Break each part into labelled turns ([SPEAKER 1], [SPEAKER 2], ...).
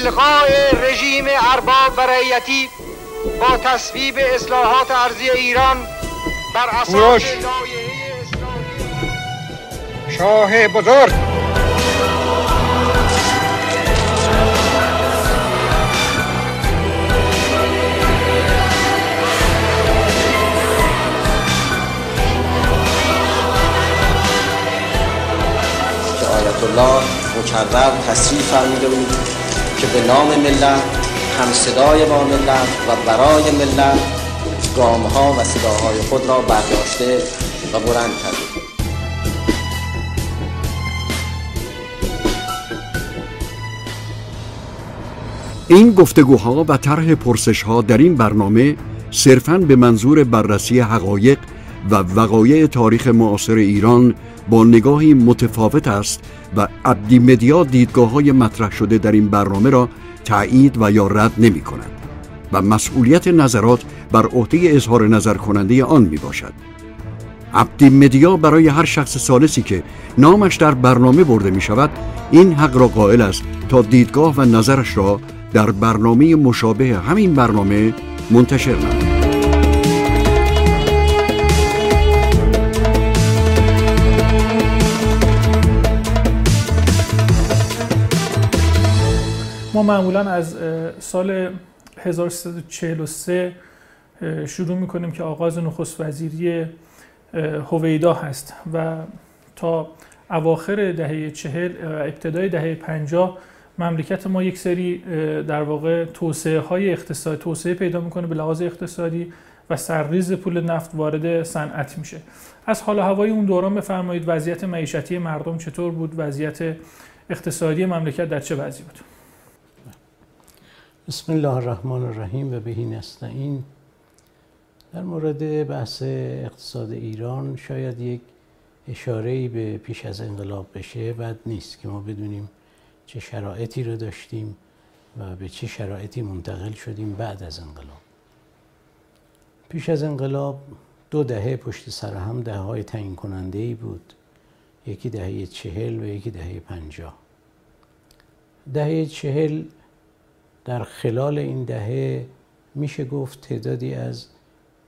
[SPEAKER 1] الغاء رژیم ارباب و رعیتی با تصویب اصلاحات ارزی ایران بر اساس شاه بزرگ.
[SPEAKER 2] آیت الله مکرر تصریح فرموده بود. که به نام ملت هم صدای با ملت و برای ملت گام ها و صداهای خود را برداشته و بلند کرده.
[SPEAKER 3] این گفتگوها و طرح پرسش ها در این برنامه صرفاً به منظور بررسی حقایق و وقایع تاریخ معاصر ایران با نگاهی متفاوت است و عبدی مدیا دیدگاه های مطرح شده در این برنامه را تایید و یا رد نمی کند و مسئولیت نظرات بر عهده اظهار نظر کننده آن می باشد. عبدی مدیا برای هر شخص سالسی که نامش در برنامه برده می شود این حق را قائل است تا دیدگاه و نظرش را در برنامه مشابه همین برنامه منتشر نماید.
[SPEAKER 4] معمولا از سال 1343 شروع می‌کنیم که آغاز نخست وزیری هویدا هست و تا اواخر دهه چهل ابتدای دهه پنجاه مملکت ما یک سری در واقع توسعه های اقتصادی توسعه پیدا می‌کنه به لحاظ اقتصادی و سرریز پول نفت وارد صنعت میشه. از حال هوای اون دوران بفرمایید وضعیت معیشتی مردم چطور بود؟ وضعیت اقتصادی مملکت در چه وضعی بود؟
[SPEAKER 5] بسم الله الرحمن الرحیم و بهی نستعین. در مورد بحث اقتصاد ایران شاید یک اشاره به پیش از انقلاب بشه بد نیست که ما بدونیم چه شرایطی رو داشتیم و به چه شرایطی منتقل شدیم بعد از انقلاب. پیش از انقلاب دو دهه پشت سر هم دهه های تعیین کننده ای بود. یکی دهه چهل و یکی دهه پنجاه. دهه چهل در خلال این دهه میشه گفت تعدادی از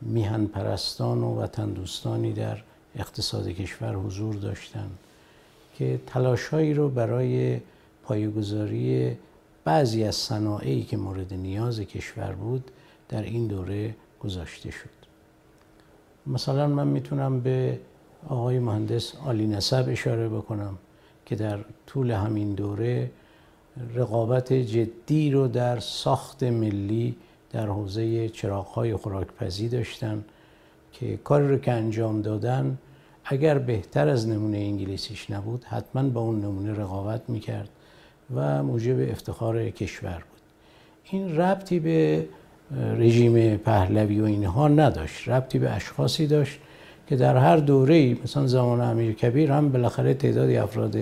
[SPEAKER 5] میهن پرستان و وطن دوستانی در اقتصاد کشور حضور داشتند که تلاشهایی رو برای پایگذاری بعضی از صنایعی که مورد نیاز کشور بود در این دوره گذاشته شد. مثلا من می‌تونم به آقای مهندس آلی نسب اشاره بکنم که در طول همین دوره رقابت جدی رو در ساخت ملی در حوزه چراغهای خوراکپزی داشتن که کاری رو که انجام دادن اگر بهتر از نمونه انگلیسیش نبود حتما با اون نمونه رقابت می‌کرد و موجب افتخار کشور بود. این ربطی به رژیم پهلوی و اینها نداشت. ربطی به اشخاصی داشت که در هر دوره مثلا زمان امیر کبیر هم بالاخره تعدادی افراد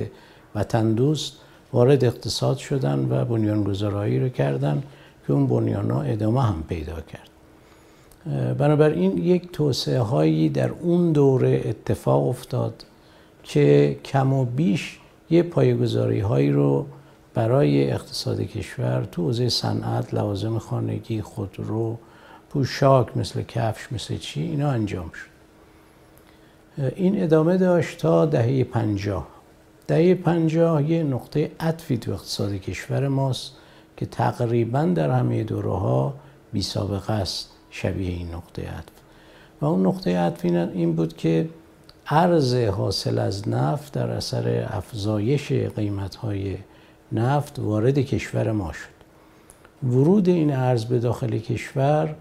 [SPEAKER 5] وطن دوست وارد اقتصاد شدن و بنیانگذارایی رو کردن که اون بنیان ها ادامه هم پیدا کرد. بنابراین یک توسعه هایی در اون دوره اتفاق افتاد که کم و بیش یه پایگذاری هایی رو برای اقتصاد کشور تو حوزه صنعت لوازم خانگی خودرو پوشاک مثل کفش مثل چی اینا انجام شد. این ادامه داشت تا دهه پنجاه. دهه پنجاه یه نقطه عطفی تو اقتصاد کشور ماست که تقریبا در همه دوره ها بی سابقه است شبیه این نقطه عطف. و اون نقطه عطف این بود که ارز حاصل از نفت در اثر افزایش قیمت های نفت وارد کشور ما شد. ورود این ارز به داخل کشور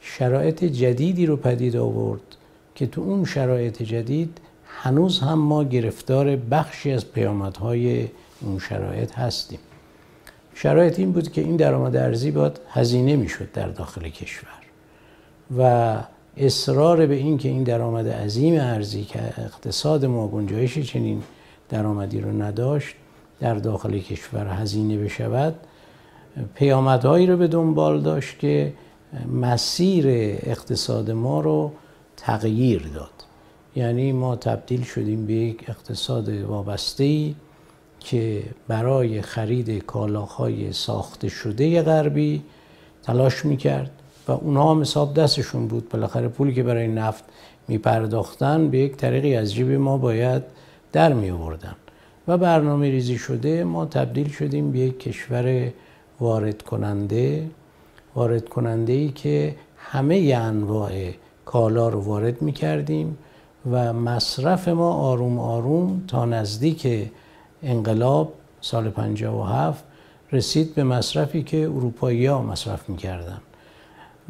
[SPEAKER 5] شرایط جدیدی رو پدید آورد که تو اون شرایط جدید هنوز هم ما گرفتار بخشی از پیامدهای اون شرایط هستیم. شرایط این بود که این درآمد ارزی باید هزینه می‌شد در داخل کشور و اصرار به این که این درآمد عظیم ارزی که اقتصاد ما گنجایش چنین درآمدی رو نداشت در داخل کشور هزینه بشود پیامدهایی رو به دنبال داشت که مسیر اقتصاد ما رو تغییر داد. یعنی ما تبدیل شدیم به یک اقتصاد وابسته ای که برای خرید کالاهای ساخته شده غربی تلاش می‌کرد و اونها هم حساب دستشون بود. بالاخره پولی که برای نفت میپرداختن به یک طریقی از جیب ما باید در می آوردن و برنامه ریزی شده ما تبدیل شدیم به یک کشور وارد کننده وارد کننده ای که همه انواع کالا رو وارد می کردیم و مصرف ما آروم آروم تا نزدیک انقلاب سال 57 رسید به مصرفی که اروپایی ها مصرف می‌کردن.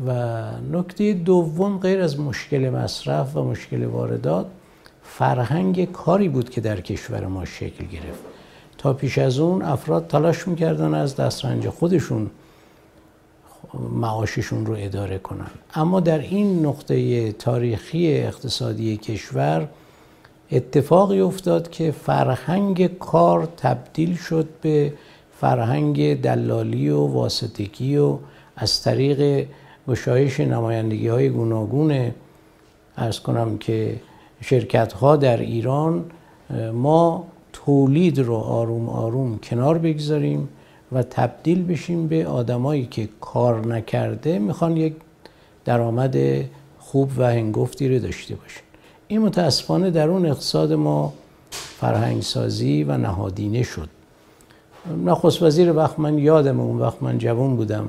[SPEAKER 5] و نکته دوم غیر از مشکل مصرف و مشکل واردات فرهنگ کاری بود که در کشور ما شکل گرفت. تا پیش از اون افراد تلاش می‌کردن از دسترنج خودشون معاششون رو اداره کنن. اما در این نقطه تاریخی اقتصادی کشور اتفاقی افتاد که فرهنگ کار تبدیل شد به فرهنگ دلالی و واسطگی و از طریق گشایش نمایندگی های گوناگون ارز کنم که شرکت ها در ایران ما تولید رو آروم آروم کنار بگذاریم. و تبدیل بشیم به آدمایی که کار نکرده می‌خوان یک درآمد خوب و هنگفتی رو داشته باشن. این متاسفانه در اون اقتصاد ما فرهنگ سازی و نهادینه شد. نخست وزیر وقت من یادم اون وقت من جوان بودم.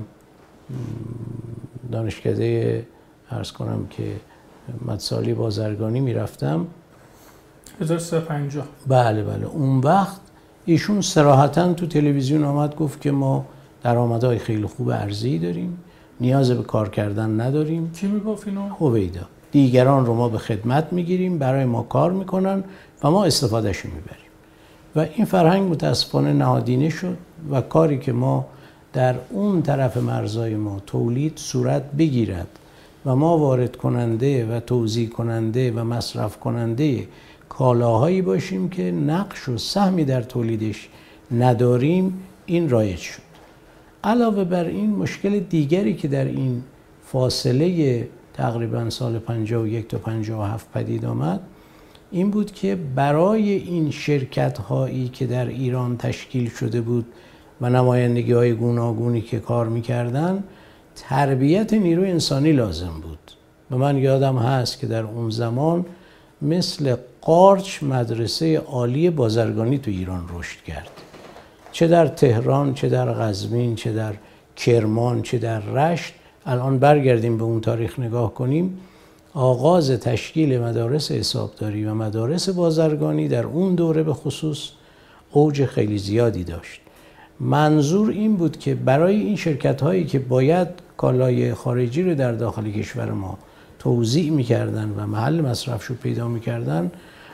[SPEAKER 5] دانشکده ارز کنم که مدسالی بازرگانی می‌رفتم.
[SPEAKER 4] 1350
[SPEAKER 5] بله بله. اون وقت ایشون سراحتا تو تلویزیون آمد گفت که ما درآمدهای خیلی خوب ارزی داریم نیاز به کار کردن نداریم.
[SPEAKER 4] کی می‌گفت اینو؟
[SPEAKER 5] هویدا. دیگران رو ما به خدمت می‌گیریم برای ما کار می‌کنن و ما استفادهش می‌بریم. و این فرهنگ متاسفانه نهادینه شد و کاری که ما در اون طرف مرزای ما تولید صورت بگیرد و ما وارد کننده و توضیح کننده و مصرف کننده کالاهایی باشیم که نقش و سهمی در تولیدش نداریم این رایج شد. علاوه بر این مشکل دیگری که در این فاصله تقریبا سال 51 تا 57 پدید آمد این بود که برای این شرکت هایی که در ایران تشکیل شده بود و نمایندگی های گوناگونی که کار می‌کردن تربیت نیرو انسانی لازم بود. و من یادم هست که در اون زمان مثل قارچ مدرسه عالی بازرگانی تو ایران رشد کرد. چه در تهران چه در قزوین چه در کرمان چه در رشت. الان برگردیم به اون تاریخ نگاه کنیم. آغاز تشکیل مدارس حسابداری و مدارس بازرگانی در اون دوره به خصوص اوج خیلی زیادی داشت. منظور این بود که برای این شرکت هایی که باید کالای خارجی رو در داخل کشور ما توزیع می‌کردن و محل مصرفش رو پیدا می‌کردن.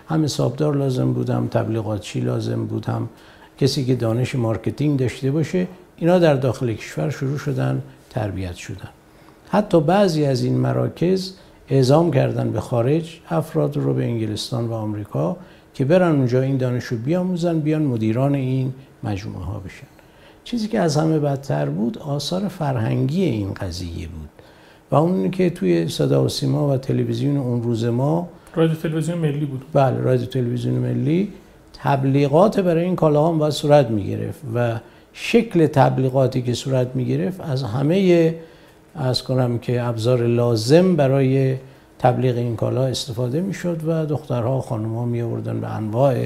[SPEAKER 5] هم حسابدار لازم بود هم تبلیغاتچی لازم بود هم کسی که دانش marketing داشته باشه اینا در داخل کشور شروع شدن تربیت شدن. حتی بعضی از این مراکز اعزام کردن به خارج افراد رو به انگلستان و آمریکا که برن اونجا این دانش رو بیاموزن بیان مدیران این مجموعه ها بشن. چیزی که از همه بدتر بود آثار فرهنگی این قضیه بود. و اون که توی صدا و سیما و تلویزیون اون روز ما
[SPEAKER 4] رادیو تلویزیون ملی بود.
[SPEAKER 5] بله رادیو تلویزیون ملی تبلیغات برای این کالاها باید صورت می گرفت و شکل تبلیغاتی که صورت می گرفت از همه از کنم که ابزار لازم برای تبلیغ این کالا استفاده می شد و دخترها و خانمها می آوردن به انواع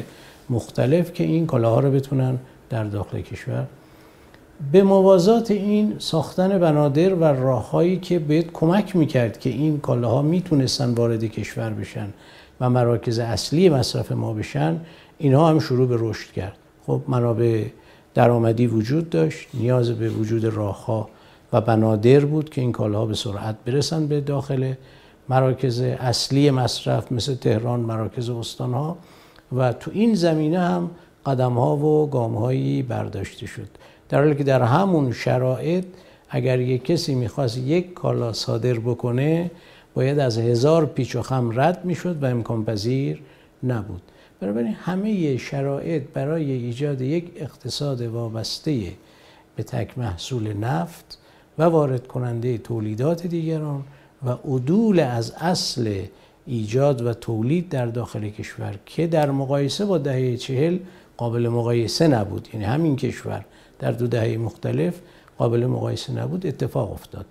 [SPEAKER 5] مختلف که این کالاها رو بتونن در داخل کشور به موازات این ساختن بنادر و راههایی که بهت کمک می‌کرد که این کالاها می‌تونستن وارد کشور بشن و مراکز اصلی مصرف ما بشن اینها هم شروع به رشد کرد. خب منابع درآمدی وجود داشت نیاز به وجود راهها و بنادر بود که این کالاها به سرعت برسن به داخل مراکز اصلی مصرف مثل تهران مراکز استانها. و تو این زمینه هم قدم ها و گام هایی برداشته شد. در حالی که در همون شرایط اگر یک کسی می‌خواست یک کالا صادر بکنه باید از هزار پیچ و خم رد می‌شد و امکان پذیر نبود. بنابراین همه شرایط برای ایجاد یک اقتصاد وابسته به تک محصول نفت و وارد کننده تولیدات دیگران و عدول از اصل ایجاد و تولید در داخل کشور که در مقایسه با دهه چهل قابل مقایسه نبود. یعنی همین کشور در دو دهه مختلف قابل مقایسه نبود اتفاق افتاد.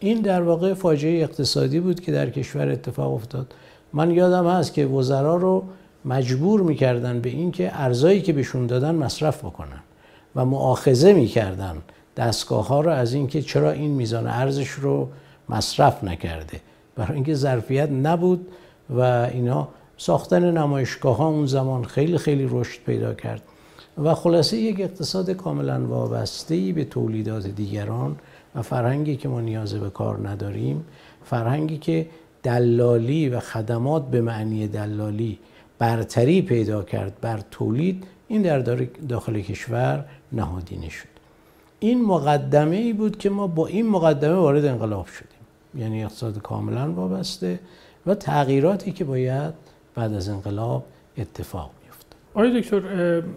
[SPEAKER 5] این در واقع فاجعه اقتصادی بود که در کشور اتفاق افتاد. من یادم هست که وزرا رو مجبور می‌کردن به اینکه ارزایی که بهشون دادن مصرف بکنن و معاخذه می‌کردن دستگاه ها رو از اینکه چرا این میزان ارزش رو مصرف نکرده. برای اینکه ظرفیت نبود و اینا ساختن نمایشگاه ها اون زمان خیلی خیلی رشد پیدا کرد. و خلاصه یک اقتصاد کاملا وابسته به تولیدات دیگران و فرهنگی که ما نیاز به کار نداریم فرهنگی که دلالی و خدمات به معنی دلالی برتری پیدا کرد بر تولید این در داخل کشور نهادینه شد این مقدمه ای بود که ما با این مقدمه وارد انقلاب شدیم. یعنی اقتصاد کاملا وابسته و تغییراتی که باید بعد از انقلاب اتفاق
[SPEAKER 4] آقای دکتر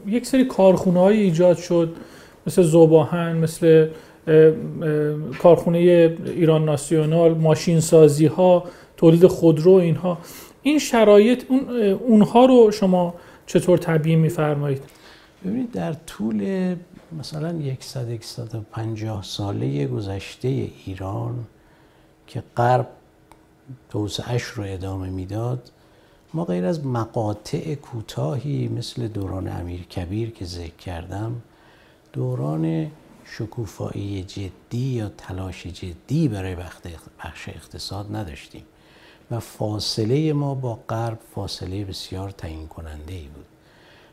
[SPEAKER 4] یک سری کارخونه های ایجاد شد مثل زوباهن مثل کارخونه ایران ناسیونال ماشین سازی ها تولید خودرو اینها. این شرایط اون اونها رو شما چطور تبیین میفرمایید؟
[SPEAKER 5] ببینید در طول مثلا 100 150 ساله گذشته ایران که غرب توسعهش رو ادامه می‌داد ما غیر از مقاطع کوتاهی مثل دوران امیر کبیر که ذکر کردم دوران شکوفایی جدی یا تلاش جدی برای بخش اقتصاد نداشتیم و فاصله ما با غرب فاصله بسیار تعیین کننده ای بود.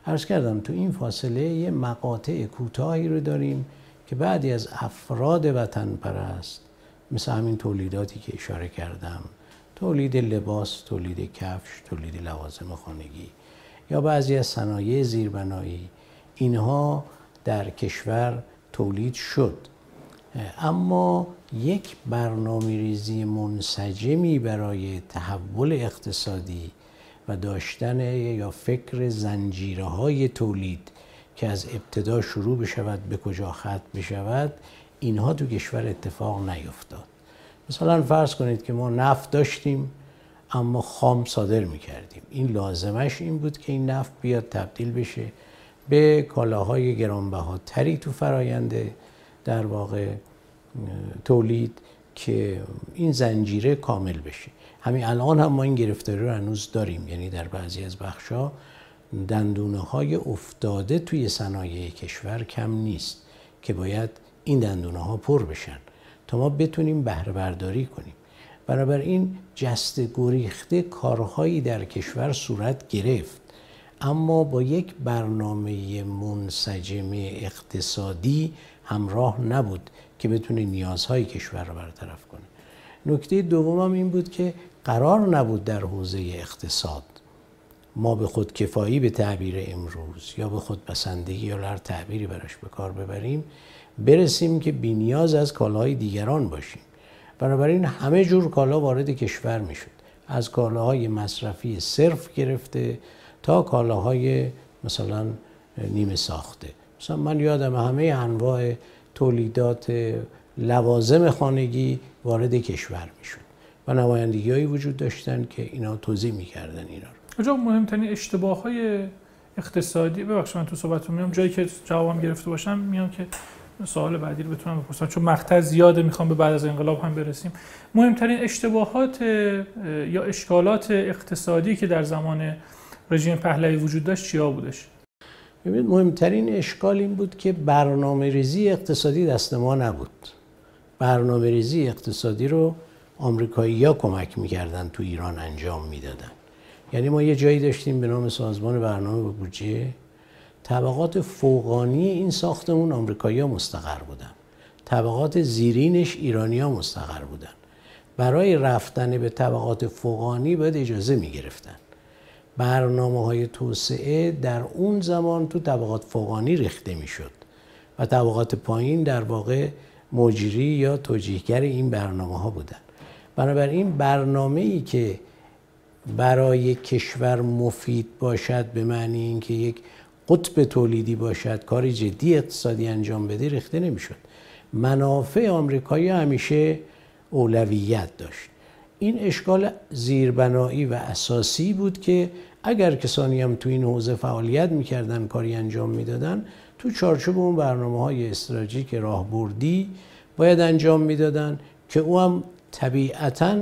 [SPEAKER 5] عرض کردم تو این فاصله یه مقاطع کوتاهی رو داریم که بعدی از افراد وطن پرست مثل همین تولیداتی که اشاره کردم تولید لباس، تولید کفش، تولید لوازم خانگی یا بعضی از صنایع زیربنایی اینها در کشور تولید شد. اما یک برنامه ریزی منسجمی برای تحول اقتصادی و داشتن یا فکر زنجیره های تولید که از ابتدا شروع بشود به کجا ختم بشود اینها تو کشور اتفاق نیفتاد. مثلا فرض کنید که ما نفت داشتیم اما خام صادر می کردیم این لازمش این بود که این نفت بیاد تبدیل بشه به کالاهای گرانبهاتری تو فراینده در واقع تولید که این زنجیره کامل بشه. همین الان هم ما این گرفتاری رو هنوز داریم. یعنی در بعضی از بخشا دندونه های افتاده توی صنایع کشور کم نیست که باید این دندونه ها پر بشن. ما بتونیم بهره برداری کنیم. بنابراین جست گریخته کارهایی در کشور صورت گرفت. اما با یک برنامه منسجم اقتصادی همراه نبود که بتونه نیازهای کشور رو برطرف کنه. نکته دومم این بود که قرار نبود در حوزه اقتصاد ما به خود کفایی به تعبیر امروز یا به خود بسندگی یا هر تعبیری براش به کار ببریم. برسیم که بینیاز از کالاهای دیگران باشیم. بنابراین همه جور کالا وارد کشور می‌شد. از کالاهای مصرفی صرف گرفته تا کالاهای مثلا نیمه ساخته. مثلا من یادم همه انواع تولیدات لوازم خانگی وارد کشور می‌شد. و نمایندگی وجود داشتن که اینا توضیح می‌کردن اینا رو.
[SPEAKER 4] اونجا مهمترین اشتباه های اقتصادی ببخشید من تو صحبت میام جایی که جوابم گرفته باشم میام که سوال بعدی رو بتونم بپرسم. چون مقطع زیاده می‌خوام به بعد از انقلاب هم برسیم. مهمترین اشتباهات یا اشکالات اقتصادی که در زمان رژیم پهلوی وجود داشت چیا بودش؟
[SPEAKER 5] ببینید مهمترین اشکال این بود که برنامه ریزی اقتصادی دست ما نبود. برنامه ریزی اقتصادی رو آمریکایی ها کمک می‌کردن تو ایران انجام می‌دادن. یعنی ما یه جایی داشتیم به نام سازمان برنامه و بودجه طبقات فوقانی این ساختمون آمریکایی ها مستقر بودن. طبقات زیرینش ایرانی ها مستقر بودن. برای رفتن به طبقات فوقانی باید اجازه می گرفتن. برنامه های توسعه در اون زمان تو طبقات فوقانی ریخته می شد و طبقات پایین در واقع مجری یا توجیهگر این برنامه ها بودن. بنابراین برنامه ای که برای کشور مفید باشد به معنی اینکه یک قطب تولیدی باشد کار جدی اقتصادی انجام بده ریخته نمی‌شد. منافع آمریکایی همیشه اولویت داشت. این اشکال زیربنایی و اساسی بود که اگر کسانی هم تو این حوزه فعالیت می‌کردن کاری انجام می‌دادن تو چارچوب اون برنامه های استراتژیک راهبردی باید انجام می‌دادن که او هم طبیعتا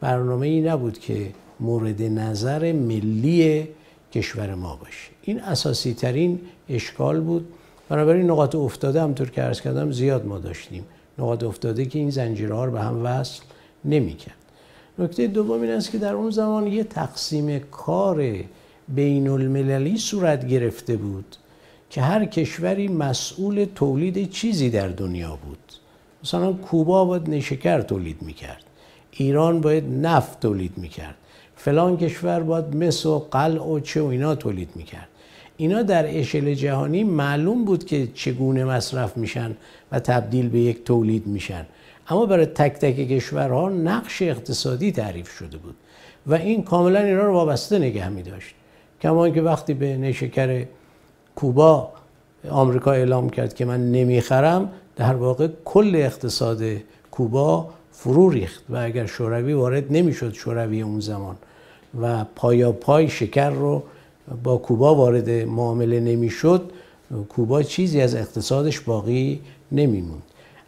[SPEAKER 5] برنامه ای نبود که مورد نظر ملی کشور ما باشه. این اساسی ترین اشکال بود. بنابراین نقاط افتاده همطور که عرض کردم زیاد ما داشتیم. نقاط افتاده که این زنجیرها رو به هم وصل نمی‌کرد. نکته دوم این است که در اون زمان یه تقسیم کار بین المللی صورت گرفته بود که هر کشوری مسئول تولید چیزی در دنیا بود. مثلا کوبا باید نشکر تولید می‌کرد. ایران باید نفت تولید می‌کرد. فلان کشور باید مس و قلع و چه و اینا تولید می‌کرد. اینا در اشل جهانی معلوم بود که چگونه مصرف میشن و تبدیل به یک تولید میشن. اما برای تک تک کشورها نقش اقتصادی تعریف شده بود و این کاملا اینا رو وابسته نگه می داشت کما که وقتی به نشکر کوبا آمریکا اعلام کرد که من نمی‌خرم در واقع کل اقتصاد کوبا فرو ریخت و اگر شوروی وارد نمی‌شد شوروی اون زمان. و پایا پای شکر رو با کوبا وارد معامله نمی‌شد کوبا چیزی از اقتصادش باقی نمیموند.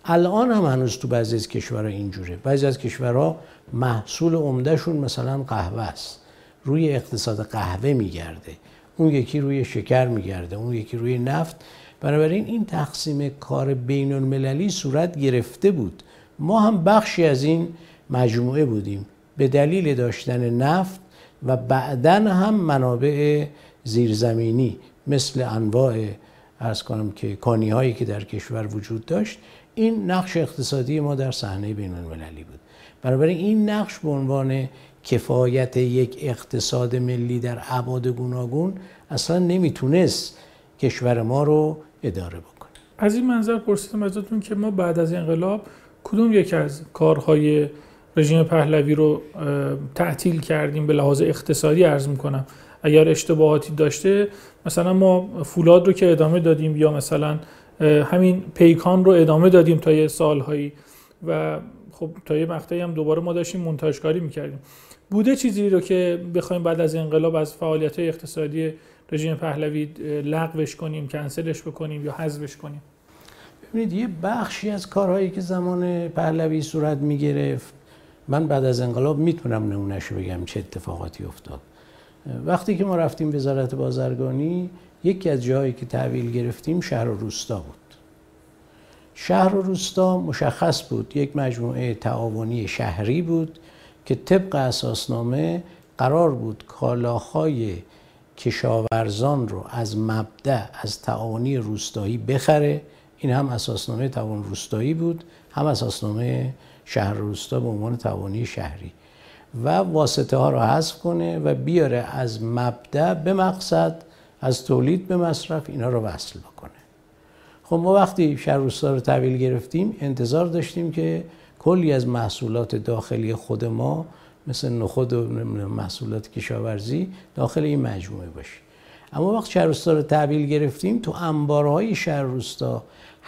[SPEAKER 5] الان هم هنوز تو بعضی از کشورها اینجوره. بعضی از کشورها محصول عمدهشون مثلا قهوه است. روی اقتصاد قهوه میگرده. اون یکی روی شکر میگرده اون یکی روی نفت. بنابراین این تقسیم کار بین المللی صورت گرفته بود. ما هم بخشی از این مجموعه بودیم. به دلیل داشتن نفت و بعدا هم منابع زیرزمینی مثل انواع ارز کنم که کانی هایی که در کشور وجود داشت این نقش اقتصادی ما در صحنه بین المللی بود. بنابراین این نقش به عنوان کفایت یک اقتصاد ملی در ابعاد گوناگون اصلا نمی‌تونست کشور ما رو اداره بکنه.
[SPEAKER 4] از این منظر پرسیدم ازتون که ما بعد از انقلاب کدوم یک از کارهای رژیم پهلوی رو تعطیل کردیم به لحاظ اقتصادی ارز می‌کنم. اگر اشتباهاتی داشته مثلا ما فولاد رو که ادامه دادیم یا مثلا همین پیکان رو ادامه دادیم تا یه سالهایی و خب تا یه مقطعی هم دوباره ما داشتیم منتاجکاری می‌کردیم. بوده چیزی رو که بخوایم بعد از انقلاب از فعالیت اقتصادی رژیم پهلوی لغوش کنیم کنسلش بکنیم یا حذفش کنیم؟
[SPEAKER 5] ببینید یه بخشی از کارهایی که زمان پهلوی صورت می‌گرفت من بعد از انقلاب می‌تونم نمونهش بگم چه اتفاقاتی افتاد. وقتی که ما رفتیم وزارت بازرگانی یکی از جاهایی که تحویل گرفتیم شهر و روستا بود. شهر و روستا مشخص بود یک مجموعه تعاونی شهری بود که طبق اساسنامه قرار بود کالاهای کشاورزان رو از مبدع از تعاونی روستایی بخره. این هم اساسنامه تعاون روستایی بود هم اساسنامه شهر روستا به عنوان تعاونی شهری و واسطه ها رو حذف کنه و بیاره از مبدع به مقصد از تولید به مصرف اینا رو وصل بکنه. خب ما وقتی شهر روستا رو تحویل گرفتیم انتظار داشتیم که کلی از محصولات داخلی خود ما مثل نخود و محصولات کشاورزی داخل این مجموعه باشه. اما وقت شهر روستا رو تحویل گرفتیم تو انبارهای شهر روستا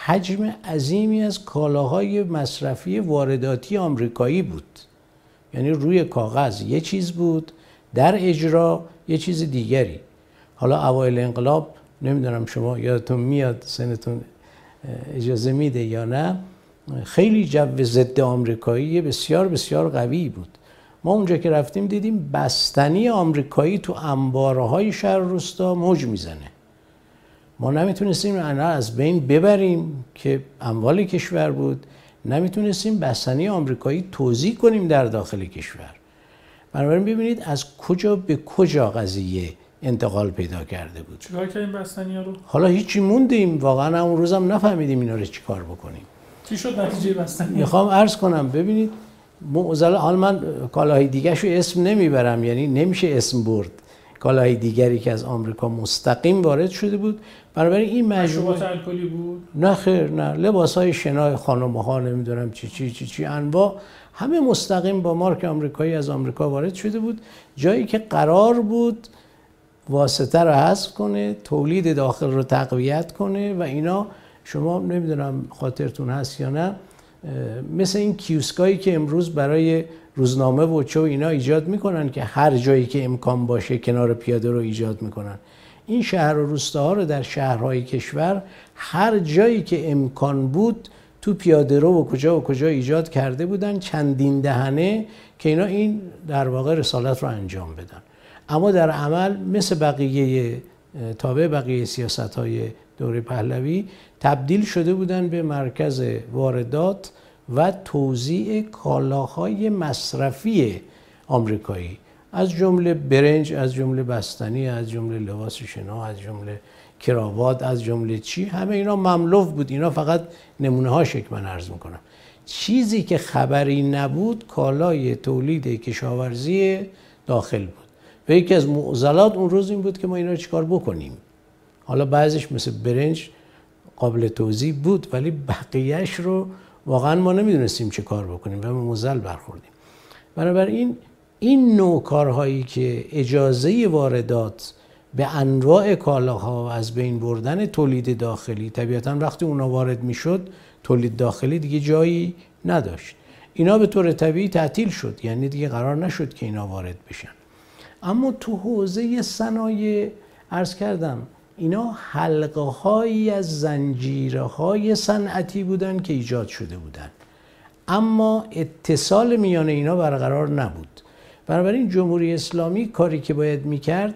[SPEAKER 5] حجم عظیمی از کالاهای مصرفی وارداتی آمریکایی بود. یعنی روی کاغذ یه چیز بود در اجرا یه چیز دیگری. حالا اوایل انقلاب نمی‌دونم شما یادتون میاد سنتون اجازه میده یا نه خیلی جو ضد آمریکایی بسیار بسیار قوی بود. ما اونجا که رفتیم دیدیم بستنی آمریکایی تو انبارهای شهر روستا موج می‌زنه. ما نمی‌تونستیم انا از بین ببریم که اموال کشور بود. نمی‌تونستیم بستنی آمریکایی توضیح کنیم در داخل کشور. بنابراین ببینید از کجا به کجا قضیه انتقال پیدا کرده بود.
[SPEAKER 4] چیکار کردیم بستنی رو؟
[SPEAKER 5] حالا هیچی موندیم. واقعا اون روزم نفهمیدیم اینا رو چیکار بکنیم.
[SPEAKER 4] چی شد نتیجه بستنی؟
[SPEAKER 5] می‌خوام عرض کنم. ببینید معضل حال من کالاهای دیگه شو اسم نمی‌برم یعنی نمیشه اسم برد. کالاهای دیگری که از آمریکا مستقیم وارد شده بود. بنابراین این مجموعه
[SPEAKER 4] الکلی بود؟
[SPEAKER 5] نه خیر نه. لباس های شنای خانم ها نمی‌دونم چی چی چی چی انواع. همه مستقیم با مارک آمریکایی از آمریکا وارد شده بود. جایی که قرار بود واسطه رو حذف کنه تولید داخل رو تقویت کنه و اینا. شما نمی‌دونم خاطرتون هست یا نه مثل این کیوسکایی که امروز برای روزنامه و چه و اینا ایجاد می‌کنن که هر جایی که امکان باشه کنار پیاده رو ایجاد می‌کنن. این شهر و روستاها رو در شهرهای کشور هر جایی که امکان بود تو پیاده رو و کجا و کجا ایجاد کرده بودن چندین دهنه که اینا این در واقع رسالت رو انجام بدن. اما در عمل مثل بقیه تابع بقیه سیاست های دوره پهلوی تبدیل شده بودن به مرکز واردات و توزیع کالاهای مصرفی آمریکایی. از جمله برنج از جمله بستنی از جمله لباس شنا از جمله کراوات از جمله چی همه اینا مملوف بود. اینا فقط نمونه ها من عرض می‌کنم. چیزی که خبری نبود کالای تولید کشاورزی داخل بود. و یکی از معضلات اون روز این بود که ما اینا رو چیکار بکنیم؟ حالا بعضش مثل برنج قابل توضیح بود ولی بقیهش رو واقعا ما نمی‌دونستیم چه کار بکنیم و موزل برخوردیم. بنابراین این نوع کارهایی که اجازه واردات به انواع کالاها و از بین بردن تولید داخلی طبیعتا وقتی اونا وارد می‌شد تولید داخلی دیگه جایی نداشت. اینا به طور طبیعی تعطیل شد یعنی دیگه قرار نشد که اینا وارد بشن. اما تو حوزه صنایع عرض کردم اینا حلقه هایی از زنجیره های صنعتی بودن که ایجاد شده بودن. اما اتصال میان اینا برقرار نبود. بنابراین جمهوری اسلامی کاری که باید می‌کرد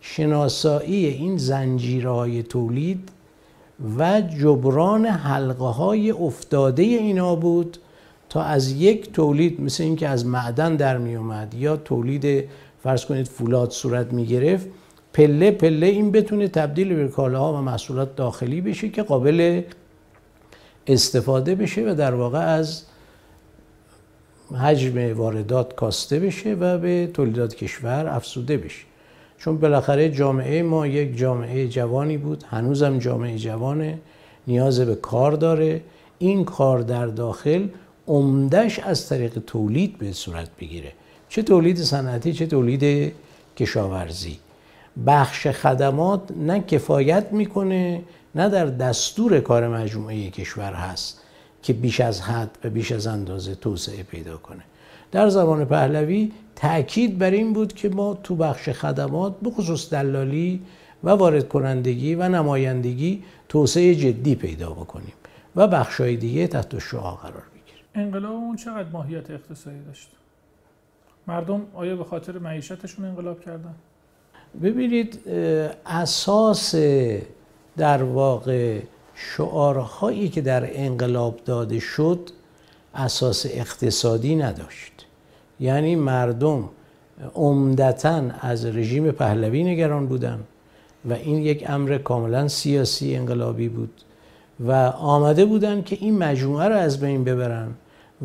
[SPEAKER 5] شناسایی این زنجیره های تولید و جبران حلقه های افتاده اینا بود تا از یک تولید مثل اینکه از معدن در می اومد یا تولید فرض کنید فولاد صورت می گرفت پله پله این بتونه تبدیل به کالاها و محصولات داخلی بشه که قابل استفاده بشه و در واقع از حجم واردات کاسته بشه و به تولیدات کشور افزوده بشه. چون بالاخره جامعه ما یک جامعه جوانی بود هنوزم جامعه جوانه نیاز به کار داره. این کار در داخل عمدش از طریق تولید به صورت بگیره. چه تولید صنعتی چه تولید کشاورزی. بخش خدمات نه کفایت می‌کنه نه در دستور کار مجموعه کشور هست که بیش از حد و بیش از اندازه توسعه پیدا کنه. در زمان پهلوی تاکید بر این بود که ما تو بخش خدمات بخصوص دلالی و وارد کنندگی و نمایندگی توسعه جدی پیدا بکنیم و بخشای دیگه تحت شعا قرار بگیره
[SPEAKER 4] انقلاب اون چقدر ماهیت اقتصادی داشت؟ مردم آیا به خاطر معیشتشون انقلاب کردن؟
[SPEAKER 5] ببینید اساس در واقع شعارهایی که در انقلاب داده شد اساس اقتصادی نداشت. یعنی مردم عمدتا از رژیم پهلوی نگران بودن و این یک امر کاملا سیاسی انقلابی بود و آمده بودن که این مجموعه رو از بین ببرن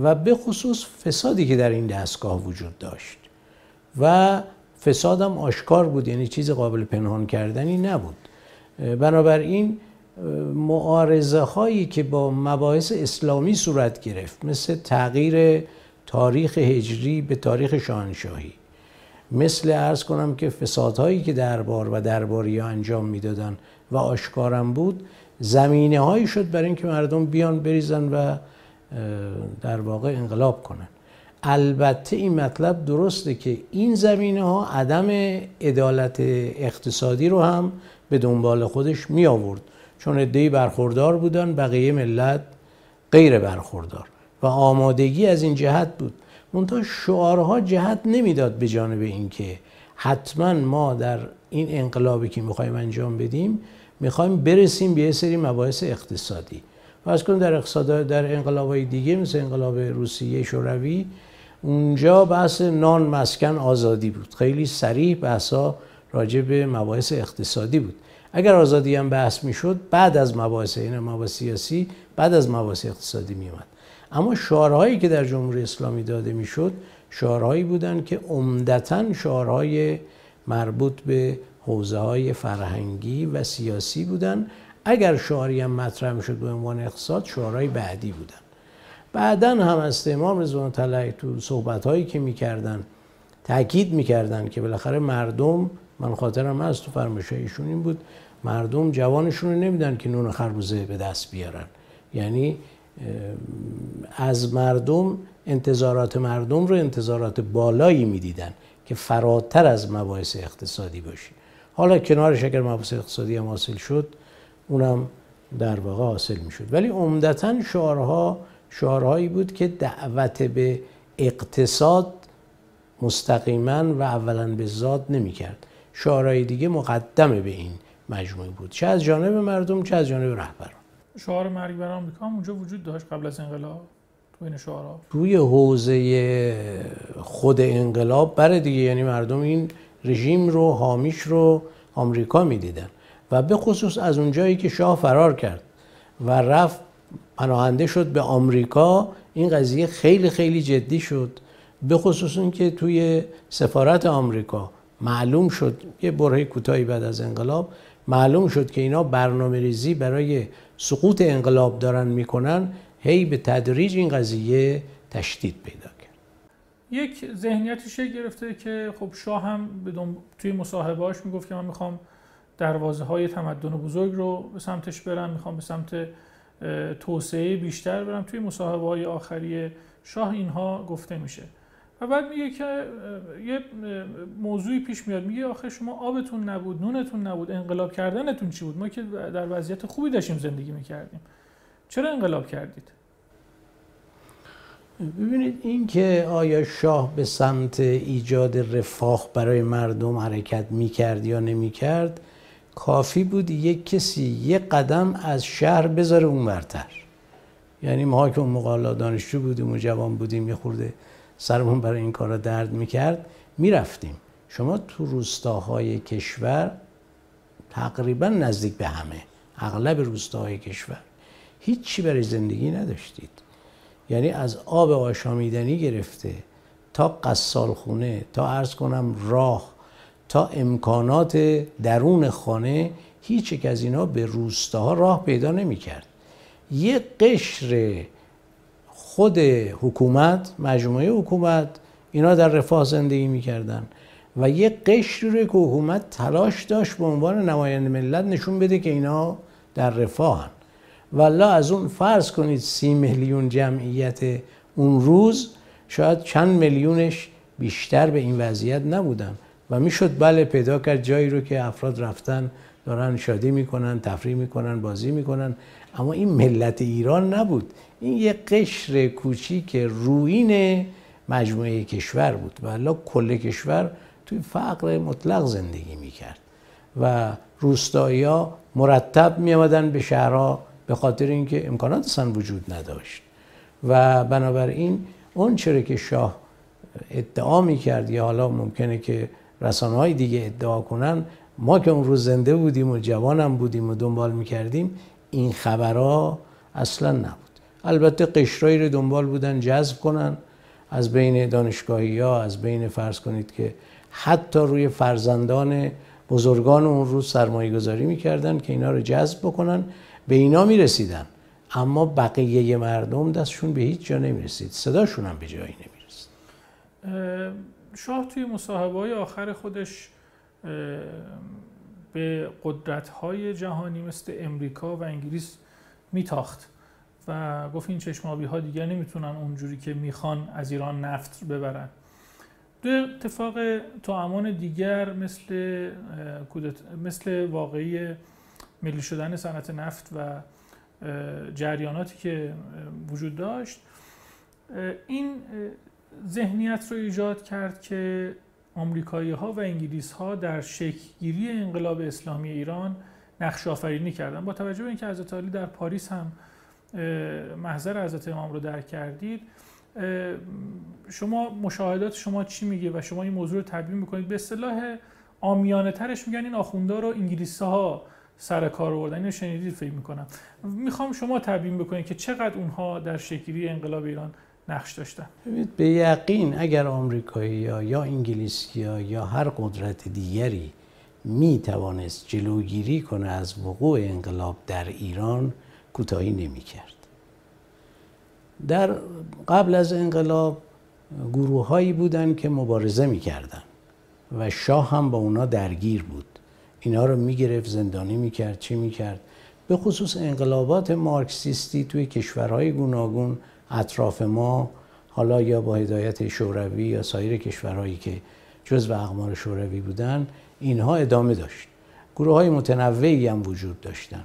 [SPEAKER 5] و به خصوص فسادی که در این دستگاه وجود داشت. و فسادم آشکار بود یعنی چیز قابل پنهان کردنی نبود. بنابراین معارضه هایی که با مباحث اسلامی صورت گرفت مثل تغییر تاریخ هجری به تاریخ شاهنشاهی مثل ارز کنم که فسادهایی که دربار و درباری انجام می‌دادن و آشکارم بود زمینه هایی شد برای اینکه مردم بیان بریزن و در واقع انقلاب کنن. البته این مطلب درسته که این زمینه ها عدم عدالت اقتصادی رو هم به دنبال خودش می آورد چون ادهی برخوردار بودن بقیه ملت غیر برخوردار و آمادگی از این جهت بود. منتها شعارها جهت نمی‌داد به جانب اینکه حتما ما در این انقلابی که می‌خوایم انجام بدیم می‌خوایم برسیم به یه سری مباحث اقتصادی. فرض کن در اقتصاد در انقلابهای دیگه مثل انقلاب روسیه شوروی اونجا بحث نان مسکن آزادی بود. خیلی سریع بحثا راجع به مباحث اقتصادی بود. اگر آزادی هم بحث می‌شد بعد از مباحث این مباحث سیاسی بعد از مباحث اقتصادی میومد اما شعارهایی که در جمهوری اسلامی داده می‌شد شعارهایی بودند که عمدتا شعارهای مربوط به حوزه های فرهنگی و سیاسی بودند. اگر شعاری هم مطرح می‌شد به عنوان اقتصاد شعارهای بعدی بودن بعدا هم از امام رضوان طلعی تو صحبت هایی که می‌کردن تاکید می‌کردن که بالاخره مردم من خاطرم از تو فرمایش ایشون این بود مردم جوانشون رو نمیدن که نون خربوزه به دست بیارن. یعنی از مردم انتظارات مردم رو انتظارات بالایی می‌دیدن که فراتر از مباحث اقتصادی باشه حالا کنارش اگر مباحث اقتصادی هم حاصل شد اونم در واقع حاصل می‌شد. ولی عمدتا شعارها شعارهایی بود که دعوت به اقتصاد مستقیما و اولا به ذات نمی‌کرد. شعارهای دیگه مقدمه به این مجموعه بود. چه از جانب مردم چه از جانب رهبران.
[SPEAKER 4] شعار مرگ بر آمریکا اونجا وجود داشت قبل از انقلاب؟ تو این شعارها؟
[SPEAKER 5] روی حوزه خود انقلاب بره دیگه. یعنی مردم این رژیم رو حامیش رو آمریکا می‌دیدن. و به خصوص از اونجایی که شاه فرار کرد و رفت پناهنده شد به آمریکا. این قضیه خیلی خیلی جدی شد به خصوص که توی سفارت آمریکا معلوم شد یه برهه کوتاهی بعد از انقلاب معلوم شد که اینا برنامه ریزی برای سقوط انقلاب دارن می‌کنن. هی به تدریج این قضیه تشدید پیدا کرد.
[SPEAKER 4] یک ذهنیتی شکل گرفته که خب شاه هم توی مصاحبهاش می‌گفت که من می‌خوام دروازه های تمدن بزرگ رو به سمتش برم می‌خوام به سمت توسعه بیشتر برم توی مصاحبه های آخری شاه اینها گفته میشه. و بعد میگه که یه موضوعی پیش میاد. میگه آخه شما آبتون نبود نونتون نبود انقلاب کردنتون چی بود؟ ما که در وضعیت خوبی داشتیم زندگی می‌کردیم. چرا انقلاب کردید؟
[SPEAKER 5] ببینید این که آیا شاه به سمت ایجاد رفاه برای مردم حرکت می‌کرد یا نمی‌کرد کافی بود یک کسی یک قدم از شهر بذاره اون برتر یعنی ما که اون موقع دانشجو بودیم و جوان بودیم یه خورده سرمون برای این کارا درد می‌کرد می‌رفتیم. شما تو روستاهای کشور تقریبا نزدیک به همه اغلب روستاهای کشور هیچی برای زندگی نداشتید. یعنی از آب آشامیدنی گرفته تا قصال خونه تا ارز کنم راه تا امکانات درون خانه هیچ یک از اینا به روستاها راه پیدا نمی کرد. یه قشر خود حکومت مجموعه حکومت اینا در رفاه زندگی می‌کردن و یه قشر رو که حکومت تلاش داشت به عنوان نماینده ملت نشون بده که اینا در رفاهن. والا از اون فرض کنید سی میلیون جمعیت اون روز شاید چند میلیونش بیشتر به این وضعیت نبودن. و می‌شد بله پیدا کرد جایی رو که افراد رفتن دارن شادی می‌کنن تفریح می‌کنن بازی می‌کنن. اما این ملت ایران نبود. این یه قشر کوچیک روین مجموعه کشور بود و کل کشور توی فقر مطلق زندگی می‌کرد و روستایی مرتب میامدن به شهرها به خاطر اینکه امکانات اصلا وجود نداشت. و بنابراین اون چرا که شاه ادعا می‌کرد یا حالا ممکنه که رسانه های دیگه ادعا کنن ما که اون روز زنده بودیم و جوانم بودیم و دنبال می‌کردیم این خبرها اصلا نبود. البته قشرایی رو دنبال بودن جذب کنن. از بین دانشگاهی ها از بین فرض کنید که حتی روی فرزندان بزرگان اون روز سرمایه گذاری می‌کردن که اینا رو جذب بکنن به اینا می‌رسیدن. اما بقیه مردم دستشون به هیچ جا نمی‌رسید. صداشون هم به جایی نمی‌رسید.
[SPEAKER 4] شاه توی مصاحبه های آخر خودش به قدرت های جهانی مثل امریکا و انگلیس میتاخت و گفت این چشمابی ها دیگر نمی‌تونن اونجوری که می‌خوان از ایران نفت ببرن. دو اتفاق امان دیگر مثل مثل واقعی ملی شدن صنعت نفت و جریاناتی که وجود داشت این ذهنیت رو ایجاد کرد که آمریکایی ها و انگلیس ها در شکلگیری انقلاب اسلامی ایران نقش آفرینی کردن. با توجه به اینکه حضرت علی در پاریس هم محضر حضرت امام رو درک کردید شما مشاهدات شما چی میگه و شما این موضوع رو تبیین می‌کنید؟ به اصطلاح آمیانه ترش میگن این آخونده رو انگلیس ها سر کار آوردن. اینو شنیدید فکر می‌کنم. می‌خوام شما تبیین بکنید که چقدر اونها در شکلی انقلاب ایران نقش داشتن.
[SPEAKER 5] به یقین اگر آمریکایی یا یا انگلیسی یا هر قدرت دیگری می توانست جلوگیری کنه از وقوع انقلاب در ایران کوتاهی نمی کرد در قبل از انقلاب گروه هایی بودن که مبارزه می کردن و شاه هم با اونا درگیر بود. اینا رو می گرفت زندانی می کرد چی می کرد به خصوص انقلابات مارکسیستی توی کشورهای گوناگون اطراف ما حالا یا با هدایت شوروی یا سایر کشورهایی که جزو اقمار شوروی بودن اینها ادامه داشت. گروه های متنوعی هم وجود داشتن.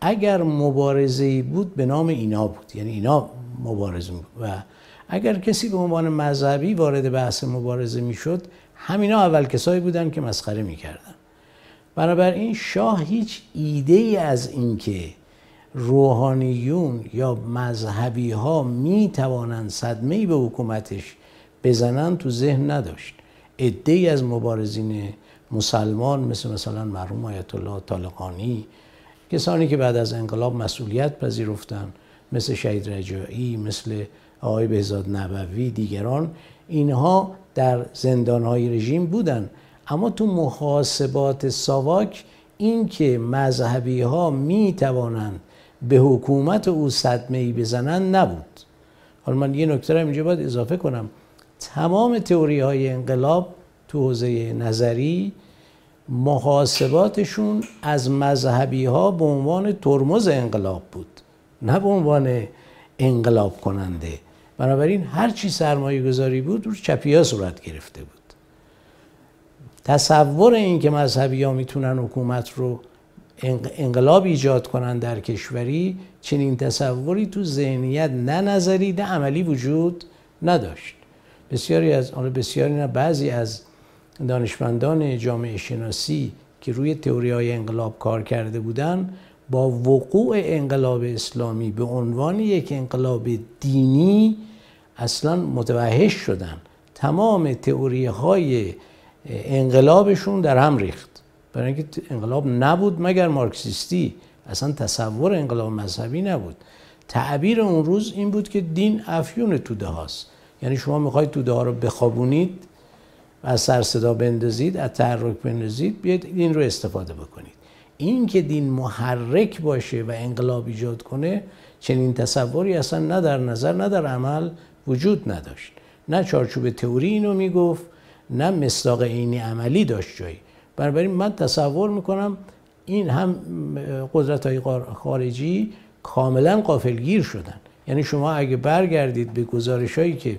[SPEAKER 5] اگر مبارزه بود به نام اینا بود. یعنی اینا مبارزه بود و اگر کسی به عنوان مذهبی وارد بحث مبارزه می‌شد همینا اول کسایی بودن که مسخره می‌کردن بنابراین شاه هیچ ایده ای از اینکه روحانیون یا مذهبی ها می توانند صدمه به حکومتش بزنن تو ذهن نداشت. عده از مبارزین مسلمان مثل مثلا مرحوم آیت الله طالقانی کسانی که بعد از انقلاب مسئولیت پذیرفتن مثل شهید رجایی مثل آقای بهزاد نبوی دیگران اینها در زندانهای رژیم بودن. اما تو محاسبات ساواک این که مذهبی ها می توانند به حکومت او صدمه ای بزنن نبود. حالا من یه نکته اینجا باید اضافه کنم. تمام تئوری های انقلاب تو حوزه نظری محاسباتشون از مذهبی ها به عنوان ترمز انقلاب بود نه به عنوان انقلاب کننده. بنابراین هر چی سرمایه گذاری بود رو چپی ها صورت گرفته بود. تصور این که مذهبی ها می‌تونن حکومت رو انقلاب ایجاد کنن در کشوری چنین تصوری تو ذهنیت نه نظری نه عملی وجود نداشت. بسیاری از آن بسیاری نه بعضی از دانشمندان جامعه شناسی که روی تئوری های انقلاب کار کرده بودن با وقوع انقلاب اسلامی به عنوان یک انقلاب دینی اصلا متوحش شدن. تمام تئوری های انقلابشون در هم ریخت. برای اینکه انقلاب نبود مگر مارکسیستی؟ اصلا تصور انقلاب مذهبی نبود. تعبیر اون روز این بود که دین افیون توده هاست. یعنی شما می‌خواید توده ها رو بخوابونید و از سر صدا بندازید از تحرک بندازید بیاید دین رو استفاده بکنید. این که دین محرک باشه و انقلاب ایجاد کنه چنین تصوری اصلا نه در نظر نه در عمل وجود نداشت. نه چارچوب تئوری اینو می‌گفت نه مصداق عینی عملی داشت جایی. بنابراین من تصور می‌کنم این هم قدرت های خارجی کاملا قافلگیر شدن. یعنی شما اگه برگردید به گزارش هایی که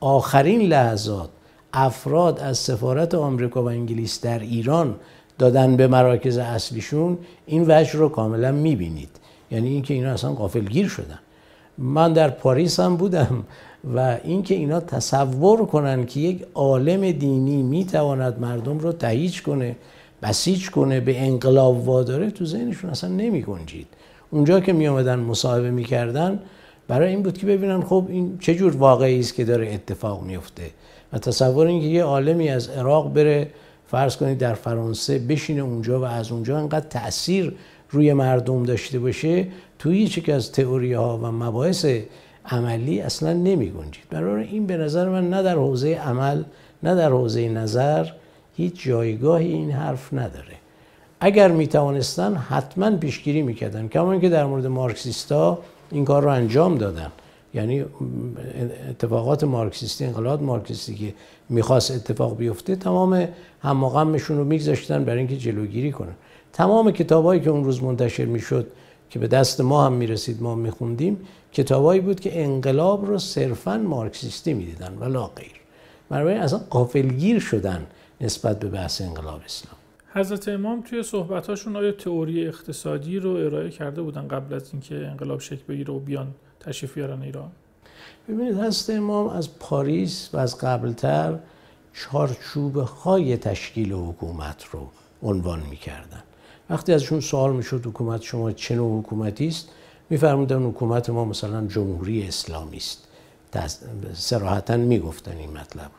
[SPEAKER 5] آخرین لحظات افراد از سفارت آمریکا و انگلیس در ایران دادن به مراکز اصلیشون این وجه رو کاملا می‌بینید. یعنی اینکه اینا اصلا قافلگیر شدن. من در پاریس هم بودم. و اینکه اینا تصور کنن که یک عالم دینی می‌تواند مردم رو تهیج کنه بسیج کنه به انقلاب واداره تو ذهنشون اصلا نمی گنجید اونجا که می آمدن مصاحبه می‌کردن برای این بود که ببینن خب این چه جور واقعی است که داره اتفاق میفته و تصور اینکه یه عالمی از عراق بره فرض کنید در فرانسه بشینه اونجا و از اونجا انقدر تاثیر روی مردم داشته باشه توی هیچ از تئوری ها و مباحث عملی اصلا نمی گنجید. برای این به نظر من نه در حوزه عمل نه در حوزه نظر هیچ جایگاهی این حرف نداره. اگر می توانستن حتما پیشگیری می‌کردن کما که در مورد مارکسیستا این کار رو انجام دادن. یعنی اتفاقات مارکسیستی انقلاب مارکسیستی که می‌خواست اتفاق بیفته تمام هماغمشون رو میگذاشتن برای اینکه جلوگیری کنن. تمام کتابایی که اون روز منتشر می‌شد که به دست ما هم می‌رسید ما میخوندیم کتابایی بود که انقلاب رو صرفا مارکسیستی می‌دیدن ولا غیر. بنابراین اصلا قافلگیر شدن نسبت به بحث انقلاب اسلام.
[SPEAKER 4] حضرت امام توی صحبتاشون آیا تئوری اقتصادی رو ارائه کرده بودن قبل از اینکه انقلاب شکل بگیره و بیان تشریف بیارن ایران؟
[SPEAKER 5] ببینید حضرت امام از پاریس و از قبلتر چارچوبه های تشکیل حکومت رو عنوان می‌کردن. وقتی ازشون سوال می‌شد حکومت شما چه نوع حکومتی است میفرمودن حکومت ما مثلا جمهوری اسلامی است. سراحتا می‌گفتن این مطلب.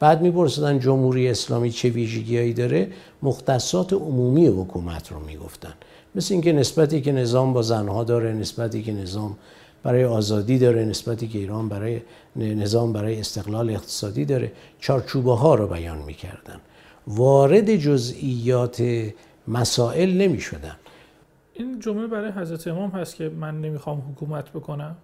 [SPEAKER 5] بعد میپرسیدن جمهوری اسلامی چه ویژگیهایی داره؟ مختصات عمومی حکومت رو می‌گفتن. مثل اینکه نسبتی که نظام با زنها داره نسبتی که نظام برای آزادی داره نسبتی که ایران برای نظام برای استقلال اقتصادی داره. چارچوبه ها رو بیان می‌کردن. وارد جزئیات مسائل نمی شدن
[SPEAKER 4] این جمله برای حضرت امام هست که من نمی‌خوام حکومت بکنم.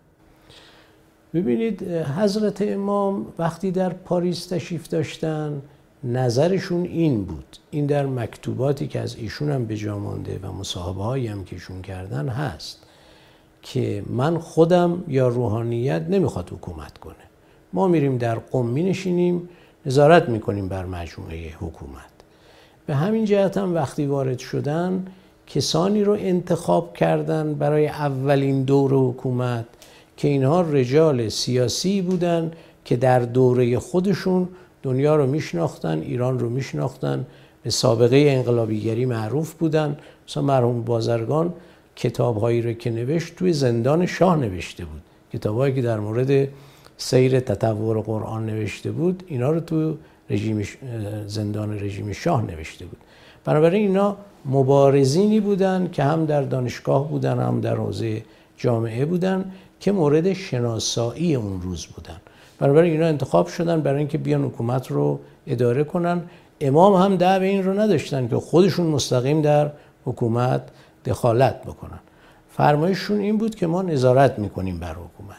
[SPEAKER 5] ببینید حضرت امام وقتی در پاریس تشریف داشتن نظرشون این بود. این در مکتوباتی که از ایشون هم به جا مانده و مصاحبه هایی هم که ایشون کردن هست که من خودم یا روحانیت نمی‌خواد حکومت کنه. ما میریم در قم می نشینیم نظارت می‌کنیم بر مجموعه حکومت. به همین جهت هم وقتی وارد شدن کسانی رو انتخاب کردن برای اولین دور حکومت که اینها رجال سیاسی بودن که در دوره خودشون دنیا رو میشناختن ایران رو میشناختن به سابقه انقلابیگری معروف بودن. مثلا مرحوم بازرگان کتابهایی رو که نوشت توی زندان شاه نوشته بود. کتابهایی که در مورد سیر تطور قرآن نوشته بود اینا رو تو رژیم زندان رژیم شاه نوشته بود. بنابراین اینا مبارزینی بودن که هم در دانشگاه بودن هم در حوزه جامعه بودن که مورد شناسایی اون روز بودن. بنابراین اینا انتخاب شدن برای اینکه بیان حکومت رو اداره کنن. امام هم دعوه این رو نداشتن که خودشون مستقیم در حکومت دخالت بکنن. فرمایششون این بود که ما نظارت می‌کنیم بر حکومت.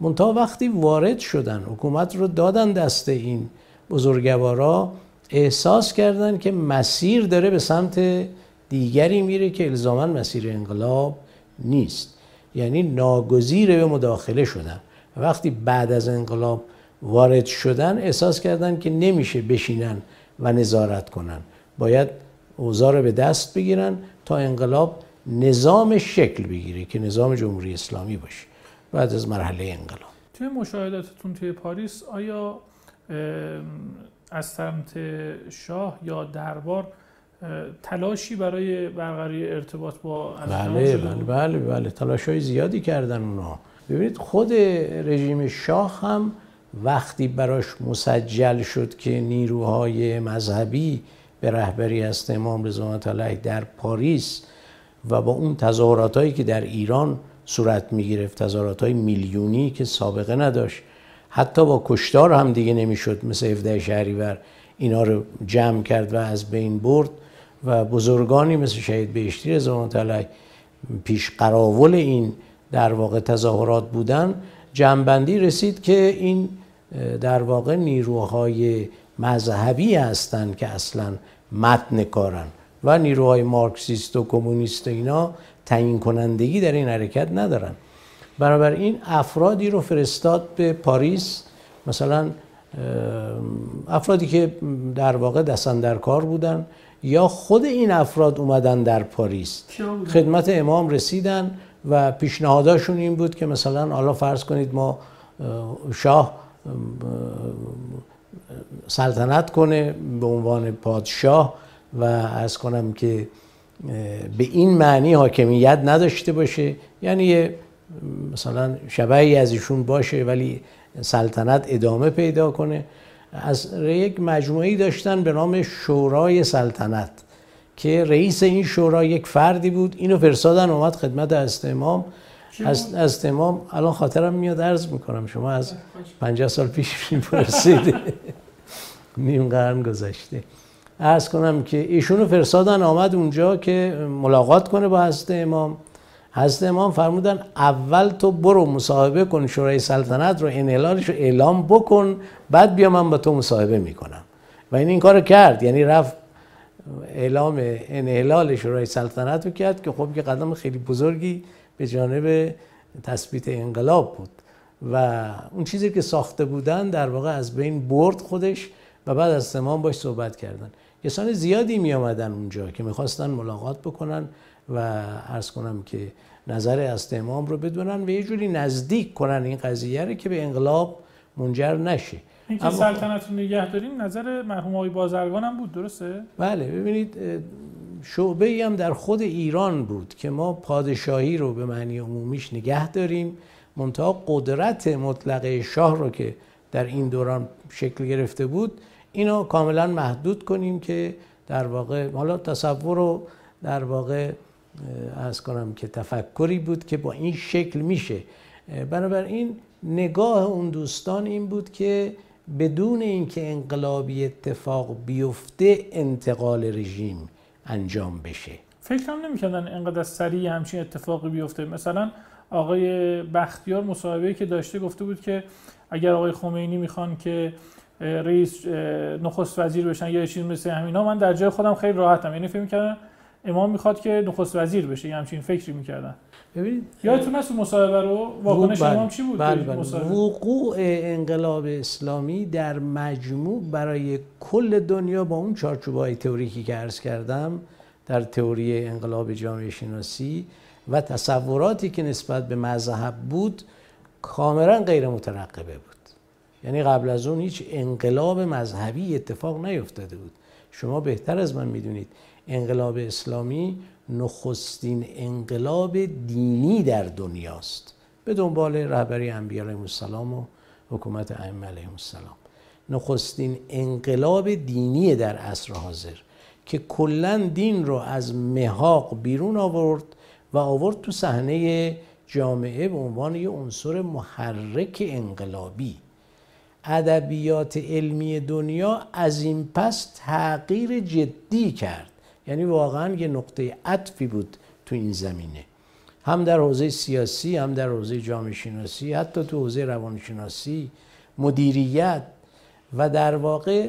[SPEAKER 5] منتها وقتی وارد شدن حکومت رو دادن دست این بزرگوارا احساس کردن که مسیر داره به سمت دیگری میره که الزاما مسیر انقلاب نیست. یعنی ناگزیر به مداخله شدن. وقتی بعد از انقلاب وارد شدن احساس کردن که نمیشه بشینن و نظارت کنن. باید اوضاع رو به دست بگیرن تا انقلاب نظام شکل بگیره که نظام جمهوری اسلامی باشه. بعد از مرحله انقلاب.
[SPEAKER 4] توی مشاهداتتون توی پاریس آیا از سمت شاه یا دربار تلاشی برای برقراری ارتباط با
[SPEAKER 5] بله بله بله بله. تلاش های زیادی کردن اونا. ببینید خود رژیم شاه هم وقتی براش مسجل شد که نیروهای مذهبی به رهبری است امام رضا علیه در پاریس و با اون تظاهرات هایی که در ایران صورت می گرفت تظاهرات های میلیونی که سابقه نداشت حتی با کشتار هم دیگه نمی‌شد مثل 17 شهریور اینا رو جمع کرد و از بین برد. و بزرگانی مثل شهید بهشتی رضا علیه پیش قراول این در واقع تظاهرات بودن جنبندی رسید که این در واقع نیروهای مذهبی هستند که اصلا متن کارن و نیروهای مارکسیست و کمونیست اینا تعیین کنندگی در این حرکت ندارن. این افرادی رو فرستاد به پاریس مثلا افرادی که در واقع دستن در کار بودن یا خود این افراد اومدن در پاریس؟ خدمت امام رسیدن و پیشنهاداشون این بود که مثلا حالا فرض کنید ما شاه سلطنت کنه به عنوان پادشاه و از کنم که به این معنی حاکمیت نداشته باشه. یعنی یه مثلا شبهی از ایشون باشه ولی سلطنت ادامه پیدا کنه. از یک مجموعی داشتن به نام شورای سلطنت که رئیس این شورا یک فردی بود. اینو فرستادن اومد خدمت از امام. از, از امام. الان خاطرم میاد عرض می‌کنم شما از 50 سال پیش می‌پرسید. نیم قرن گذشته. ارز کنم که ایشونو فرستادن آمد اونجا که ملاقات کنه با حضرت امام. حضرت امام فرمودن اول تو برو مصاحبه کن شورای سلطنت رو انحلالش رو اعلام بکن بعد بیا من با تو مصاحبه می‌کنم. و این این کار کرد. یعنی رفت اعلام انحلال شورای سلطنت رو کرد که خب که قدم خیلی بزرگی به جانب تثبیت انقلاب بود. و اون چیزی که ساخته بودن در واقع از بین برد خودش و بعد از تمام باش صحبت کردن. کسان زیادی می آمدن اونجا که می‌خواستن ملاقات بکنن. و عرض کنم که نظر از امام رو بدونن و یه جوری نزدیک کنن این قضیه رو که به انقلاب منجر نشه
[SPEAKER 4] اینکه سلطنت رو نگه داریم نظر مرحوم آقای بازرگان هم بود درسته؟
[SPEAKER 5] بله ببینید شعبه ای هم در خود ایران بود که ما پادشاهی رو به معنی عمومیش نگه داریم منتها قدرت مطلقه شاه رو که در این دوران شکل گرفته بود اینو کاملا محدود کنیم که در واقع حالا تصور رو در واقع از کنم که تفکری بود که با این شکل میشه. بنابراین نگاه اون دوستان این بود که بدون اینکه انقلابی اتفاق بیفته انتقال رژیم انجام بشه.
[SPEAKER 4] فکر هم نمی‌کردن انقدر سریع همچین اتفاقی بیفته. مثلا آقای بختیار مصاحبه که داشته گفته بود که اگر آقای خمینی می‌خوان که رئیس نخست وزیر بشن یا چیز مثل همینا من در جای خودم خیلی راحتم. یعنی فکر می‌کردم امام می‌خواد که نخست وزیر بشه یه همچین فکری می‌کردن. ببینید یادتون هست مصاحبه رو؟ واکنش امام چی بود؟
[SPEAKER 5] بله بله. وقوع انقلاب اسلامی در مجموع برای کل دنیا با اون چارچوبای تئوریکی که عرض کردم در تئوری انقلاب جامعه شناسی و تصوراتی که نسبت به مذهب بود کاملا غیر مترقبه بود. یعنی قبل از اون هیچ انقلاب مذهبی اتفاق نیفتاده بود. شما بهتر از من می‌دونید انقلاب اسلامی نخستین انقلاب دینی در دنیاست. به دنبال رهبری انبیاء علیهم السلام و حکومت ائمه علیهم السلام. نخستین انقلاب دینی در عصر حاضر که کلا دین رو از مهاق بیرون آورد و آورد تو صحنه جامعه به عنوان یه عنصر محرک انقلابی. ادبیات علمی دنیا از این پس تغییر جدی کرد. یعنی واقعا یه نقطه عطفی بود تو این زمینه. هم در حوزه سیاسی هم در حوزه جامعه شناسی حتی تو حوزه روانشناسی مدیریت و در واقع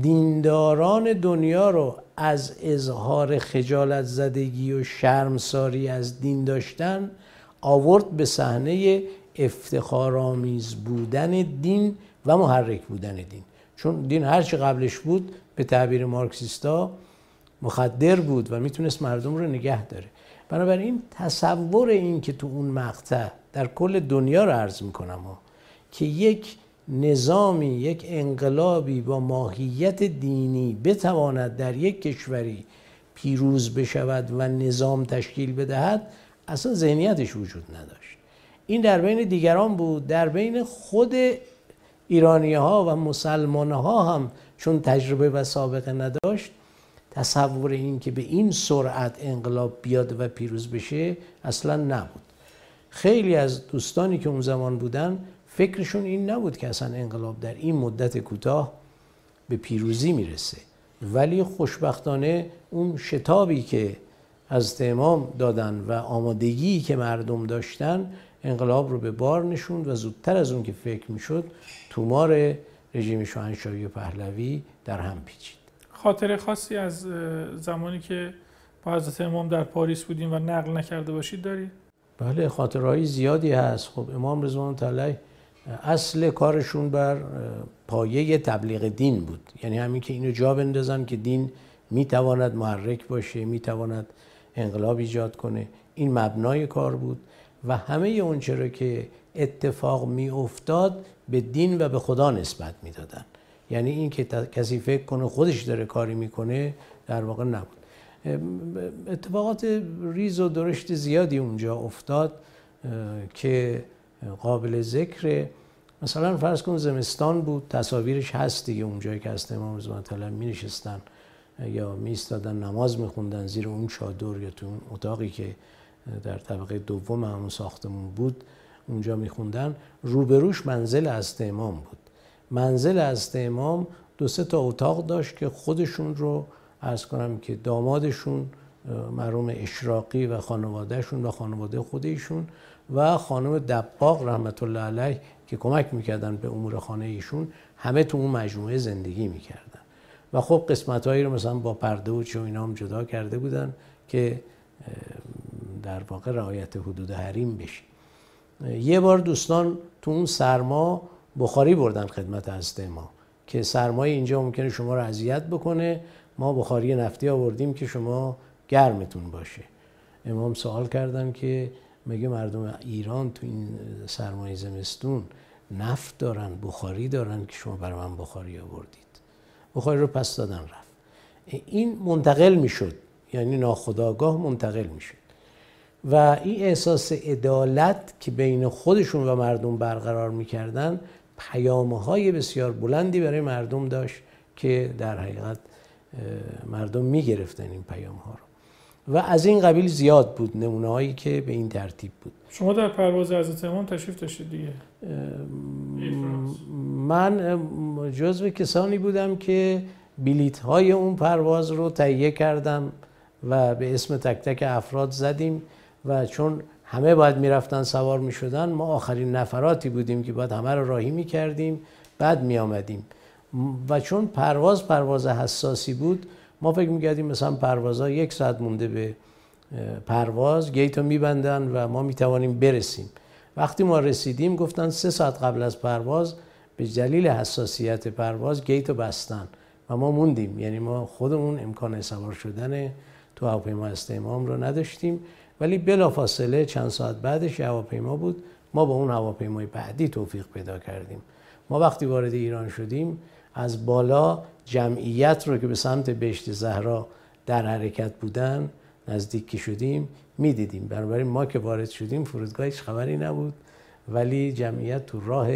[SPEAKER 5] دینداران دنیا رو از اظهار خجالت زدگی و شرمساری از دین داشتن آورد به صحنه افتخارآمیز بودن دین و محرک بودن دین. چون دین هرچی قبلش بود به تعبیر مارکسیستا مخدر بود و می‌تونست مردم رو نگه داره. بنابراین تصور این که تو اون مقطع در کل دنیا رو عرض می‌کنم ها که یک نظامی یک انقلابی با ماهیت دینی بتواند در یک کشوری پیروز بشود و نظام تشکیل بدهد اصلا ذهنیتش وجود نداشت. این در بین دیگران بود در بین خود ایرانی ها و مسلمان ها هم چون تجربه و سابقه نداشت. تصور این که به این سرعت انقلاب بیاد و پیروز بشه اصلا نبود. خیلی از دوستانی که اون زمان بودن فکرشون این نبود که اصلا انقلاب در این مدت کوتاه به پیروزی می‌رسه. ولی خوشبختانه اون شتابی که از امام دادن و آمادگی که مردم داشتن انقلاب رو به بار نشوند و زودتر از اون که فکر می‌شد تومار رژیم شاهنشاهی پهلوی در هم پیچید.
[SPEAKER 4] خاطر خاصی از زمانی که با حضرت امام در پاریس بودیم و نقل نکرده باشید دارید؟
[SPEAKER 5] بله خاطرهایی زیادی هست. خب امام رضوان الله اصل کارشون بر پایه تبلیغ دین بود. یعنی همین که اینو جا بندازن که دین می‌تواند محرک باشه می‌تواند انقلاب ایجاد کنه. این مبنای کار بود و همه اون چرا که اتفاق می افتاد به دین و به خدا نسبت می‌دادن. یعنی این که کسی فکر کنه خودش داره کاری می‌کنه در واقع نبود. اتفاقات ریز و درشت زیادی اونجا افتاد که قابل ذکر مثلا فرض کن زمستان بود تصاویرش هست دیگه اونجایی که هست امام رضوان الله می نشستن یا می استادن نماز میخوندن زیر اون چادر یا تو اون اتاقی که در طبقه دوم همون ساختمون بود اونجا میخوندن. روبروش منزل از امام بود. منزل از امام دو سه تا اتاق داشت که خودشون رو ارز کنم که دامادشون مرحوم اشراقی و خانوادهشون و خانواده خودشون و خانم دباغ رحمت الله علیه که کمک می‌کردن به امور خانه ایشون همه تو اون مجموعه زندگی می‌کردن. و خب قسمت هایی رو مثلا با پرده و چه اینا هم جدا کرده بودن که در واقع رعایت حدود حریم بشه. یه بار دوستان تو اون سرما بخاری بردن خدمت از ما که سرمای اینجا ممکنه شما رو اذیت بکنه. ما بخاری نفتی آوردیم که شما گرمتون باشه. امام سوال کردن که مگه مردم ایران تو این سرمایه زمستون نفت دارن بخاری دارن که شما برای من بخاری آوردید؟ بخاری رو پس دادن رفت. این منتقل می‌شد یعنی ناخداگاه منتقل می‌شد. و این احساس عدالت که بین خودشون و مردم برقرار می‌کردن پیامه های بسیار بلندی برای مردم داشت که در حقیقت مردم می‌گرفتن این پیام ها رو. و از این قبیل زیاد بود نمونه هایی که به این ترتیب بود.
[SPEAKER 4] شما در پرواز حضرت امام تشریف داشتید دیگه؟
[SPEAKER 5] من جزو کسانی بودم که بلیت های اون پرواز رو تهیه کردم و به اسم تک تک افراد زدیم و چون همه باید می‌رفتن سوار می‌شدن. ما آخرین نفراتی بودیم که باید همه رو راهی می‌کردیم. بعد می آمدیم و چون پرواز پرواز حساسی بود ما فکر می‌کردیم مثلا پروازها یک ساعت مونده به پرواز گیت رو میبندن و ما می‌توانیم برسیم. وقتی ما رسیدیم گفتن سه ساعت قبل از پرواز به دلیل حساسیت پرواز گیت رو بستن. و ما موندیم. یعنی ما خودمون امکان سوار شدن تو هواپیما استعمام رو نداشتیم. ولی بلافاصله چند ساعت بعدش هواپیما بود. ما با اون هواپیمای بعدی توفیق پیدا کردیم. ما وقتی وارد ایران شدیم از بالا جمعیت رو که به سمت بهشت زهرا در حرکت بودن نزدیکی شدیم می‌دیدیم. بنابراین ما که وارد شدیم فرودگاه هیچ خبری نبود. ولی جمعیت تو راه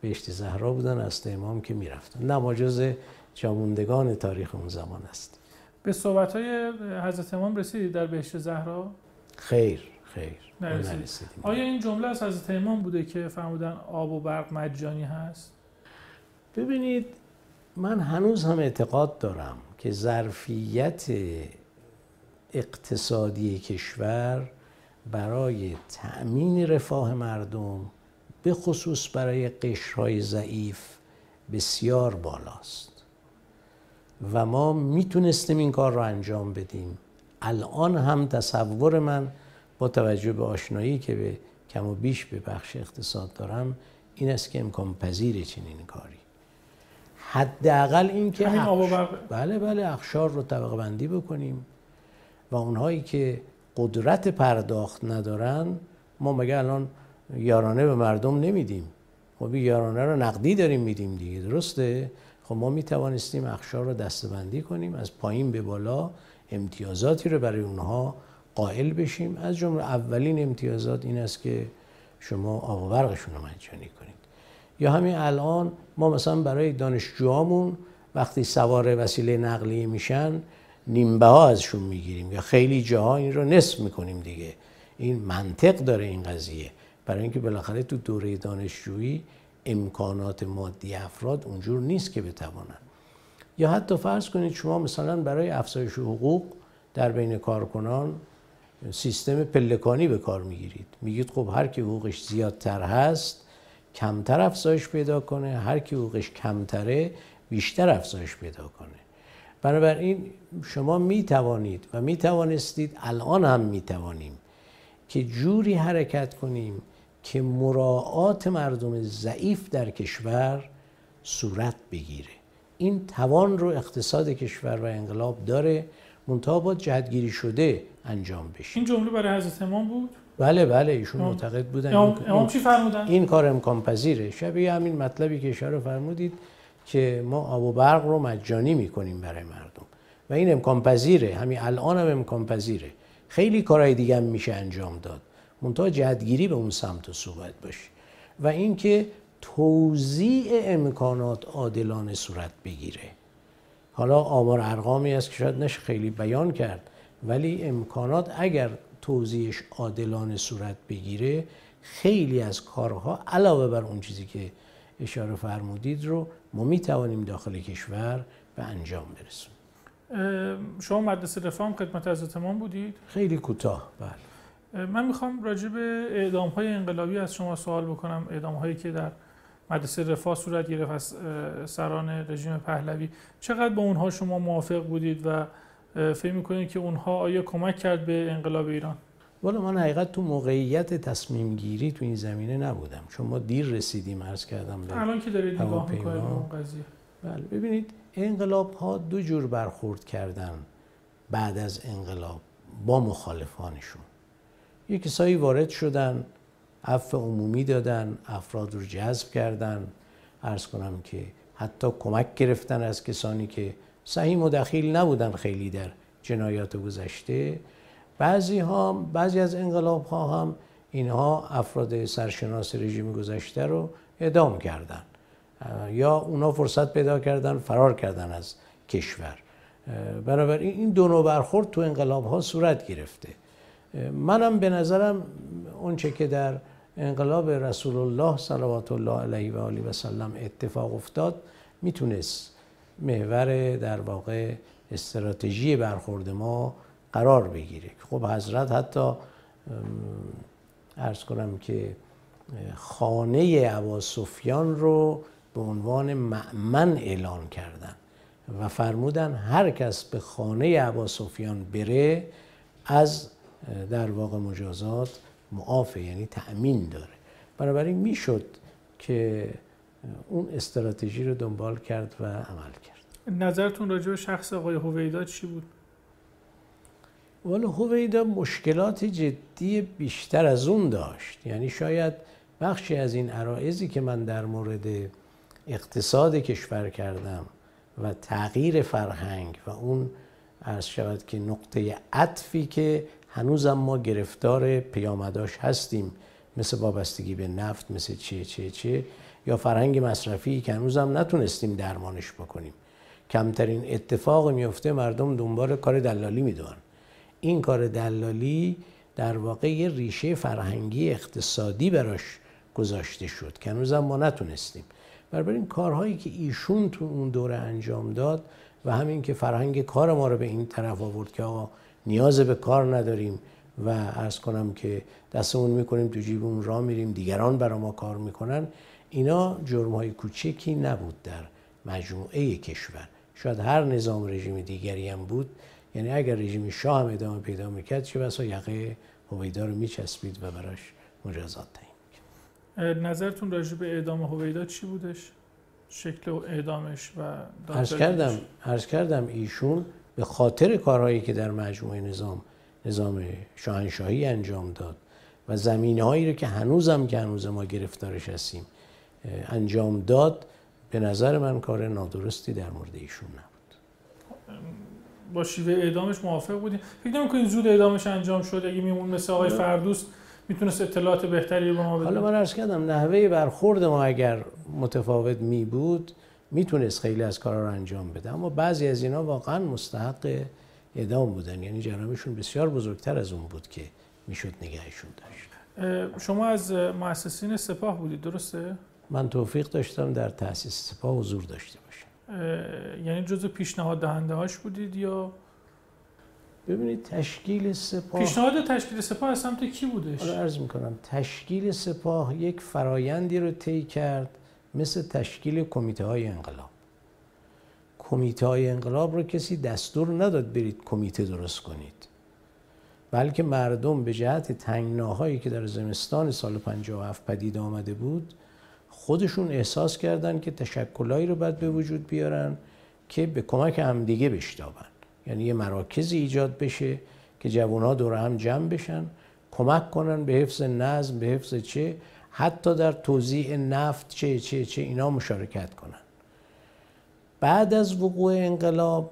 [SPEAKER 5] بهشت زهرا بودن از امام که می‌رفتن. نه ما جز جاموندگان تاریخ اون زمان است.
[SPEAKER 4] به صحبت های حضرت امام رسیدید در بهشت زهرا؟
[SPEAKER 5] خیر خیر.
[SPEAKER 4] آیا این جمله از حضرت امام بوده که فرمودن آب و برق مجانی هست؟
[SPEAKER 5] ببینید من هنوز هم اعتقاد دارم که ظرفیت اقتصادی کشور برای تأمین رفاه مردم به خصوص برای قشرهای ضعیف بسیار بالاست. و ما می‌تونستیم این کار رو انجام بدیم. الان هم تصور من با توجه به آشنایی که به کم و بیش به بخش اقتصاد دارم این است که امکان پذیر چنین کاری. حداقل این که بله بله اخشار رو طبقه بندی بکنیم و اونهایی که قدرت پرداخت ندارن ما مگه الان یارانه به مردم نمیدیم؟ خب یارانه رو نقدی داریم میدیم دیگه درسته؟ خب ما می‌توانستیم اخشار رو دستبندی کنیم از پایین به بالا امتیازاتی رو برای اونها قائل بشیم. از جمله اولین امتیازات این است که شما آب و برقشون رو مجانی کنید. یا همین الان ما مثلا برای دانشجوهامون وقتی سوار وسیله نقلیه میشن نیمبه ها ازشون می‌گیریم. یا خیلی جاها این رو نصف می‌کنیم دیگه. این منطق داره این قضیه. برای اینکه بالاخره تو دوره دانشجویی امکانات مادی افراد اونجور نیست که بتوانند. یا حتی فرض کنید شما مثلا برای افزایش حقوق در بین کارکنان سیستم پلکانی به کار می‌گیرید. میگید خب هر کی حقوقش زیادتر هست کمتر افزایش پیدا کنه. هر کی حقوقش کمتره بیشتر افزایش پیدا کنه. بنابراین شما می توانید و می توانستید الان هم می توانیم که جوری حرکت کنیم که مراعات مردم ضعیف در کشور صورت بگیره. این توان رو اقتصاد کشور و انقلاب داره منتها با جهتگیری شده انجام بشه.
[SPEAKER 4] این جمله برای حضرت امام بود؟
[SPEAKER 5] بله بله ایشون معتقد بودن.
[SPEAKER 4] امام چی فرمودن؟
[SPEAKER 5] این کار امکان پذیره. شبیه همین مطلبی که اشاره فرمودید که ما آب و برق رو مجانی می‌کنیم برای مردم. و این امکان پذیره. همین الان هم امکان پذیره. خیلی کارهای دیگه هم میشه انجام داد. منتها جهتگیری به اون سمت و صحبت باشه. و اینکه توزیع امکانات عادلانه صورت بگیره. حالا آمار ارقامی است که شاید نشه خیلی بیان کرد ولی امکانات اگر توزیعش عادلانه صورت بگیره خیلی از کارها علاوه بر اون چیزی که اشاره فرمودید رو ما می توانیم داخل کشور به انجام برسونیم.
[SPEAKER 4] شما مدرسه رفام خدمت از امام بودید؟
[SPEAKER 5] خیلی کوتاه بله.
[SPEAKER 4] من می‌خوام راجع به اعدام های انقلابی از شما سوال بکنم. اعدام هایی که در مدرسه رفاه صورت گرفت از سران رژیم پهلوی. چقدر با اونها شما موافق بودید و فکر می‌کنید که اونها آیا کمک کرد به انقلاب ایران؟
[SPEAKER 5] والا من حقیقت تو موقعیت تصمیم گیری تو این زمینه نبودم. چون ما دیر رسیدیم عرض کردم به
[SPEAKER 4] الان که دارید نگاه می‌کنید اون قضیه.
[SPEAKER 5] بله ببینید انقلاب ها دو جور برخورد کردن بعد از انقلاب با مخالفانشون. یک کسایی وارد شدن عفو عمومی دادن افراد رو جذب کردن. ارز کنم که حتی کمک گرفتن از کسانی که صحیح و دخیل نبودن خیلی در جنایات گذشته. بعضی ها بعضی از انقلاب ها هم اینها افراد سرشناس رژیم گذشته رو اعدام کردن. یا اونا فرصت پیدا کردن فرار کردن از کشور. بنابراین این دو نوع برخورد تو انقلاب ها صورت گرفته. منم به نظرم اونچه که در انقلاب رسول الله صلوات الله علیه و آله و سلم اتفاق افتاد می‌تونست محور در واقع استراتژی برخورد ما قرار بگیره. خب حضرت حتی ارز کنم که خانه ابا سفیان رو به عنوان معمن اعلان کردن و فرمودن هر کس به خانه عبا سفیان بره از در واقع مجازات معافه یعنی تأمین داره. بنابراین می‌شد که اون استراتژی رو دنبال کرد و عمل کرد.
[SPEAKER 4] نظرتون راجع به شخص آقای هویدا چی بود؟
[SPEAKER 5] والا هویدا مشکلات جدی بیشتر از اون داشت. یعنی شاید بخشی از این عرائزی که من در مورد اقتصاد کشور کردم و تغییر فرهنگ و اون عرض شود که نقطه عطفی که هنوزم ما گرفتار پیامداش هستیم. مثل وابستگی به نفت مثل چه چه چه یا فرهنگ مصرفی که هنوزم نتونستیم درمانش بکنیم. کمترین اتفاق میفته مردم دنبال کار دلالی می‌دونن این کار دلالی در واقع یه ریشه فرهنگی اقتصادی براش گذاشته شد که هنوزم ما نتونستیم. این کارهایی که ایشون تو اون دوره انجام داد و همین که فرهنگ کار ما رو به این طرف آورد که آقا نیاز به کار نداریم و ارز کنم که دستمون می‌کنیم تو جیبمون را میریم دیگران برای ما کار می‌کنن. اینا جرم های کوچکی نبود در مجموعه کشور. شاید هر نظام رژیم دیگری هم بود. یعنی اگر رژیم شاه هم ادامه پیدا می‌کرد چه بسا یقه هویدا رو میچسبید و براش مجازات تعیین
[SPEAKER 4] نظرتون راجع به اعدام هویدا چی بودش؟ شکل اعدامش و
[SPEAKER 5] عرض کردم عرض کردم ایشون به خاطر کارهایی که در مجموعه نظام نظام شاهنشاهی انجام داد و زمینه هایی رو که هنوزم که هنوز ما گرفتارش هستیم انجام داد به نظر من کار نادرستی در مورد ایشون نبود.
[SPEAKER 4] با شیوه اعدامش موافق بودیم. فکر نمی‌کنید زود اعدامش انجام شد؟ اگه میمون مثل آقای فردوس می‌تونست اطلاعات بهتری به ما بده؟
[SPEAKER 5] حالا من عرض کردم نحوه برخورد ما اگر متفاوت می بود می‌تونست خیلی از کارا رو انجام بده. اما بعضی از اینا واقعا مستحق اعدام بودن. یعنی جرمشون بسیار بزرگتر از اون بود که می‌شد نگهشون داشت.
[SPEAKER 4] شما از مؤسسین سپاه بودید درسته؟
[SPEAKER 5] من توفیق داشتم در تاسیس سپاه حضور داشته باشم.
[SPEAKER 4] یعنی جزء پیشنهاد دهنده هاش بودید یا؟
[SPEAKER 5] ببینید تشکیل سپاه
[SPEAKER 4] پیشنهاد تشکیل سپاه از سمت کی بودش؟
[SPEAKER 5] حالا عرض می‌کنم تشکیل سپاه یک فرایندی رو طی کرد مثل تشکیل کمیته های انقلاب. کمیته های انقلاب رو کسی دستور نداد برید کمیته درست کنید. بلکه مردم به جهت تنگناهایی که در زمستان سال 57 پدید آمده بود خودشون احساس کردن که تشکلایی رو باید به وجود بیارن که به کمک همدیگه بشتابن. یعنی یه مراکزی ایجاد بشه که جوانها دور هم جمع بشن کمک کنن به حفظ نظم به حفظ چه؟ حتی در توزیع نفت چه چه چه اینا مشارکت کنن. بعد از وقوع انقلاب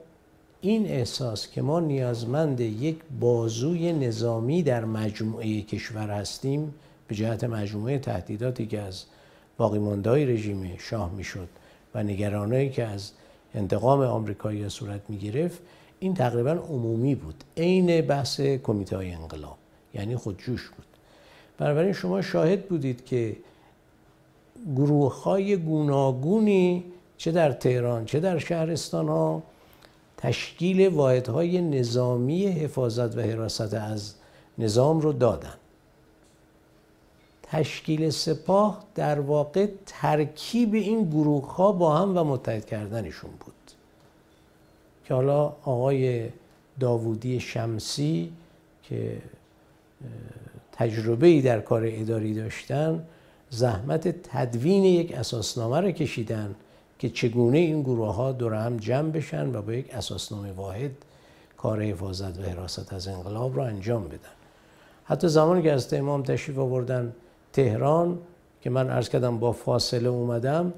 [SPEAKER 5] این احساس که ما نیازمند یک بازوی نظامی در مجموعه کشور هستیم به جهت مجموعه تهدیداتی که از باقی ماندهای رژیم شاه می‌شد و نگرانایی که از انتقام آمریکایی صورت می گرفت این تقریبا عمومی بود. عین بحث کمیته انقلاب یعنی خودجوش بود. بنابراین شما شاهد بودید که گروه های گوناگونی چه در تهران چه در شهرستان ها تشکیل واحد های نظامی حفاظت و حراست از نظام رو دادن. تشکیل سپاه در واقع ترکیب این گروه ها با هم و متحد کردنشون بود. که حالا آقای داوودی شمسی که تجربه ای در کار اداری داشتن زحمت تدوین یک اساسنامه را کشیدن که چگونه این گروه ها دور هم جمع بشن و با یک اساسنامه واحد کار حفاظت و حراست از انقلاب را انجام بدن. حتی زمانی که از امام تشریف آوردن تهران که من عرض کردم با فاصله اومدم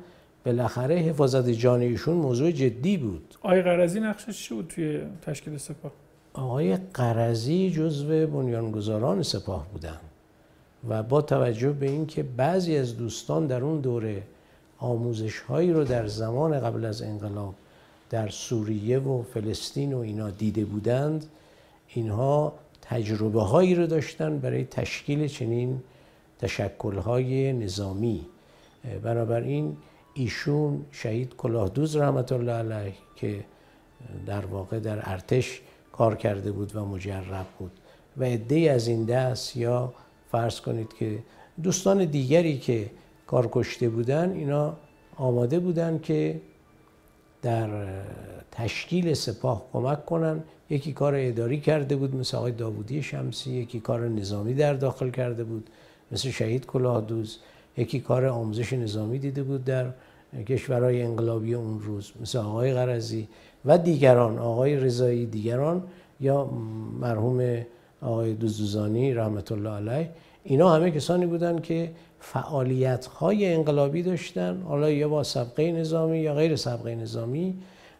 [SPEAKER 5] بالاخره حفاظت جان ایشون موضوع جدی بود.
[SPEAKER 4] آقای قرضی نقشش چی بود توی تشکیل سپاه؟
[SPEAKER 5] آقای قرضی جزو بنیانگذاران سپاه بودن و با توجه به اینکه بعضی از دوستان در اون دوره آموزش هایی رو در زمان قبل از انقلاب در سوریه و فلسطین و اینا دیده بودند اینها تجربه هایی رو داشتن برای تشکیل چنین تشکل های نظامی. بنابراین ایشون شهید کلاهدوز رحمت الله علیه که در واقع در ارتش کار کرده بود و مجرب بود. و عده از این دست یا فرض کنید که دوستان دیگری که کار کشته بودن اینا آماده بودن که در تشکیل سپاه کمک کنن. یکی کار اداری کرده بود مثل آقای داوودی شمسی یکی کار نظامی در داخل کرده بود مثل شهید کلاهدوز یکی کار آموزش نظامی دیده بود در کشورهای انقلابی اون روز مثل آقای غرزی و دیگران آقای رضایی دیگران یا مرحوم آقای دوزدوزانی رحمت الله علیه اینا همه کسانی بودند که فعالیت های انقلابی داشتن حالا یا با سبقه نظامی یا غیر سبقه نظامی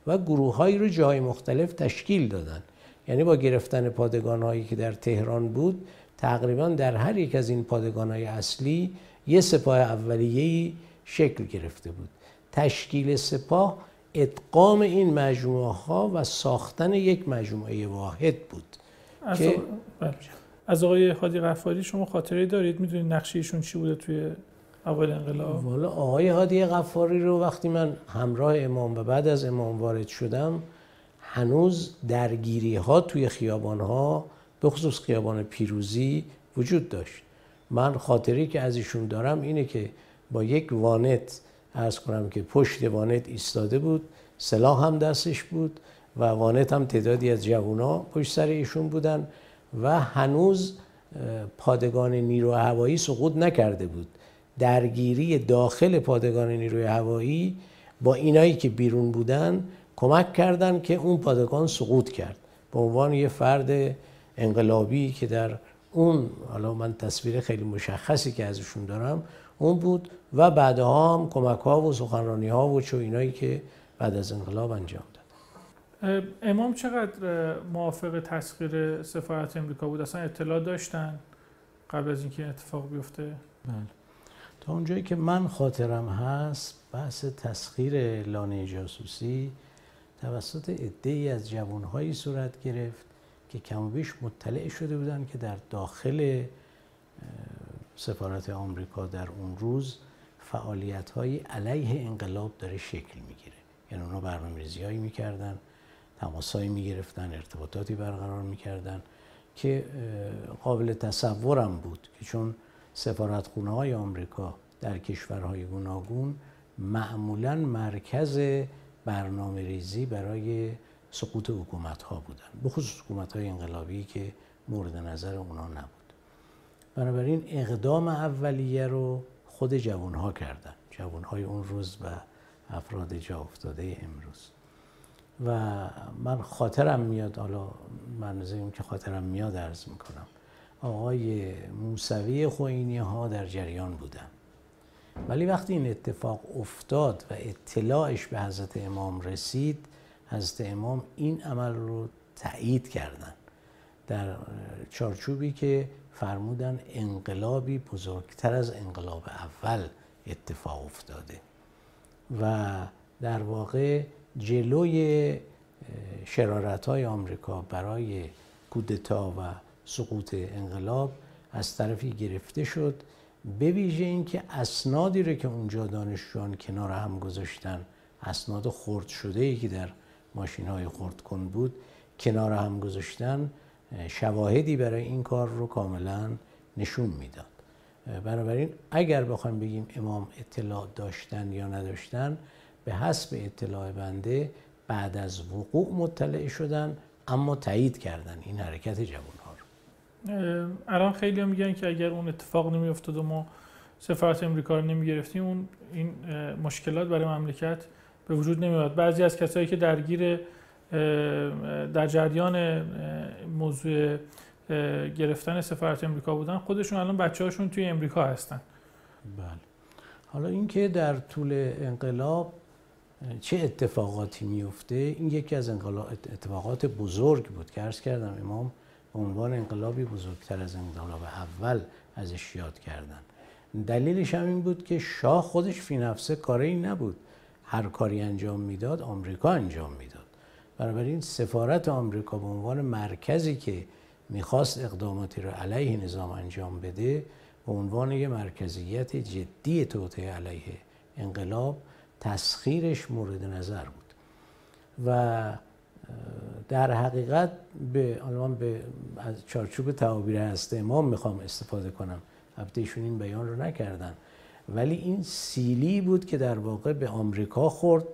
[SPEAKER 5] و گروه هایی رو جاهای مختلف تشکیل دادن. یعنی با گرفتن پادگان هایی که در تهران بود تقریبا در هر یک از این پادگان های اصلی یه سپاه اولیه‌ای شکل گرفته بود. تشکیل سپاه ادغام این مجموعه ها و ساختن یک مجموعه واحد بود
[SPEAKER 4] از, که... بله. از آقای هادی غفاری شما خاطره دارید؟ می‌دونید نقشیشون چی بوده توی اول انقلاب؟
[SPEAKER 5] والا آقای هادی غفاری رو وقتی من همراه امام و بعد از امام وارد شدم هنوز درگیری ها توی خیابان ها به خصوص خیابان پیروزی وجود داشت. من خاطری که از ایشون دارم اینه که با یک وانت ارز کنم که پشت وانت ایستاده بود سلاح هم دستش بود و وانت هم تعدادی از جوونا پشت سر ایشون بودن و هنوز پادگان نیرو هوایی سقوط نکرده بود. درگیری داخل پادگان نیروی هوایی با اینایی که بیرون بودن کمک کردن که اون پادگان سقوط کرد. به عنوان یه فرد انقلابی که در اون حالا من تصویر خیلی مشخصی که ازشون دارم اون بود و بعدها هم کمک ها و سخنرانی ها و چو اینایی که بعد از انقلاب انجام داد.
[SPEAKER 4] امام چقدر موافق تسخیر سفارت امریکا بود؟ اصلا اطلاع داشتن قبل از اینکه اتفاق بیفته؟
[SPEAKER 5] بله. تا اونجایی که من خاطرم هست بحث تسخیر لانه جاسوسی توسط عده از جوانهایی صورت گرفت که کم و بیش مطلع شده بودن که در داخل سفارت آمریکا در اون روز فعالیت های علیه انقلاب داره شکل می‌گیره. یعنی اونا برنامه ریزی هایی می‌کردن تماس هایی می‌گرفتن ارتباطاتی برقرار می‌کردن که قابل تصورم بود که چون سفارت خونه های آمریکا در کشورهای گوناگون معمولا مرکز برنامه ریزی برای سقوط حکومت ها بودن بخصوص حکومت های انقلابی که مورد نظر اونا نبود. بنابراین اقدام اولیه رو خود جوان ها کردن جوان های اون روز و افراد جا افتاده امروز. و من خاطرم میاد حالا من اون که خاطرم میاد عرض می‌کنم. آقای موسوی خوینی ها در جریان بودن. ولی وقتی این اتفاق افتاد و اطلاعش به حضرت امام رسید حضرت امام این عمل رو تایید کردن. در چارچوبی که فرمودن انقلابی بزرگتر از انقلاب اول اتفاق افتاده و در واقع جلوی شرارت های آمریکا برای کودتا و سقوط انقلاب از طرفی گرفته شد به ویژه اینکه اسنادی رو که اونجا دانشجویان کنار هم گذاشتن اسناد خرد شده ای که در ماشین های خرد کن بود کنار هم گذاشتن شواهدی برای این کار رو کاملا نشون می‌داد. بنابراین اگر بخوایم بگیم امام اطلاع داشتن یا نداشتن به حسب اطلاع بنده بعد از وقوع مطلع شدن اما تایید کردن این حرکت جوان ها
[SPEAKER 4] رو. الان خیلی هم میگن که اگر اون اتفاق نمی افتاد و ما سفارت امریکا رو نمی گرفتیم اون این مشکلات برای مملکت به وجود نمیاد بعضی از کسایی که درگیر در جریان موضوع گرفتن سفارت امریکا بودن. خودشون الان بچه هاشون توی امریکا هستن.
[SPEAKER 5] بله. حالا اینکه در طول انقلاب چه اتفاقاتی میفته این یکی از اتفاقات بزرگ بود که عرض کردم امام به عنوان انقلابی بزرگتر از انقلاب اول ازش یاد کردن. دلیلش هم این بود که شاه خودش فی نفسه کاری نبود. هر کاری انجام می‌داد آمریکا انجام می‌داد. بنابراین سفارت آمریکا به عنوان مرکزی که می‌خواست اقداماتی رو علیه نظام انجام بده به عنوان یه مرکزیت جدی توطعه علیه انقلاب تسخیرش مورد نظر بود. و در حقیقت به من به از چارچوب تعابیر هست امام می‌خوام استفاده کنم. البته این بیان رو نکردن. ولی این سیلی بود که در واقع به آمریکا خورد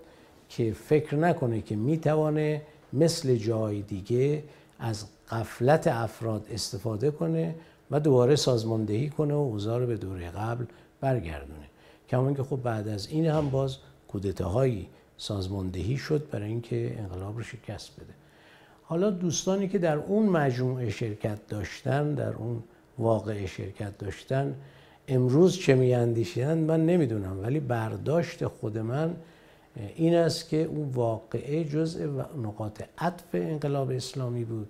[SPEAKER 5] که فکر نکنه که می‌توانه مثل جای دیگه از قفلت افراد استفاده کنه و دوباره سازماندهی کنه و اوضاع به دوره قبل برگردونه. کما که خب بعد از این هم باز کودتاهایی سازماندهی شد برای اینکه انقلاب رو شکست بده. حالا دوستانی که در اون مجموعه شرکت داشتن در اون واقع شرکت داشتن امروز چه میاندیشیدن من نمی‌دونم ولی برداشت خود من این است که اون واقعه جزء نقاط عطف انقلاب اسلامی بود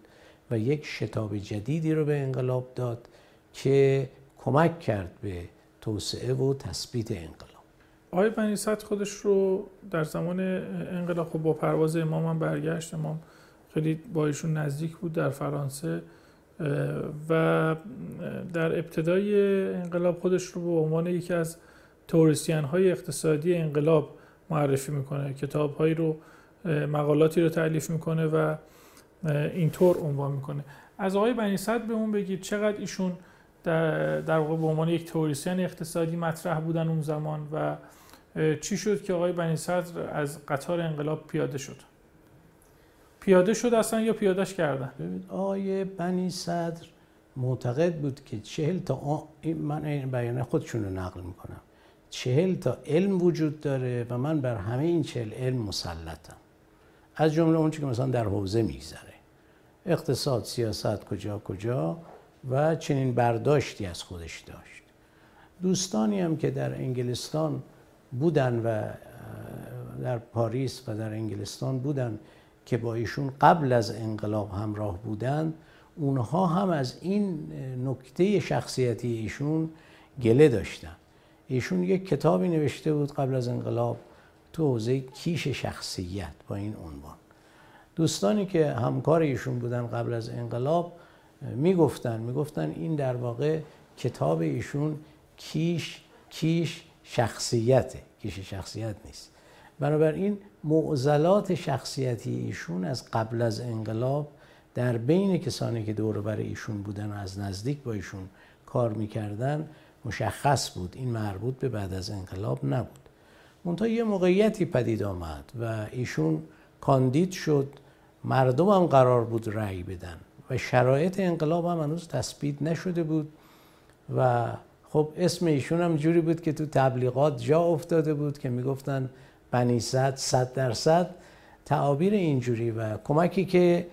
[SPEAKER 5] و یک شتاب جدیدی رو به انقلاب داد که کمک کرد به توسعه و تثبیت انقلاب.
[SPEAKER 4] آقای بنی خودش رو در زمان انقلاب خب با پرواز امام هم برگشت. امام خیلی با ایشون نزدیک بود در فرانسه و در ابتدای انقلاب خودش رو به عنوان یکی از توریستیان های اقتصادی انقلاب معرفی می‌کنه کتاب هایی رو مقالاتی رو تعلیف می‌کنه و اینطور عنوان می‌کنه. از آقای بنی به اون بگید چقدر ایشون در, در واقع به عنوان یک توریستیان اقتصادی مطرح بودن اون زمان و چی شد که آقای بنی صدر از قطار انقلاب پیاده شد؟ پیاده شد اصلا یا پیادهش کردن؟
[SPEAKER 5] ببین آقای بنی صدر معتقد بود که چهل تا آ... من این بیانه خودشون رو نقل می‌کنم. چهل تا علم وجود داره و من بر همه این چهل علم مسلطم. از جمله اون که مثلا در حوزه میگذره. اقتصاد سیاست کجا کجا و چنین برداشتی از خودش داشت. دوستانی هم که در انگلستان بودن و در پاریس و در انگلستان بودن که با ایشون قبل از انقلاب همراه بودند اونها هم از این نکته شخصیتی ایشون گله داشتن. ایشون یک کتابی نوشته بود قبل از انقلاب تو حوزه کیش شخصیت با این عنوان. دوستانی که همکار ایشون بودن قبل از انقلاب می‌گفتن می‌گفتن این در واقع کتاب ایشون کیش کیش شخصیته. کیش شخصیت نیست. بنابراین معضلات شخصیتی ایشون از قبل از انقلاب در بین کسانی که دور بر ایشون بودن و از نزدیک با ایشون کار می‌کردن مشخص بود. این مربوط به بعد از انقلاب نبود. منتها یه موقعیتی پدید آمد و ایشون کاندید شد. مردم هم قرار بود رأی بدن و شرایط انقلاب هم هنوز تثبیت نشده بود و خب اسم ایشون هم جوری بود که تو تبلیغات جا افتاده بود که می‌گفتن بنی صد صد درصد. تعابیر اینجوری و کمکی که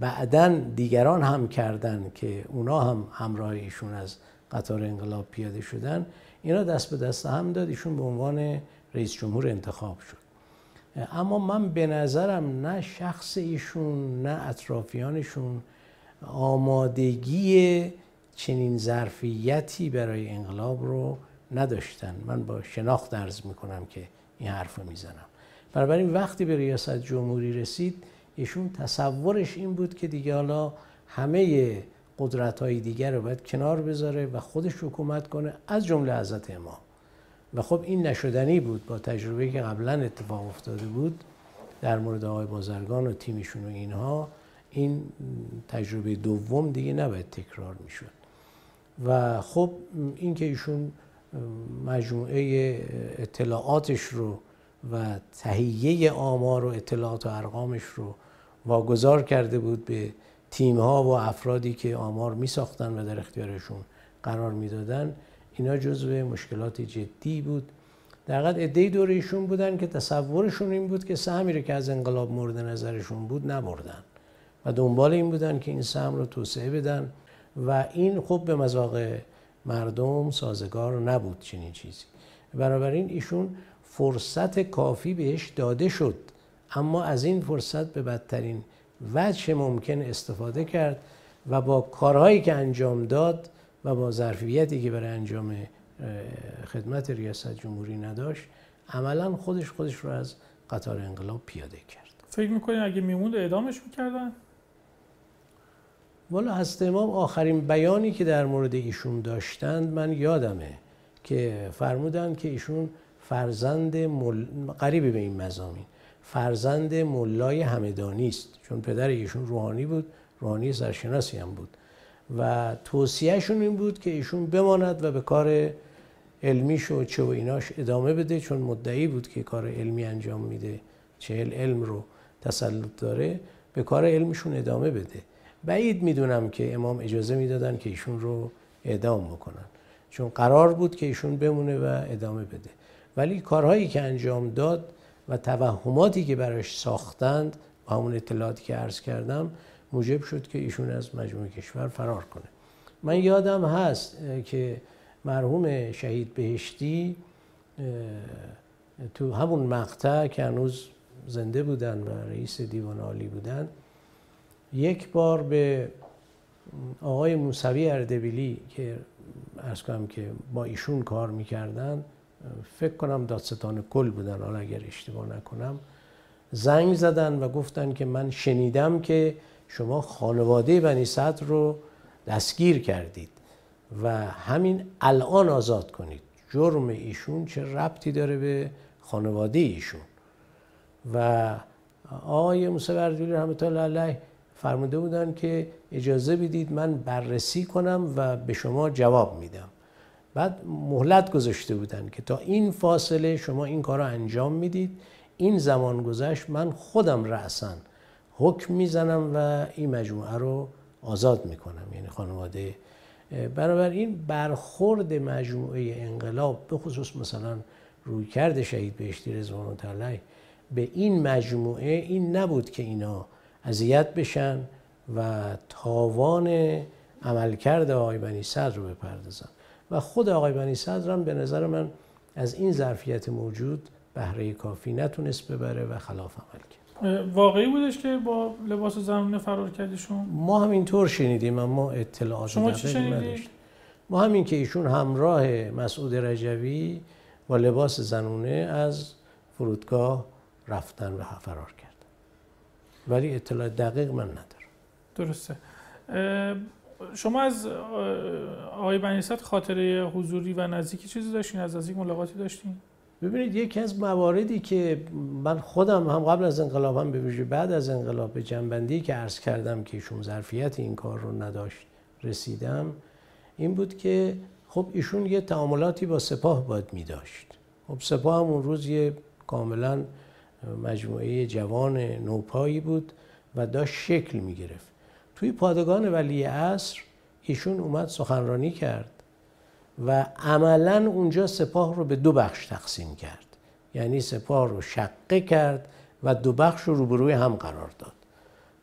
[SPEAKER 5] بعدا دیگران هم کردن که اونا هم همراه ایشون از قطار انقلاب پیاده شدن اینا دست به دست هم داد ایشون به عنوان رئیس جمهور انتخاب شد. اما من به نظرم نه شخص ایشون نه اطرافیانشون آمادگی چنین ظرفیتی برای انقلاب رو نداشتن. من با شناخت درز می‌کنم که این حرف رو می‌زنم. بنابراین وقتی به ریاست جمهوری رسید ایشون تصورش این بود که دیگه حالا همه قدرت های دیگر رو باید کنار بذاره و خودش حکومت کنه از جمله حضرت امام. و خب این نشدنی بود با تجربه که قبلا اتفاق افتاده بود در مورد آقای بازرگان و تیمشون و اینها. این تجربه دوم دیگه نباید تکرار می‌شد. و خب اینکه ایشون مجموعه اطلاعاتش رو و تهیه آمار و اطلاعات و ارقامش رو واگذار کرده بود به تیم ها و افرادی که آمار می ساختن و در اختیارشون قرار می‌دادن اینا جزو مشکلات جدی بود. در حقیقت عده دور ایشون بودن که تصورشون این بود که سهمی رو که از انقلاب مورد نظرشون بود نبردن و دنبال این بودن که این سهم رو توسعه بدن و این خب به مذاق مردم سازگار نبود چنین چیزی. بنابراین ایشون فرصت کافی بهش داده شد. اما از این فرصت به بدترین وجه ممکن استفاده کرد و با کارهایی که انجام داد و با ظرفیتی که برای انجام خدمت ریاست جمهوری نداشت عملا خودش خودش رو از قطار انقلاب پیاده کرد
[SPEAKER 4] فکر می‌کنین اگه میموند اعدامش می‌کردن؟
[SPEAKER 5] والا هست امام آخرین بیانی که در مورد ایشون داشتند من یادمه که فرمودند که ایشون فرزند مل... قریب به این مزامین فرزند ملای همدانی است. چون پدر ایشون روحانی بود روحانی سرشناسی هم بود. و توصیهشون این بود که ایشون بماند و به کار علمیش و چه و ایناش ادامه بده چون مدعی بود که کار علمی انجام میده چهل علم رو تسلط داره به کار علمشون ادامه بده. بعید می‌دونم که امام اجازه می‌دادن که ایشون رو اعدام بکنن. چون قرار بود که ایشون بمونه و ادامه بده. ولی کارهایی که انجام داد و توهماتی که براش ساختند با همون اطلاعاتی که عرض کردم موجب شد که ایشون از مجموع کشور فرار کنه. من یادم هست که مرحوم شهید بهشتی تو همون مقطع که هنوز زنده بودن و رئیس دیوان عالی بودن یک بار به آقای موسوی اردبیلی که ارز کنم که با ایشون کار می‌کردن فکر کنم دادستان کل بودن حالا اگر اشتباه نکنم. زنگ زدن و گفتن که من شنیدم که شما خانواده بنی صدر رو دستگیر کردید و همین الان آزاد کنید. جرم ایشون چه ربطی داره به خانواده ایشون؟ و آقای موسی اردبیلی رحمت الله علیه فرموده بودن که اجازه بدید من بررسی کنم و به شما جواب میدم. بعد مهلت گذاشته بودن که تا این فاصله شما این کار رو انجام می‌دید. این زمان گذشت من خودم رأسا حکم می‌زنم و این مجموعه رو آزاد می‌کنم یعنی خانواده. بنابراین برخورد مجموعه انقلاب به خصوص مثلا رویکرد شهید بهشتی رضوان الله به این مجموعه این نبود که اینا اذیت بشن و تاوان عملکرد آقای بنی صدر رو بپردازن. و خود آقای بنی صدر هم به نظر من از این ظرفیت موجود بهره کافی نتونست ببره و خلاف عمل کرد.
[SPEAKER 4] واقعی بودش که با لباس زنونه فرار کردیشون؟
[SPEAKER 5] ما هم اینطور شنیدیم اما اطلاعات
[SPEAKER 4] شما چی شنیدید؟
[SPEAKER 5] ما همین که ایشون همراه مسعود رجوی با لباس زنونه از فرودگاه رفتن و فرار کردن. ولی اطلاع دقیق من ندارم.
[SPEAKER 4] درسته. شما از آقای بنیصد خاطره حضوری و نزدیکی چیزی داشتین؟ از نزدیک ملاقاتی داشتین؟
[SPEAKER 5] ببینید یکی از مواردی که من خودم هم قبل از انقلاب هم به بعد از انقلاب به جنبندی که عرض کردم که ایشون ظرفیت این کار رو نداشت رسیدم این بود که خب ایشون یه تعاملاتی با سپاه باید می داشت خب سپاه هم اون روز یه کاملا مجموعه جوان نوپایی بود و داشت شکل می گرفت توی پادگان ولی عصر ایشون اومد سخنرانی کرد و عملا اونجا سپاه رو به دو بخش تقسیم کرد. یعنی سپاه رو شقه کرد و دو بخش رو روبروی هم قرار داد.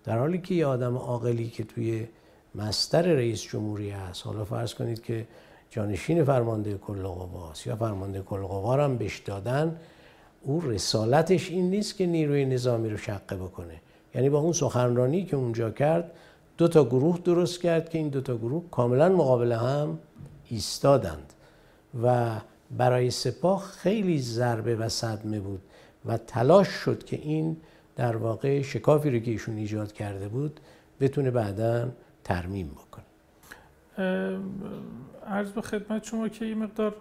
[SPEAKER 5] در حالی که یه آدم عاقلی که توی مستر رئیس جمهوری هست حالا فرض کنید که جانشین فرمانده کل یا فرمانده کل قوا هم بهش دادن او رسالتش این نیست که نیروی نظامی رو شقه بکنه. یعنی با اون سخنرانی که اونجا کرد دو تا گروه درست کرد که این دو تا گروه کاملا مقابل هم ایستادند و برای سپاه خیلی ضربه و صدمه بود و تلاش شد که این در واقع شکافی رو که ایشون ایجاد کرده بود بتونه بعدا ترمیم بکنه.
[SPEAKER 4] عرض به خدمت شما که این مقدار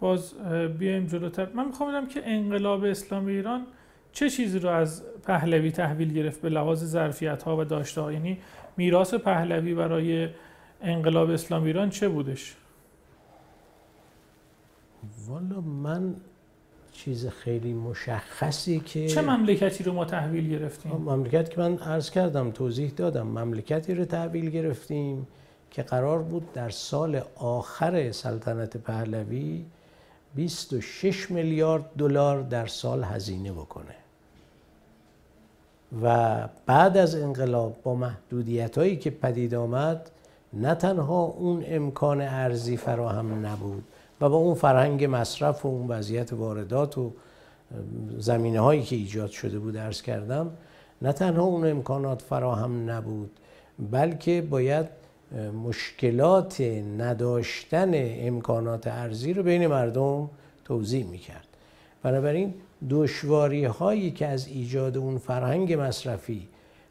[SPEAKER 4] باز بیایم جلوتر. من می‌خوام بدم که انقلاب اسلامی ایران چه چیزی رو از پهلوی تحویل گرفت به لحاظ ظرفیت ها و داشته یعنی میراث پهلوی برای انقلاب اسلامی ایران چه بودش؟
[SPEAKER 5] والا من چیز خیلی مشخصی که
[SPEAKER 4] چه مملکتی رو ما تحویل گرفتیم؟
[SPEAKER 5] مملکت که من عرض کردم توضیح دادم. مملکتی رو تحویل گرفتیم که قرار بود در سال آخر سلطنت پهلوی 26 میلیارد دلار در سال هزینه بکنه. و بعد از انقلاب با محدودیت هایی که پدید آمد نه تنها اون امکان ارزی فراهم نبود و با اون فرهنگ مصرف و اون وضعیت واردات و زمینه هایی که ایجاد شده بود ارز کردم نه تنها اون امکانات فراهم نبود بلکه باید مشکلات نداشتن امکانات ارزی رو بین مردم توضیح می‌کرد. بنابراین دشواری هایی که از ایجاد اون فرهنگ مصرفی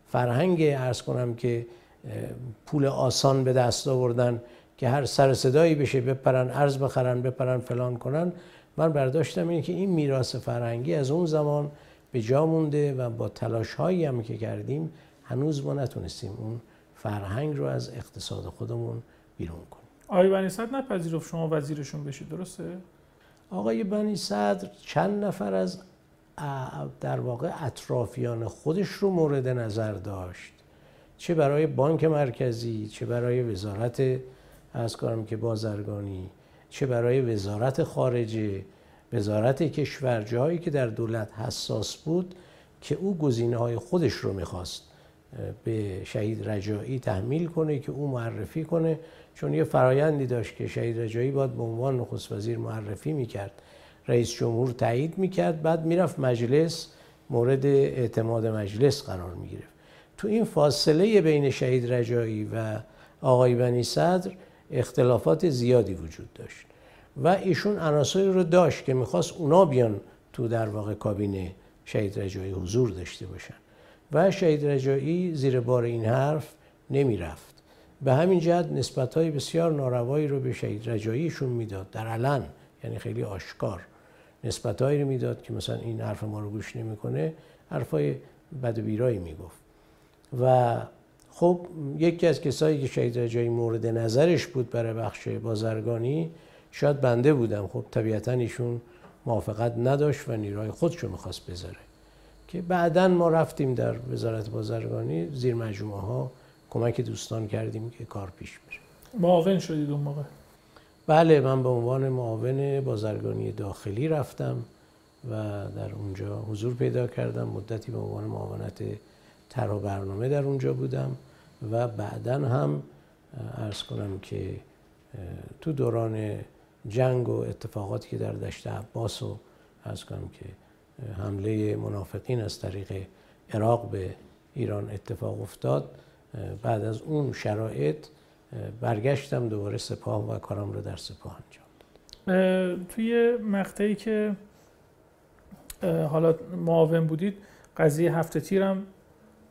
[SPEAKER 5] فرهنگ ارز کنم که پول آسان به دست آوردن که هر سر صدایی بشه بپرن ارز بخرن بپرن فلان کنن من برداشتم اینه که این میراث فرهنگی از اون زمان به جا مونده و با تلاش هایی هم که کردیم هنوز ما نتونستیم اون فرهنگ رو از اقتصاد خودمون بیرون کنیم
[SPEAKER 4] آقای بنی صدر نپذیرفت شما وزیرشون بشید درسته؟
[SPEAKER 5] آقای بنی صدر چند نفر از در واقع اطرافیان خودش رو مورد نظر داشت. چه برای بانک مرکزی چه برای وزارت از کارم که بازرگانی چه برای وزارت خارجه وزارت کشور جایی که در دولت حساس بود که او گزینه های خودش رو می‌خواست به شهید رجایی تحمیل کنه که او معرفی کنه. چون یه فرایندی داشت که شهید رجایی باید به عنوان نخست وزیر معرفی می‌کرد. رئیس جمهور تایید می‌کرد بعد می‌رفت مجلس مورد اعتماد مجلس قرار می‌گرفت. تو این فاصله بین شهید رجایی و آقای بنی صدر اختلافات زیادی وجود داشت و ایشون عناصری رو داشت که می‌خواست اونا بیان تو در واقع کابینه شهید رجایی حضور داشته باشن. و شهید رجایی زیر بار این حرف نمی‌رفت. به همین جهت نسبت های بسیار ناروایی رو به شهید رجاییشون می‌داد. در علن یعنی خیلی آشکار نسبت هایی رو می‌داد که مثلا این حرف ما رو گوش نمی‌کنه حرفای بد و می‌گفت. و خب یکی از کسایی که شهید رجایی مورد نظرش بود برای بخش بازرگانی شاید بنده بودم. خب طبیعتا ایشون موافقت نداشت و نیروهای خودشو می‌خواست بذاره. که بعدا ما رفتیم در وزارت بازرگانی زیر مجموعه ها کمک دوستان کردیم که کار پیش بره.
[SPEAKER 4] معاون شدید اون موقع؟
[SPEAKER 5] بله من به عنوان معاون بازرگانی داخلی رفتم و در اونجا حضور پیدا کردم. مدتی به عنوان معاونت تر و برنامه در اونجا بودم و بعدا هم ارز کنم که تو دوران جنگ و اتفاقاتی که در دشت عباس و ارز کنم که حمله منافقین از طریق عراق به ایران اتفاق افتاد بعد از اون شرایط برگشتم دوباره سپاه و کارم رو در سپاه انجام
[SPEAKER 4] داد توی مقطعی که حالا معاون بودید قضیه هفته تیرم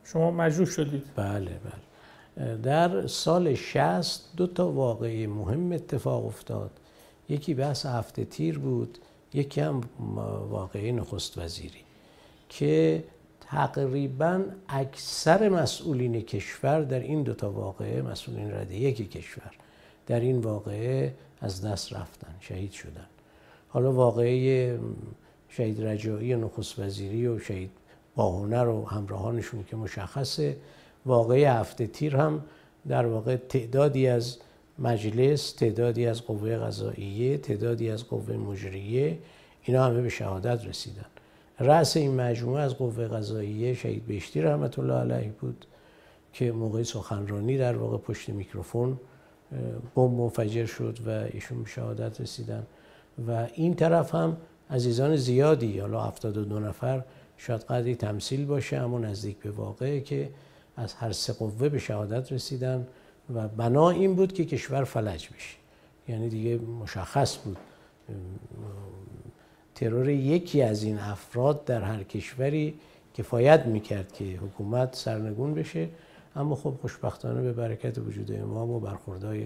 [SPEAKER 4] شما مجروح شدید.
[SPEAKER 5] بله بله. در سال 60 دو تا واقعی مهم اتفاق افتاد. یکی بحث هفته تیر بود یکی هم واقعی نخست وزیری که تقریبا اکثر مسئولین کشور در این دوتا واقعه مسئولین رده یک کشور در این واقعه از دست رفتن شهید شدن. حالا واقعه شهید رجایی نخست وزیری و شهید باهنر و همراهانشون که مشخصه. واقعه هفته تیر هم در واقع تعدادی از مجلس تعدادی از قوه قضاییه تعدادی از قوه مجریه اینا همه به شهادت رسیدن. رأس این مجموعه از قوه قضاییه شهید بهشتی رحمت الله علیه بود که موقع سخنرانی در واقع پشت میکروفون بمب منفجر شد و ایشون به شهادت رسیدن. و این طرف هم عزیزان زیادی حالا 72 نفر شاید قدری تمثیل باشه اما نزدیک به واقعه که از هر سه قوه به شهادت رسیدن و بنا این بود که کشور فلج بشه. یعنی دیگه مشخص بود. ترور یکی از این افراد در هر کشوری کفایت می‌کرد که حکومت سرنگون بشه. اما خب خوشبختانه به برکت وجود امام و برخوردهای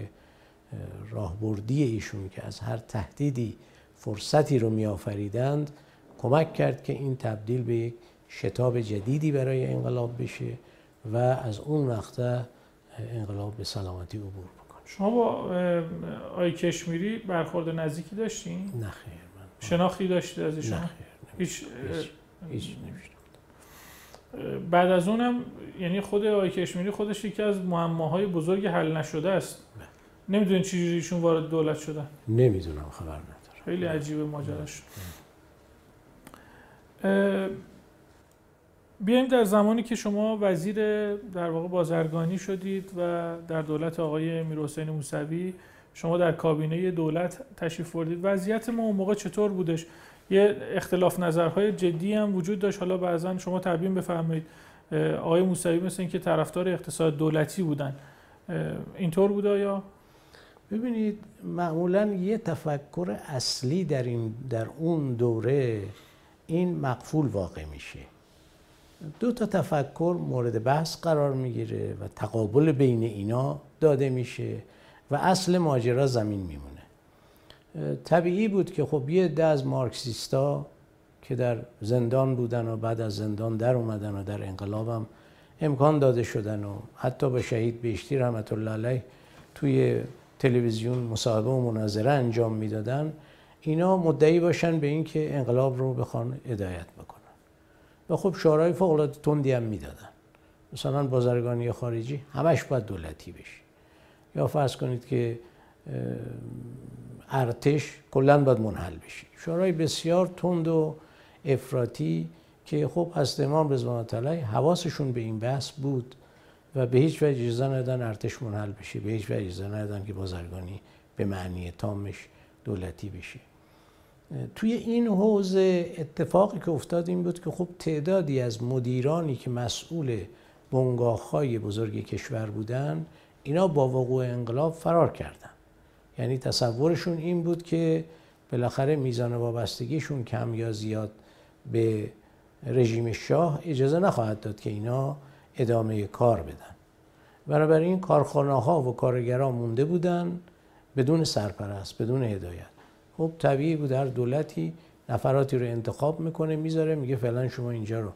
[SPEAKER 5] راهبردی ایشون که از هر تهدیدی فرصتی رو میآفریدند کمک کرد که این تبدیل به یک شتاب جدیدی برای انقلاب بشه و از اون مقطع انقلاب به سلامتی عبور بکنه.
[SPEAKER 4] شما با آی کشمیری برخورد نزدیکی داشتین؟
[SPEAKER 5] نه خیر.
[SPEAKER 4] شناختی داشتید از ایشون؟ هیچ
[SPEAKER 5] هیچ
[SPEAKER 4] بعد از اونم یعنی خود آی کشمیری خودش یکی از معماهای بزرگ حل نشده است. نمی‌دونین چجوری ایشون وارد دولت شدن؟
[SPEAKER 5] نمی‌دونم خبر ندارم.
[SPEAKER 4] خیلی عجیبه ماجراش. بیایم در زمانی که شما وزیر در واقع بازرگانی شدید و در دولت آقای میرحسین موسوی شما در کابینه دولت تشریف بردید. وضعیت ما اون موقع چطور بودش؟ یه اختلاف نظرهای جدی هم وجود داشت. حالا بعضا شما تبیین بفرمایید. آقای موسوی مثل اینکه طرفدار اقتصاد دولتی بودن. اینطور بوده یا
[SPEAKER 5] ببینید معمولا یه تفکر اصلی در این در اون دوره این مقفول واقع میشه. دو تا تفکر مورد بحث قرار می‌گیره و تقابل بین اینا داده میشه. و اصل ماجرا زمین میمونه. طبیعی بود که خب یه ده از مارکسیستا که در زندان بودن و بعد از زندان در اومدن و در انقلابم امکان داده شدن و حتی به شهید بیشتی رحمت الله علیه توی تلویزیون مصاحبه و مناظره انجام می‌دادن اینا مدعی باشن به اینکه انقلاب رو بخوان هدایت بکنن. و خب شعارهای فوق العاده تندی هم می‌دادن. مثلا بازرگانی خارجی همش باید دولتی بشه. یا فرض کنید که ارتش کلا باید منحل بشه. شعارهای بسیار تند و افراطی که خب از امام رضوان الله حواسشون به این بحث بود و به هیچ وجه اجازه ندادن ارتش منحل بشه به هیچ وجه اجازه ندادن که بازرگانی به معنی تامش دولتی بشه. توی این حوزه اتفاقی که افتاد این بود که خب تعدادی از مدیرانی که مسئول بنگاه های بزرگ کشور بودن اینا با وقوع انقلاب فرار کردن. یعنی تصورشون این بود که بالاخره میزان وابستگیشون کم یا زیاد به رژیم شاه اجازه نخواهد داد که اینا ادامه کار بدن. بنابراین کارخانه ها و کارگران مونده بودن بدون سرپرست بدون هدایت. خب طبیعی بود هر دولتی نفراتی رو انتخاب می‌کنه می‌ذاره میگه فعلا شما اینجا رو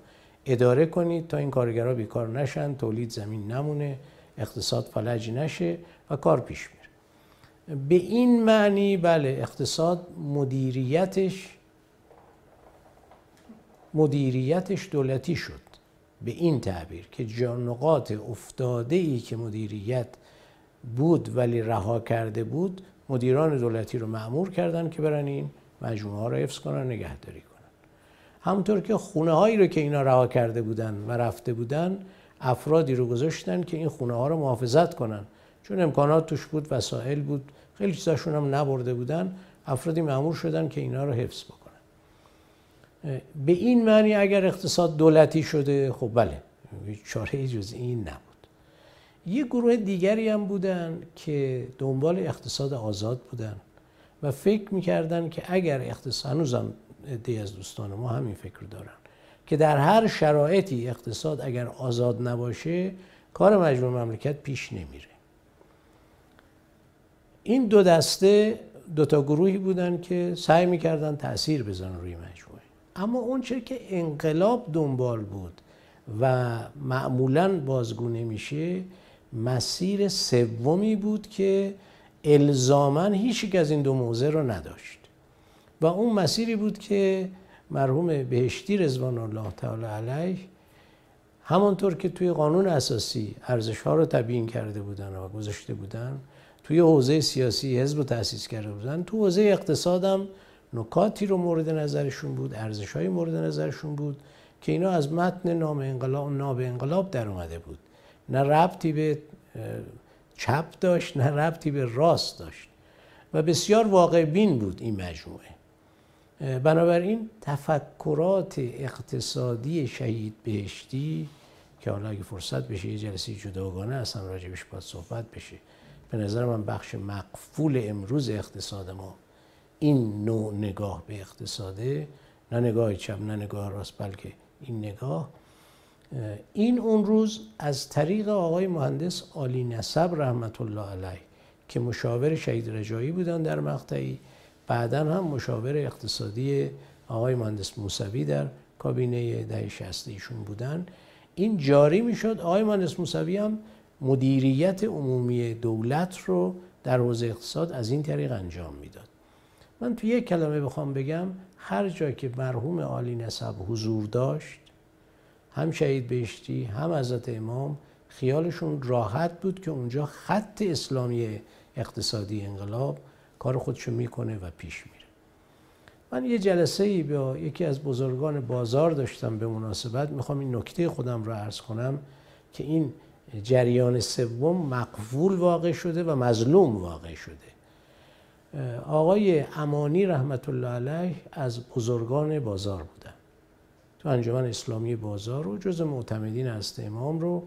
[SPEAKER 5] اداره کنید تا این کارگرها بیکار نشن تولید زمین نمونه. اقتصاد فلج نشه و کار پیش میره. به این معنی بله اقتصاد مدیریتش مدیریتش دولتی شد. به این تعبیر که جانقات افتاده ای که مدیریت بود ولی رها کرده بود مدیران دولتی رو معمور کردن که برن این مجموعه ها رو حفظ کنن نگهداری کنن. همونطور که خونه هایی رو که اینا رها کرده بودن و رفته بودن افرادی رو گذاشتن که این خونه ها رو محافظت کنن. چون امکانات توش بود وسایل بود خیلی چیزاشون هم نبرده بودن. افرادی معمور شدن که اینا رو حفظ بکنن. به این معنی اگر اقتصاد دولتی شده خب بله چاره جز این نبود. یه گروه دیگری هم بودن که دنبال اقتصاد آزاد بودن و فکر می‌کردن که اگر اقتصاد هنوزم دی از دوستان ما همین فکر دارن. که در هر شرایطی اقتصاد اگر آزاد نباشه کار مجموع مملکت پیش نمیره. این دو دسته دو تا گروهی بودن که سعی می‌کردن تاثیر بزنن روی مجموعه. اما اون چه که انقلاب دنبال بود و معمولا بازگو نمیشه مسیر سومی بود که الزاما هیچ از این دو موضع رو نداشت. و اون مسیری بود که مرحوم بهشتی رضوان الله تعالی علیه همانطور که توی قانون اساسی ارزش ها رو تبیین کرده بودن و گذاشته بودن توی حوزه سیاسی حزب رو تأسیس کرده بودن تو حوزه اقتصادم نکاتی رو مورد نظرشون بود ارزش های مورد نظرشون بود که اینا از متن نام انقلاب ناب انقلاب در اومده بود. نه ربطی به چپ داشت نه ربطی به راست داشت. و بسیار واقع بین بود این مجموعه. بنابراین تفکرات اقتصادی شهید بهشتی که حالا اگه فرصت بشه یه جلسه جداگانه اصلا راجبش باید صحبت بشه. به نظر من بخش مقفول امروز اقتصاد ما این نوع نگاه به اقتصاده نه نگاه چپ نه نگاه راست بلکه این نگاه. این اون روز از طریق آقای مهندس آلی نسب رحمت الله علیه که مشاور شهید رجایی بودن در مقطعی بعدا هم مشاور اقتصادی آقای مهندس موسوی در کابینه ده شست ایشون بودن. این جاری می‌شد. آقای مهندس موسوی هم مدیریت عمومی دولت رو در حوزه اقتصاد از این طریق انجام می‌داد. من تو یک کلمه بخوام بگم هر جا که مرحوم عالی نسب حضور داشت هم شهید بهشتی هم حضرت امام خیالشون راحت بود که اونجا خط اسلامی اقتصادی انقلاب کار خودشو می‌کنه و پیش میره. من یه جلسه ای با یکی از بزرگان بازار داشتم به مناسبت. می‌خوام این نکته خودم رو عرض کنم که این جریان سوم مقفول واقع شده و مظلوم واقع شده. آقای امانی رحمت الله علیه از بزرگان بازار بودن. تو انجمن اسلامی بازار و جز معتمدین هست امام رو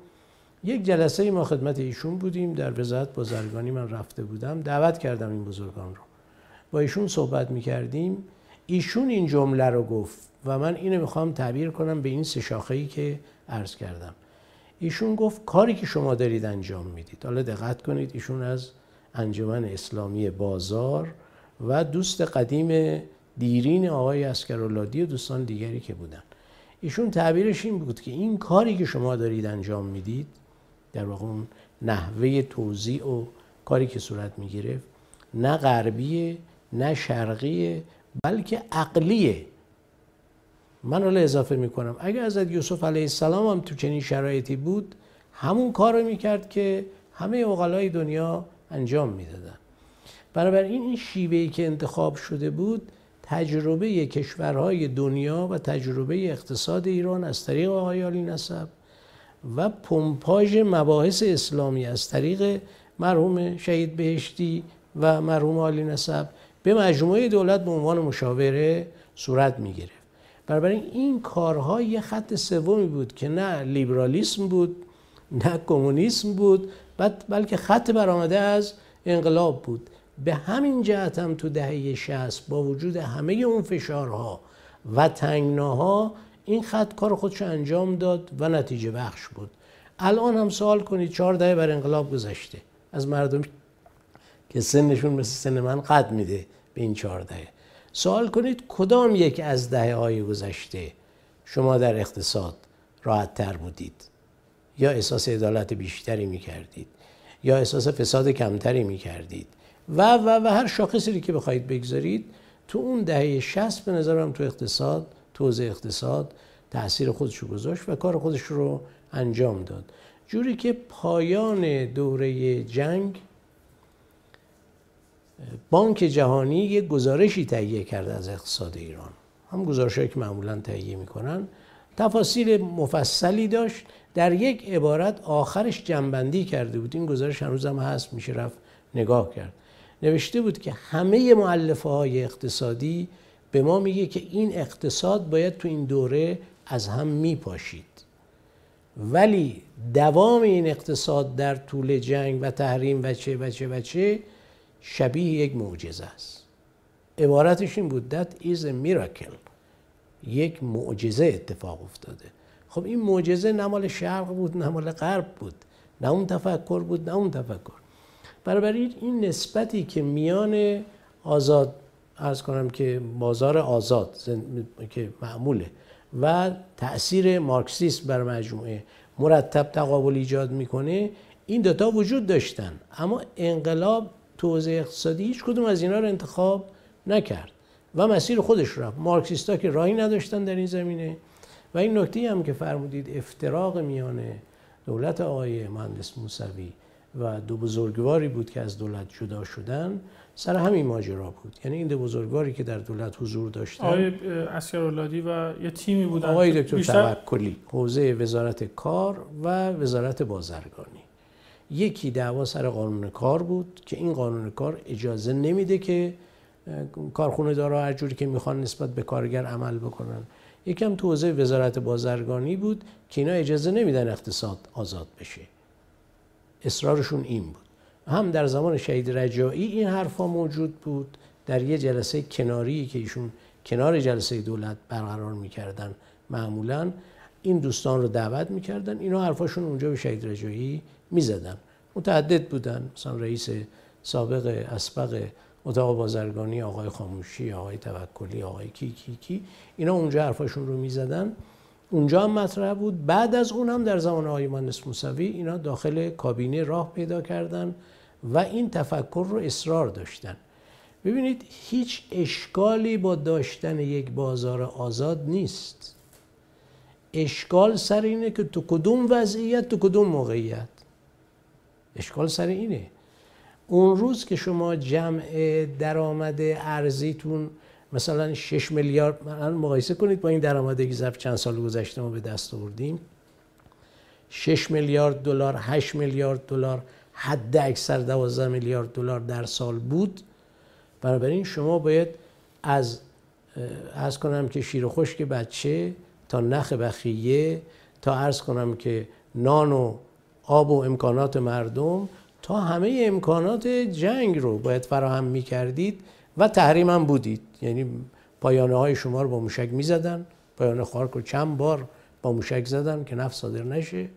[SPEAKER 5] یک جلسه ما خدمت ایشون بودیم در وزارت بازرگانی. من رفته بودم دعوت کردم این بزرگان رو. با ایشون صحبت می‌کردیم. ایشون این جمله رو گفت و من اینو می‌خوام تعبیر کنم به این سه شاخه‌ای که عرض کردم. ایشون گفت کاری که شما دارید انجام می‌دید. حالا دقت کنید ایشون از انجمن اسلامی بازار و دوست قدیم دیرین آقای اسکرالادی و دوستان دیگری که بودن. ایشون تعبیرش این بود که این کاری که شما دارید انجام می‌دید در واقع اون نحوه توضیع و کاری که صورت می‌گرفت نه غربیه نه شرقیه بلکه عقلیه. من حالا اضافه می‌کنم اگر حضرت یوسف علیه السلام هم تو چنین شرایطی بود همون کار رو می‌کرد که همه اقلای دنیا انجام می‌دادن. بنابراین این شیوهی که انتخاب شده بود تجربه کشورهای دنیا و تجربه اقتصاد ایران از طریق آقای نسب و پمپاژ مباحث اسلامی از طریق مرحوم شهید بهشتی و مرحوم علی نسب به مجموعه دولت به عنوان مشاوره صورت می گرفت بنابراین این کارها یه خط سومی بود که نه لیبرالیسم بود نه کمونیسم بود بلکه خط برآمده از انقلاب بود. به همین جهت هم تو دهه 60 با وجود همه اون فشارها و تنگناها این خط کار خودش انجام داد و نتیجه بخش بود. الان هم سوال کنید چهار دهه بر انقلاب گذشته. از مردم که سنشون مثل سن من قد میده به این چهار دهه. سوال کنید کدام یک از دهه های گذشته شما در اقتصاد راحت تر بودید؟ یا احساس عدالت بیشتری می‌کردید؟ یا احساس فساد کمتری می‌کردید؟ و و و هر شاخصی که بخواید بگذارید تو اون دهه 60 به نظرم تو اقتصاد تو اقتصاد تاثیر خودش رو گذاشت و کار خودش رو انجام داد. جوری که پایان دوره جنگ بانک جهانی یک گزارشی تهیه کرده از اقتصاد ایران. هم گزارشهایی که معمولا تهیه می‌کنن. تفاصیل مفصلی داشت. در یک عبارت آخرش جنبندی کرده بود. این گزارش هنوز هم هست میشه رفت نگاه کرد. نوشته بود که همه معلفه های اقتصادی به ما میگه که این اقتصاد باید تو این دوره از هم میپاشید. ولی دوام این اقتصاد در طول جنگ و تحریم و چه و چه و چه شبیه یک معجزه است. عبارتش این بود that is a miracle. یک معجزه اتفاق افتاده. خب این معجزه نه مال شرق بود نه مال غرب بود نه اون تفکر بود نه اون تفکر. بنابراین این نسبتی که میان آزاد ارز کنم که بازار آزاد که معموله و تاثیر مارکسیسم بر مجموعه. مرتب تقابل ایجاد می‌کنه. این دوتا وجود داشتن. اما انقلاب توزیع اقتصادی هیچ کدوم از اینا رو انتخاب نکرد و مسیر خودش رفت. مارکسیستا که راهی نداشتن در این زمینه. و این نکته هم که فرمودید افتراق میان دولت آقای مهندس موسوی و دو بزرگواری بود که از دولت جدا شدن. سر همین ماجرا بود. یعنی این دو بزرگواری که در دولت حضور داشتن.
[SPEAKER 4] آقای اسکرالادی و یه تیمی بودن.
[SPEAKER 5] آقای دکتر بیشتر... توکلی حوزه وزارت کار و وزارت بازرگانی. یکی دعوا سر قانون کار بود که این قانون کار اجازه نمیده که کارخونه دارا هر جوری که می‌خوان نسبت به کارگر عمل بکنن. یکم تو حوزه وزارت بازرگانی بود که اینا اجازه نمیدن اقتصاد آزاد بشه. اصرارشون این بود. هم در زمان شهید رجایی این حرفا موجود بود در یه جلسه کناری که ایشون کنار جلسه دولت برقرار می‌کردن معمولا این دوستان رو دعوت می‌کردن اینا حرفاشون اونجا به شهید رجایی می‌زدن. متعدد بودن مثلا رئیس سابق اسبق اتاق بازرگانی آقای خاموشی آقای توکلی آقای کی کی کی اینا اونجا حرفاشون رو می‌زدن. اونجا هم مطرح بود. بعد از اون هم در زمان آقای مهندس موسوی اینا داخل کابینه راه پیدا کردن. و این تفکر رو اصرار داشتن. ببینید هیچ اشکالی با داشتن یک بازار آزاد نیست. اشکال سر اینه که تو کدوم وضعیت تو کدوم موقعیت. اشکال سر اینه. اون روز که شما جمع درآمد ارزیتون مثلا 6 میلیارد مقایسه کنید با این درآمدی که ظرف چند سال گذشته ما به دست آوردیم. 6 میلیارد دلار 8 میلیارد دلار حد اکثر 12 میلیارد دلار در سال بود. بنابراین شما باید از از کنم که شیر و خشک بچه تا نخ بخیه تا عرض کنم که نان و آب و امکانات مردم تا همه امکانات جنگ رو باید فراهم می کردید و تحریم هم بودید. یعنی پایانه های شما رو با موشک می زدن پایانه خارک رو چند بار با موشک زدن که نفت صادر نشه.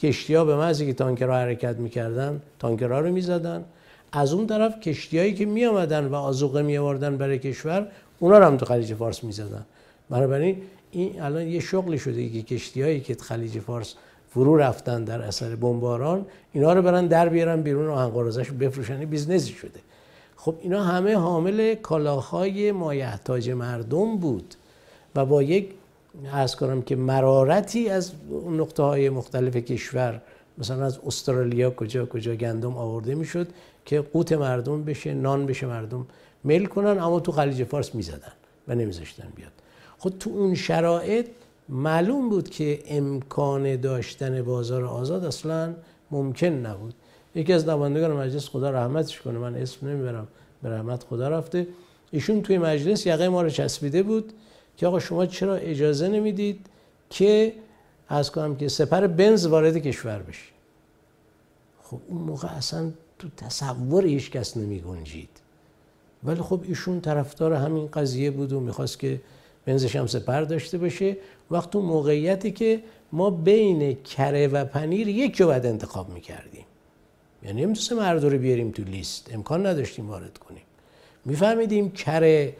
[SPEAKER 5] کشتی ها به محضی که تانکرها حرکت می‌کردن تانکرها رو می‌زدن. از اون طرف کشتیهایی که می آمدن و آزوقه می برای کشور اونا رو هم تو خلیج فارس می‌زدن. بنابراین این الان یه شغلی شده که کشتیهایی که خلیج فارس فرو رفتن در اثر بمباران اینا رو برن در بیارن بیرون آهن قراضه‌ش بفروشن. business ی شده. خب اینا همه حامل کالاهای مایحتاج مردم بود و با یک عرض کنم که مرارتی از نقطه های مختلف کشور مثلا از استرالیا کجا کجا گندم آورده می‌شد که قوت مردم بشه نان بشه مردم میل کنن اما تو خلیج فارس می‌زدن و نمیذاشتن بیاد. خب تو اون شرایط معلوم بود که امکان داشتن بازار آزاد اصلا ممکن نبود. یکی از نمایندگان مجلس خدا رحمتش کنه من اسم نمی‌برم به رحمت خدا رفته. ایشون توی مجلس یقه ما رو چسبیده بود. که آقا شما چرا اجازه نمی‌دید که از کنم که سپر بنز وارد کشور بشه؟ خب اون موقع اصلا تو تصور هیچ کس نمی گنجید ولی خب ایشون طرفدار همین قضیه بود و می‌خواست که بنزش هم سپر داشته باشه. وقت تو موقعیتی که ما بین کره و پنیر یک جو باید انتخاب می‌کردیم. یعنی نمی‌تونست مرد رو بیاریم تو لیست. امکان نداشتیم وارد کنیم. میفهمیدیم کره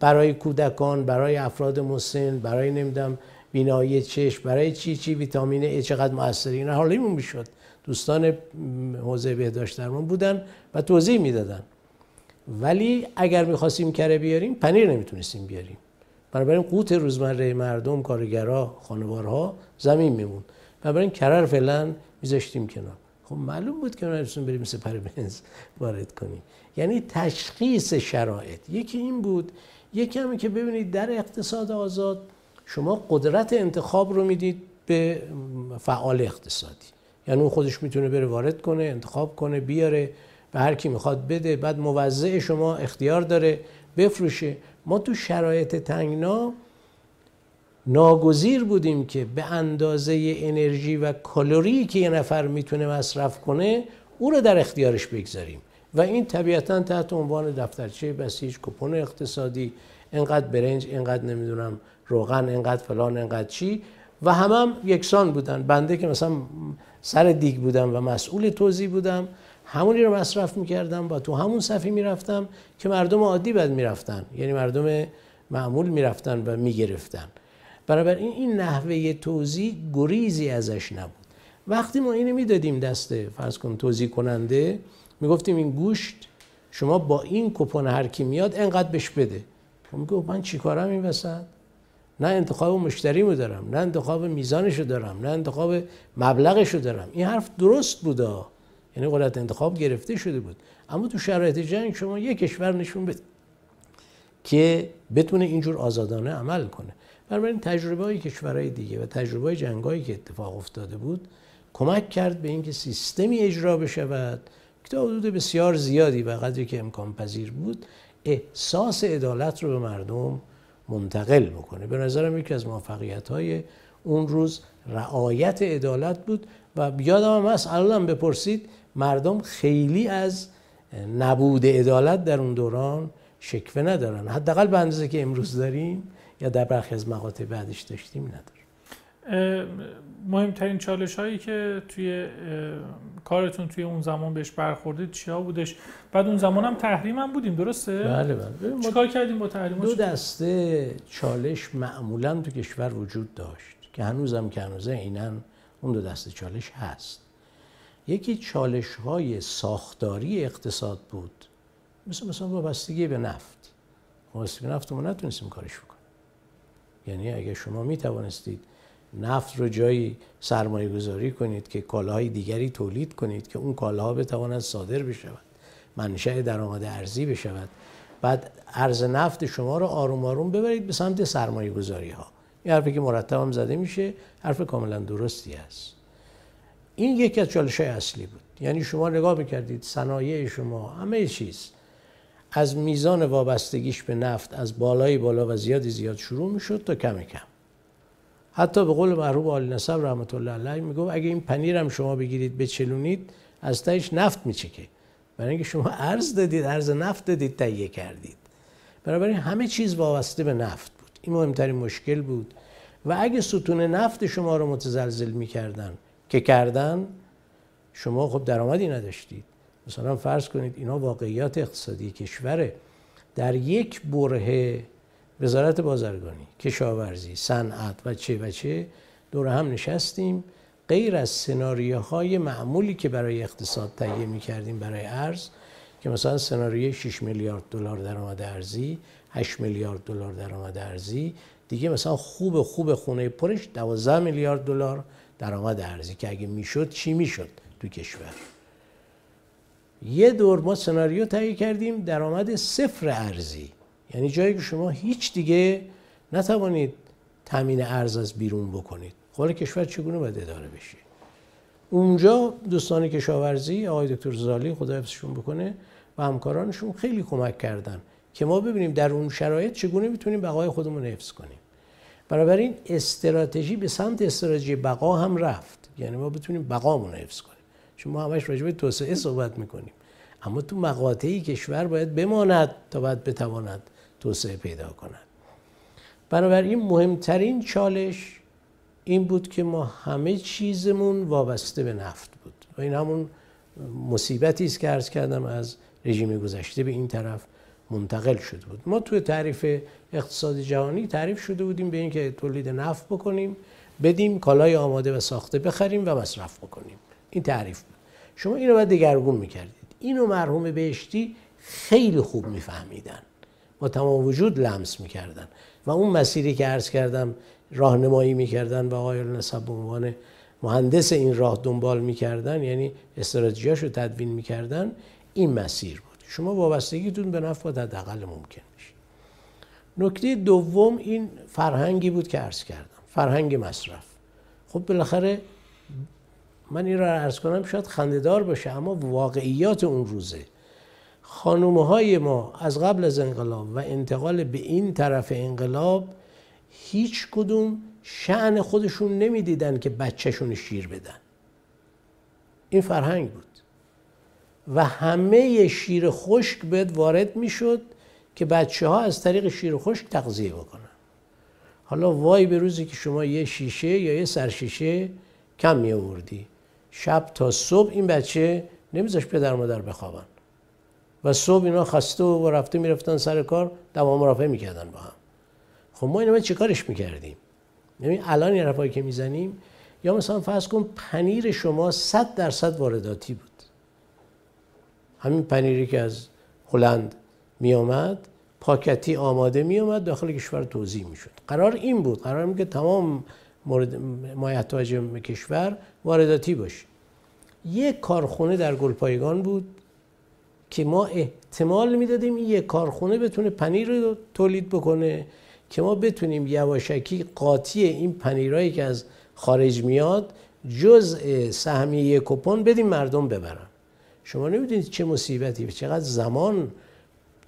[SPEAKER 5] برای کودکان برای افراد مسن برای نمی‌دونم بینایی چشم برای چی چی ویتامین ای چقدر موثره. اینا حالیمون می‌شد دوستان حوزه بهداشت درمان بودن و توضیح می‌دادن. ولی اگر می‌خواستیم کره بیاریم پنیر نمی‌تونستیم بیاریم. بنابراین قوت روزمره مردم کارگرها خانوارها زمین میمون بنابراین کره رو فعلا میذاشتیم کنار. خب معلوم بود که نمی‌تونیم بریم سپر بنز وارد کنیم. یعنی تشخیص شرایط. یکی این بود یکی همه که ببینید در اقتصاد آزاد شما قدرت انتخاب رو می‌دید به فعال اقتصادی. یعنی اون خودش می‌تونه بره وارد کنه انتخاب کنه بیاره به هر کی می‌خواد بده بعد موزع شما اختیار داره بفروشه. ما تو شرایط تنگنا ناگزیر بودیم که به اندازه انرژی و کالری که یه نفر می‌تونه مصرف کنه او رو در اختیارش بگذاریم. و این طبیعتا تحت عنوان دفترچه بسیج کپون اقتصادی انقدر برنج انقدر نمی‌دونم روغن انقدر فلان انقدر چی. و هم هم یکسان بودن. بنده که مثلا سر دیگ بودم و مسئول توضیح بودم همونی رو مصرف می‌کردم با تو همون صفی می‌رفتم که مردم عادی بد می‌رفتن. یعنی مردم معمول می‌رفتن و می‌گرفتن. بنابراین این نحوه توضیح گریزی ازش نبود. وقتی ما اینو می‌دادیم دست فرض کن توضیح کننده می‌گفتیم این گوشت شما با این کپون هر کی میاد انقدر بهش بده. خب میگه من چیکارم این وسط؟ نه انتخاب مشتریمو دارم نه انتخاب میزانشو دارم نه انتخاب مبلغشو دارم. این حرف درست بوده. یعنی قدرت انتخاب گرفته شده بود. اما تو شرایط جنگ شما یک کشور نشون بده که بتونه اینجور آزادانه عمل کنه. بنابراین تجربه های کشورهای دیگه و تجربه های جنگایی که اتفاق افتاده بود کمک کرد به اینکه سیستمی اجرا بشود تا حدود بسیار زیادی و قدری که امکان پذیر بود احساس عدالت رو به مردم منتقل بکنه. به نظرم یکی از موفقیت های اون روز رعایت عدالت بود و یادم هم هست الان بپرسید مردم خیلی از نبود عدالت در اون دوران شکوه ندارن. حداقل به اندازه که امروز داریم یا در برخی از مقاطع بعدش داشتیم نداریم.
[SPEAKER 4] مهمترین چالش هایی که توی کارتون توی اون زمان بهش برخوردید چیا بودش؟ بعد اون زمان هم تحریم هم بودیم درسته؟
[SPEAKER 5] بله بله.
[SPEAKER 4] چیکار کردیم با تحریم؟
[SPEAKER 5] دو دسته چالش معمولا تو کشور وجود داشت که هنوزم که هنوزه اینا اون دو دسته چالش هست. یکی چالش های ساختاری اقتصاد بود. مثل مثلا وابستگی به نفت. وابستگی به نفت ما نتونستیم کارش بکنیم. یعنی اگه شما می توانستید نفت رو جایی سرمایه گذاری کنید که کالاهای دیگری تولید کنید که اون کالاها بتواند صادر بشود منشأ درآمد ارزی بشود. بعد ارز نفت شما رو آروم آروم ببرید به سمت سرمایه گذاری ها این حرفی که مرتب هم زده میشه حرف کاملا درستی است این یکی از چالش های اصلی بود. یعنی شما نگاه می‌کردید صنایع شما همه چیز از میزان وابستگیش به نفت از بالای بالا و زیادی زیاد شروع می‌شد تا کم کم. حتی به قول محروب آل نصب رحمت الله علیه می‌گفت اگه این پنیر هم شما بگیرید بچلونید از تایش نفت میچکه. برای اینکه شما ارز دادید ارز نفت دادید تهیه کردید. بنابراین همه چیز وابسته به نفت بود. این مهمترین مشکل بود. و اگه ستون نفت شما رو متزلزل می‌کردن که کردن شما خب درآمدی نداشتید. مثلا فرض کنید اینا واقعیات اقتصادی کشوره. در یک بره وزارت بازرگانی کشاورزی صنعت و چه و چه دور هم نشستیم. غیر از سناریوهای معمولی که برای اقتصاد تهیه می‌کردیم برای ارز که مثلا سناریوی 6 میلیارد دلار درآمد ارزی 8 میلیارد دلار درآمد ارزی دیگه مثلا خوب خوب خونه پرش 12 میلیارد دلار درآمد ارزی که اگه می‌شد چی می‌شد تو کشور. یه دور ما سناریو تهیه کردیم درآمد صفر ارزی. یعنی جایی که شما هیچ دیگه نتوانید تامین ارز از بیرون بکنید. حال کشور چگونه باید اداره بشه؟ اونجا دوستان کشاورزی آقای دکتر زالی خدا حفظشون بکنه و همکارانشون خیلی کمک کردن که ما ببینیم در اون شرایط چگونه می‌تونیم بقای خودمون حفظ کنیم. بنابراین استراتژی به سمت استراتژی بقا هم رفت. یعنی ما بتونیم بقامون حفظ کنیم. چون ما همش راجع به توسعه صحبت می‌کنیم. اما تو مقاطعی کشور باید بماند تا بعد بتواند توسعه پیدا کند بنابراین مهمترین چالش این بود که ما همه چیزمون وابسته به نفت بود. و این همون مصیبتی است که عرض کردم از رژیم گذشته به این طرف منتقل شده بود. ما توی تعریف اقتصاد جهانی تعریف شده بودیم به اینکه تولید نفت بکنیم بدیم کالای آماده و ساخته بخریم و مصرف بکنیم. این تعریف بود. شما اینو باید دگرگون می‌کردید. اینو مرحوم بهشتی خیلی خوب میفهمیدن. با تمام وجود لمس می‌کردن. و اون مسیری که عرض کردم راهنمایی می‌کردن و آقای نسب به عنوان مهندس این راه دنبال می‌کردن یعنی استراتژیاشو تدوین می‌کردن این مسیر بود. شما وابستگیتون به نفع حداقل ممکن بشه نکته دوم این فرهنگی بود که عرض کردم. فرهنگ مصرف. خب بالاخره من این را عرض کنم شاید خندهدار باشه اما واقعیات اون روزه. خانومه های ما از قبل از انقلاب و انتقال به این طرف انقلاب هیچ کدوم شعن خودشون نمی‌دیدن که بچهشون شیر بدن. این فرهنگ بود. و همه شیر خشک بهت وارد می‌شد که بچه ها از طریق شیر خشک تغذیه بکنن. حالا وای به روزی که شما یه شیشه یا یه سرشیشه کم می آوردی شب تا صبح این بچه نمیذاش پدر مادر بخوابن. و صبح اینا خسته و رفته می‌رفتن سر کار دوام رافع می‌کردن با هم. خب ما اینا چه کارش می‌کردیم؟ یعنی الان این رفایی که می‌زنیم یا مثلا فرض کن پنیر شما 100 درصد وارداتی بود. همین پنیری که از هلند میآمد پاکتی آماده میآمد داخل کشور توضیح می‌شد. قرار این بود. قرار این که تمام مورد مایحتاج کشور وارداتی باشه. یک کارخونه در گلپایگان بود. که ما احتمال می‌دادیم یک کارخونه بتونه پنیر رو تولید بکنه که ما بتونیم یواشکی قاطی این پنیرهایی که از خارج میاد جز سهمیه کپون بدیم مردم ببرن. شما نمی‌دونید چه مصیبتی و چقدر زمان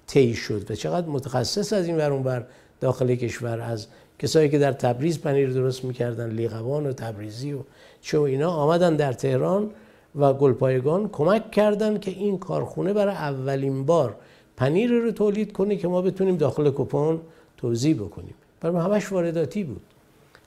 [SPEAKER 5] طی شد و چقدر متخصص از این ورون بر داخل کشور از کسایی که در تبریز پنیر درست می‌کردن لیقوان و تبریزی و چه اینا آمدن در تهران. و گلپایگان کمک کردن که این کارخونه برای اولین بار پنیر رو تولید کنه که ما بتونیم داخل کپون توضیح بکنیم. برای همش وارداتی بود.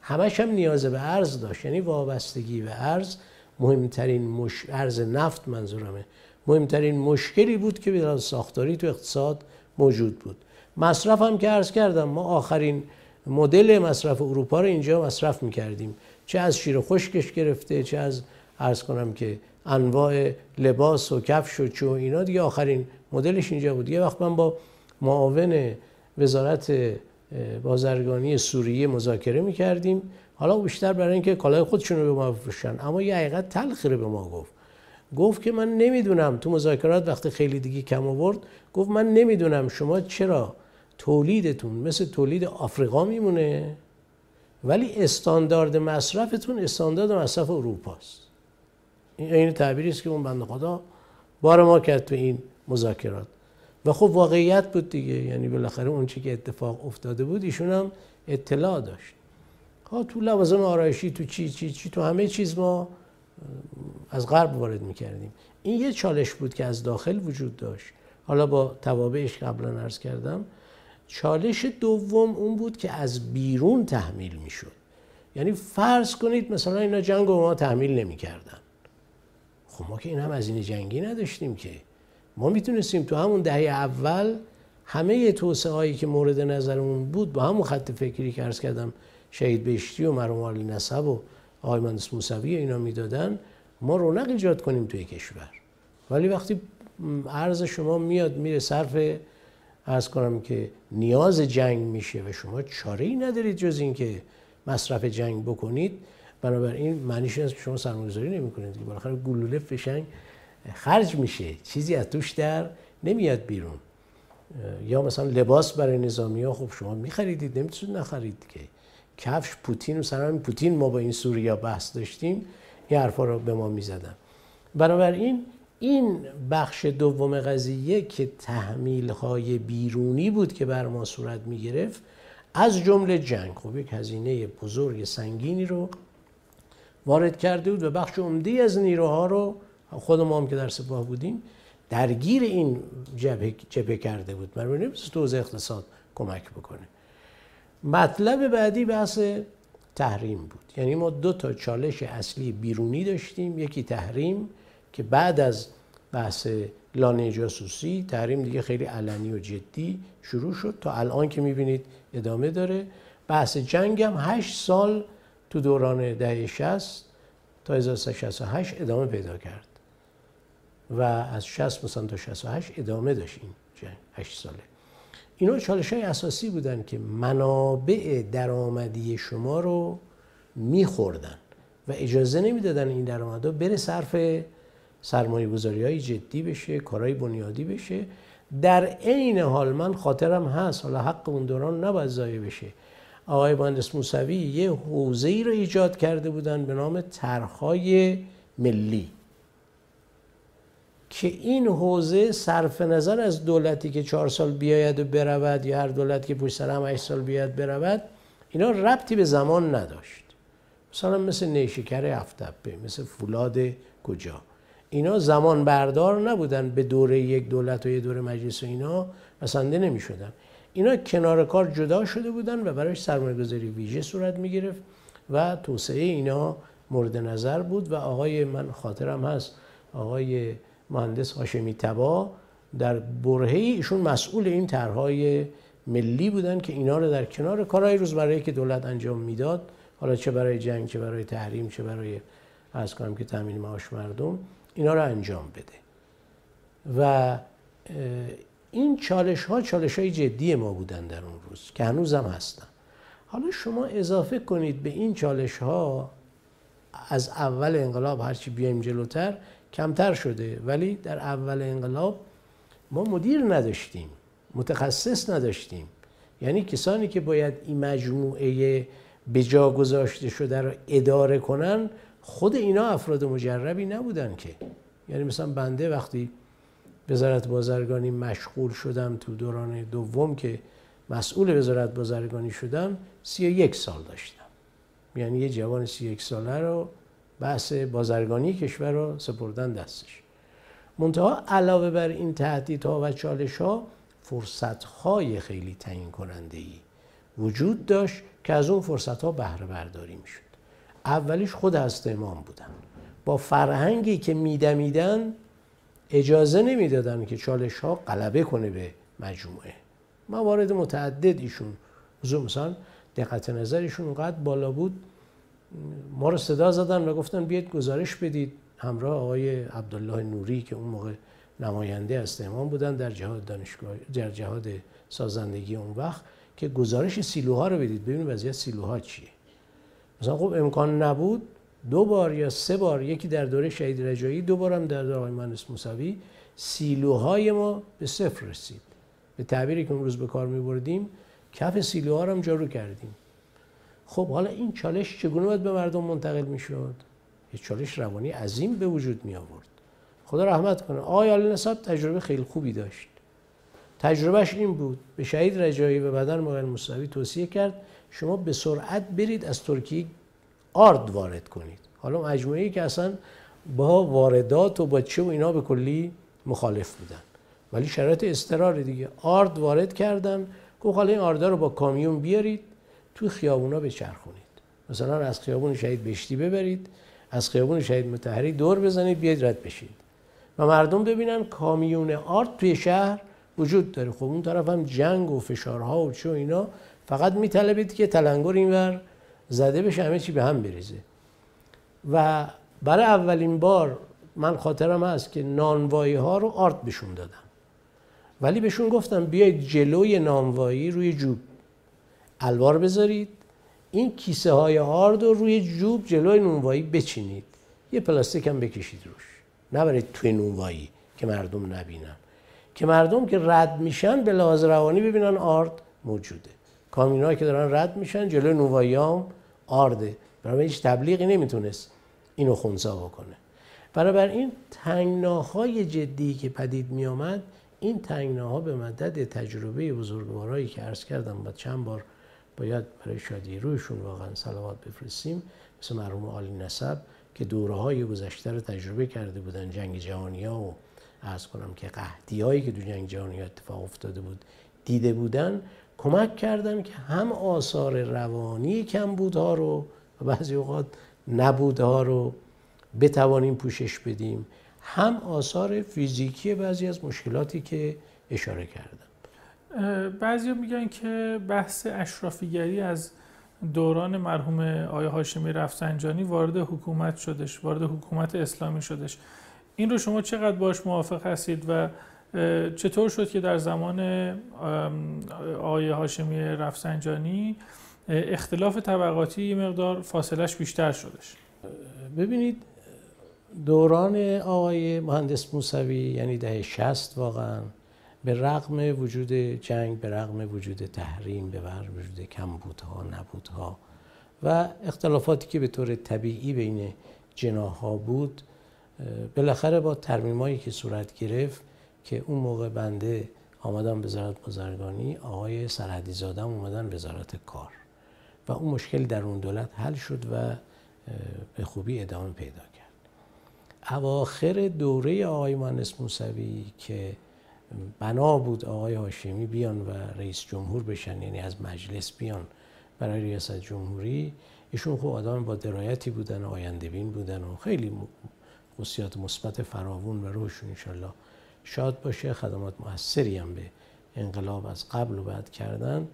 [SPEAKER 5] همش هم نیاز به ارز داشت. یعنی وابستگی به ارز مهمترین مش... ارز نفت منظورمه. مهمترین مشکلی بود که به ساختاری تو اقتصاد موجود بود. مصرف هم که عرض کردم ما آخرین مدل مصرف اروپا رو اینجا مصرف می‌کردیم. چه از شیر خشکش گرفته چه از عرض کنم که انواع لباس و کفش و چو اینا. دیگه آخرین مدلش اینجا بود. یه وقت من با معاون وزارت بازرگانی سوریه مذاکره می‌کردیم. حالا بیشتر برای اینکه کالای خودشون رو به ما بفروشن. اما یه حقیقت تلخی رو به ما گفت. گفت که من نمی‌دونم. تو مذاکرات وقتی خیلی دیگه کم آورد گفت من نمی‌دونم شما چرا تولیدتون مثل تولید آفریقا میمونه ولی استاندارد مصرفتون استاندارد مصرف اروپاست. این این تعبیری است که اون بنده خدا بار ما کرد تو این مذاکرات. و خب واقعیت بود دیگه یعنی بالاخره اون چی که اتفاق افتاده بود ایشون هم اطلاع داشت. ها تو لوازم آرایشی تو چی چی چی تو همه چیز ما از غرب وارد می‌کردیم. این یه چالش بود که از داخل وجود داشت. حالا با توابعش قبلا عرض کردم چالش دوم اون بود که از بیرون تحمیل می‌شد. یعنی فرض کنید مثلا اینا جنگ ما تحمیل نمی‌کردن. خب ما که این هم از این جنگی نداشتیم که. ما می‌تونستیم تو همون دهه اول همه توسعه هایی که مورد نظرمون بود با همون خط فکری که عرض کردم شهید بهشتی و مرحوم علی نسب و آقای مهندس موسوی اینا می‌دادن ما رونق ایجاد کنیم توی کشور. ولی وقتی عرض شما میاد میره صرف ارز کنم که نیاز جنگ میشه و شما چاره ای ندارید جز اینکه مصرف جنگ بکنید بنابراین معنیش است که شما سرمایه‌گذاری نمی‌کنید که بالاخره گلوله فشنگ خرج میشه. چیزی از توش در نمیاد بیرون. یا مثلا لباس برای نظامی ها خب شما میخریدید نمی‌تونید نخرید که کفش پوتین و سران پوتین ما با این سوریا بحث داشتیم. این حرفا رو به ما می‌زدن. بنابراین این بخش دوم قضیه که تحمیل های بیرونی بود که بر ما صورت می گرفت از جمله جنگ. خب یک هزینه بزرگ سنگینی رو وارد کرده بود و بخش عمده از نیروها رو خود ما هم که در سپاه بودیم درگیر این جبهه, کرده بود. نمیست تو اقتصاد کمک بکنه. مطلب بعدی بحث تحریم بود. یعنی ما دو تا چالش اصلی بیرونی داشتیم. یکی تحریم که بعد از بحث لانه جاسوسی تحریم دیگه خیلی علنی و جدی شروع شد. تا الان که می‌بینید ادامه داره. بحث جنگ هم هشت سال تو دوران دهه 60 تا 1368 ادامه پیدا کرد. و از 60 مثلا تا 68 ادامه داشت این جنگ 8 ساله. اینا چالش های اساسی بودن که منابع درآمدی شما رو میخوردن و اجازه نمی‌دادن این درآمدها بره صرف سرمایه گذاری های جدی بشه کارهای بنیادی بشه. در عین حال من خاطرم هست حالا حق اون دوران نباید ضایع بشه. آقای مهندس موسوی یه حوزه ای رو ایجاد کرده بودن به نام طرحهای ملی. که این حوزه صرف نظر از دولتی که چهار سال بیاید و برود یا هر دولت که پشت سر هم سال بیاید برود اینا ربطی به زمان نداشت. مثلا مثل نیشکر افتبه مثل فولاد کجا. اینا زمان بردار نبودن به دوره یک دولت و یه دوره مجلس و اینا بسنده نمی شدن اینا کنار کار جدا شده بودن و برایش سرمایه گذاری ویژه صورت می گرفت و توسعه اینا مورد نظر بود و آقای من خاطرم هست آقای مهندس هاشمی تبا در برهه ایشون مسئول این طرحهای ملی بودن که اینا رو در کنار کارهای روزمره که دولت انجام می‌داد حالا چه برای جنگ چه برای تحریم چه برای از کنم که تامین معاش مردم اینا رو انجام بده. و این چالش ها چالش های جدی ما بودن در اون روز که هنوز هم هستن. حالا شما اضافه کنید به این چالش ها از اول انقلاب هرچی بیایم جلوتر کمتر شده ولی در اول انقلاب ما مدیر نداشتیم متخصص نداشتیم. یعنی کسانی که باید این مجموعه به جا گذاشته شده رو اداره کنن خود اینا افراد مجربی نبودن که. یعنی مثلا بنده وقتی وزارت بازرگانی مشغول شدم تو دوران دوم که مسئول وزارت بازرگانی شدم سی یک سال داشتم. یعنی یه جوان سی یک ساله رو بحث بازرگانی کشور رو سپردن دستش. منتها علاوه بر این تهدیدها و چالش ها فرصت های خیلی تعیین کننده ای وجود داشت که از اون فرصت ها بهره برداری می‌شد. اولیش خود هست امام بودن. با فرهنگی که میدمیدن اجازه نمی‌دادن که چالش ها غلبه کنه به مجموعه. موارد متعدد ایشون. مثلا دقت نظرشون اونقدر بالا بود. ما رو صدا زدن و گفتن بیاید گزارش بدید. همراه آقای عبدالله نوری که اون موقع نماینده از امام بودن در جهاد دانشگاه در جهاد سازندگی اون وقت که گزارش سیلوها رو بدید. ببینید وضعیت سیلوها چیه. مثلا خب امکان نبود. دو بار یا سه بار یکی در دوره شهید رجایی دو بارم در دوره مهندس موسوی سیلوهای ما به صفر رسید. به تعبیری که اون روز به کار می بردیم کف سیلوها رو هم جارو کردیم. خب حالا این چالش چگونه باید به مردم منتقل می‌شد؟ یه چالش روانی عظیم به وجود می آورد خدا رحمت کنه. آقای علی نصب تجربه خیلی خوبی داشت. تجربهش این بود. به شهید رجایی و بدن مقال موسوی توصیه کرد شما به سرعت برید از ترکیه آرد وارد کنید. حالا مجموعه ای که اصلا با واردات و با چه و اینا به کلی مخالف بودن. ولی شرایط استرار دیگه. آرد وارد کردن. گفت حالا این آردا رو با کامیون بیارید تو خیابونا بچرخونید. مثلا از خیابون شهید بشتی ببرید از خیابون شهید متحری دور بزنید بیاید رد بشید. و مردم ببینن کامیون آرد توی شهر وجود داره. خب اون طرف هم جنگ و فشارها و چه اینا فقط میطلبید که تلنگر اینور زده بشه همه چی به هم بریزه. و برای اولین بار من خاطرم هست که نانوایی ها رو آرد بهشون دادم. ولی بهشون گفتم بیایید جلوی نانوایی روی جوب. الوار بذارید این کیسه های آرد رو روی جوب جلوی نونوایی بچینید. یه پلاستیک هم بکشید روش. نبرید توی نونوایی که مردم نبینن. که مردم که رد میشن به لحاظ روانی ببینن آرد موجوده. کامینایی که دارن رد میشن جلوی نونوایی هم آرده. برای هیچ تبلیغی نمی‌تونست اینو خونسا بکنه. برای این تنگناهای جدی که پدید می آمد این تنگناها به مدد تجربه بزرگوارایی که عرض کردم با چند بار باید برای شادی رویشون واقعا سلامات بفرستیم مثل مرحوم عالی نسب که دوره های گذشته رو تجربه کرده بودن. جنگ جهانی ها و ارز کنم که قهدی هایی که دو جنگ جهانی ها اتفاق افتاده بود دیده بودن. کمک کردن که هم آثار روانی کمبودها رو و بعضی اوقات نبودها رو بتوانیم پوشش بدیم. هم آثار فیزیکی بعضی از مشکلاتی که اشاره کردم.
[SPEAKER 4] بعضی میگن که بحث اشرافیگری از دوران مرحوم آیا هاشمی رفسنجانی وارد حکومت شدش وارد حکومت اسلامی شدش. این رو شما چقدر باش موافق هستید و چطور شد که در زمان آقای هاشمی رفسنجانی اختلاف طبقاتی یه مقدار فاصلش بیشتر شدش؟
[SPEAKER 5] ببینید دوران آقای مهندس موسوی یعنی دهه شست واقعا به رغم وجود جنگ به رغم وجود تحریم به رغم وجود کمبودها نبودها و اختلافاتی که به طور طبیعی بین جناها بود بالاخره با ترمیمایی که صورت گرفت که اون موقع بنده آمدم وزارت بازرگانی آقای سرحدی زادم اومدن وزارت کار. و اون مشکل در اون دولت حل شد و به خوبی ادامه پیدا کرد. اواخر دوره آقای مهندس موسوی که بنا بود آقای هاشمی بیان و رئیس جمهور بشن یعنی از مجلس بیان برای ریاست جمهوری ایشون خوب آدم با درایتی بودن و آینده بین بودن و خیلی خصوصیات مثبت فراوون و روشون انشالله شاد باشه خدمات موثری هم به انقلاب از قبل و بعد کردن.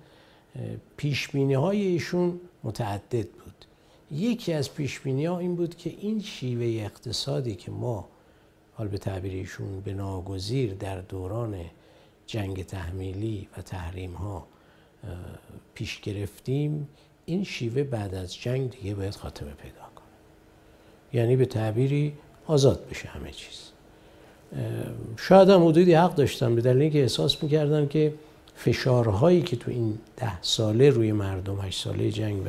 [SPEAKER 5] پیش های ایشون متعدد بود. یکی از پیش ها این بود که این شیوه اقتصادی که ما حال به تعبیر ایشون به ناگزیر در دوران جنگ تحمیلی و تحریم ها پیش گرفتیم این شیوه بعد از جنگ دیگه باید خاتمه پیدا کنه. یعنی به تعبیری آزاد بشه همه چیز. شاید هم حدودی حق داشتن به دلیل اینکه احساس می‌کردن که فشارهایی که تو این ده ساله روی مردم هشت ساله جنگ و